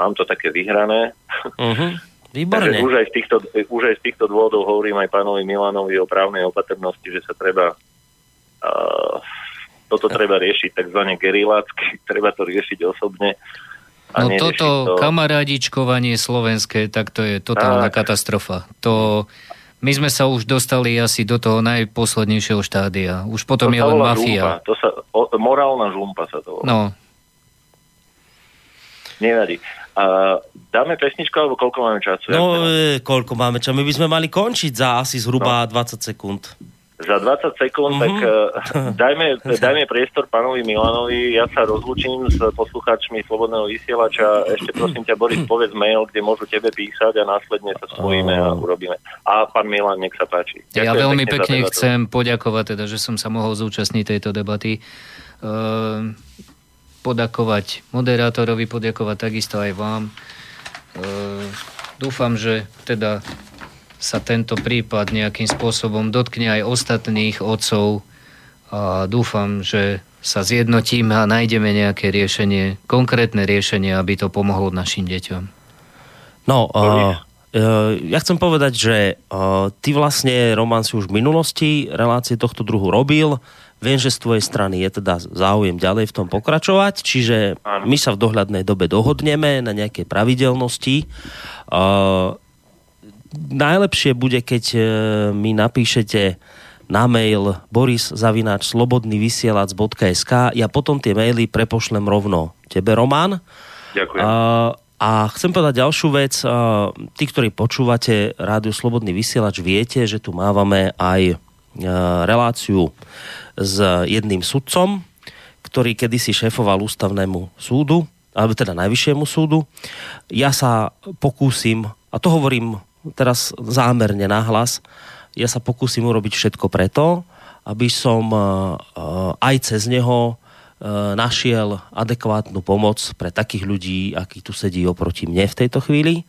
mám to také vyhrané. Uh-huh. Výborne. Takže už aj, z týchto, už aj z týchto dôvodov hovorím aj pánovi Milanovi o právnej opatrnosti, že sa treba uh, toto treba riešiť takzvané gerilácky, treba to riešiť osobne. A no toto to... kamarádičkovanie slovenské, tak to je totálna tak. katastrofa. To, my sme sa už dostali asi do toho najposlednejšieho štádia. Už potom to je len mafia. Žumpa. To sa, o, morálna žumpa sa to volá. No. Nevadí. A dáme pesničku, alebo koľko máme času? No, e, koľko máme času? My by sme mali končiť za asi zhruba no. 20 sekúnd. za 20 sekúnd, mm-hmm. tak uh, dajme, dajme priestor pánovi Milanovi. Ja sa rozlúčim s poslucháčmi Slobodného vysielača. Ešte prosím ťa, Boris, povedz mail, kde môžu tebe písať a následne sa spojíme a urobíme. A pán Milan, nech sa páči. Ďakujem ja veľmi pekne, pekne chcem poďakovať, teda, že som sa mohol zúčastniť tejto debaty. Uh, podakovať moderátorovi, podakovať takisto aj vám. Uh, dúfam, že teda sa tento prípad nejakým spôsobom dotkne aj ostatných otcov a dúfam, že sa zjednotíme a nájdeme nejaké riešenie, konkrétne riešenie, aby to pomohlo našim deťom. No, uh, ja chcem povedať, že uh, ty vlastne, Roman, si už v minulosti relácie tohto druhu robil. Viem, že z tvojej strany je teda záujem ďalej v tom pokračovať, čiže my sa v dohľadnej dobe dohodneme na nejakej pravidelnosti. Uh, najlepšie bude, keď e, mi napíšete na mail boris.slobodnyvysielac.sk Ja potom tie maily prepošlem rovno tebe, Roman. Ďakujem. A, a chcem povedať ďalšiu vec. Tí, ktorí počúvate Rádiu Slobodný vysielač, viete, že tu mávame aj reláciu s jedným sudcom, ktorý kedysi šéfoval ústavnému súdu, alebo teda najvyššiemu súdu. Ja sa pokúsim, a to hovorím teraz zámerne nahlas, ja sa pokúsim urobiť všetko preto, aby som e, e, aj cez neho e, našiel adekvátnu pomoc pre takých ľudí, akí tu sedí oproti mne v tejto chvíli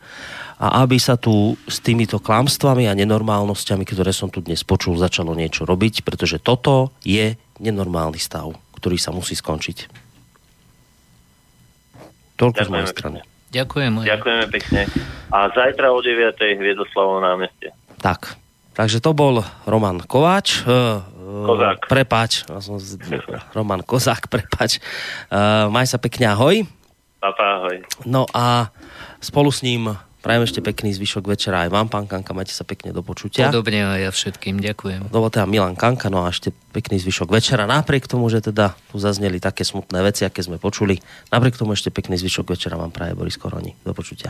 a aby sa tu s týmito klamstvami a nenormálnosťami, ktoré som tu dnes počul, začalo niečo robiť, pretože toto je nenormálny stav, ktorý sa musí skončiť. Toľko z mojej strany. Ďakujem. Ďakujeme pekne. A zajtra o 9. Hviezdoslavo námeste. Tak. Takže to bol Roman Kováč. Kozák. Prepač. Roman Kozák, prepač. Uh, maj sa pekne, ahoj. Papa, ahoj. No a spolu s ním Prajem ešte pekný zvyšok večera aj vám, pán Kanka, majte sa pekne do počutia. Podobne aj ja všetkým, ďakujem. Dovolte a Milan Kanka, no a ešte pekný zvyšok večera. Napriek tomu, že teda tu zazneli také smutné veci, aké sme počuli, napriek tomu ešte pekný zvyšok večera vám praje Boris Koroni. Do počutia.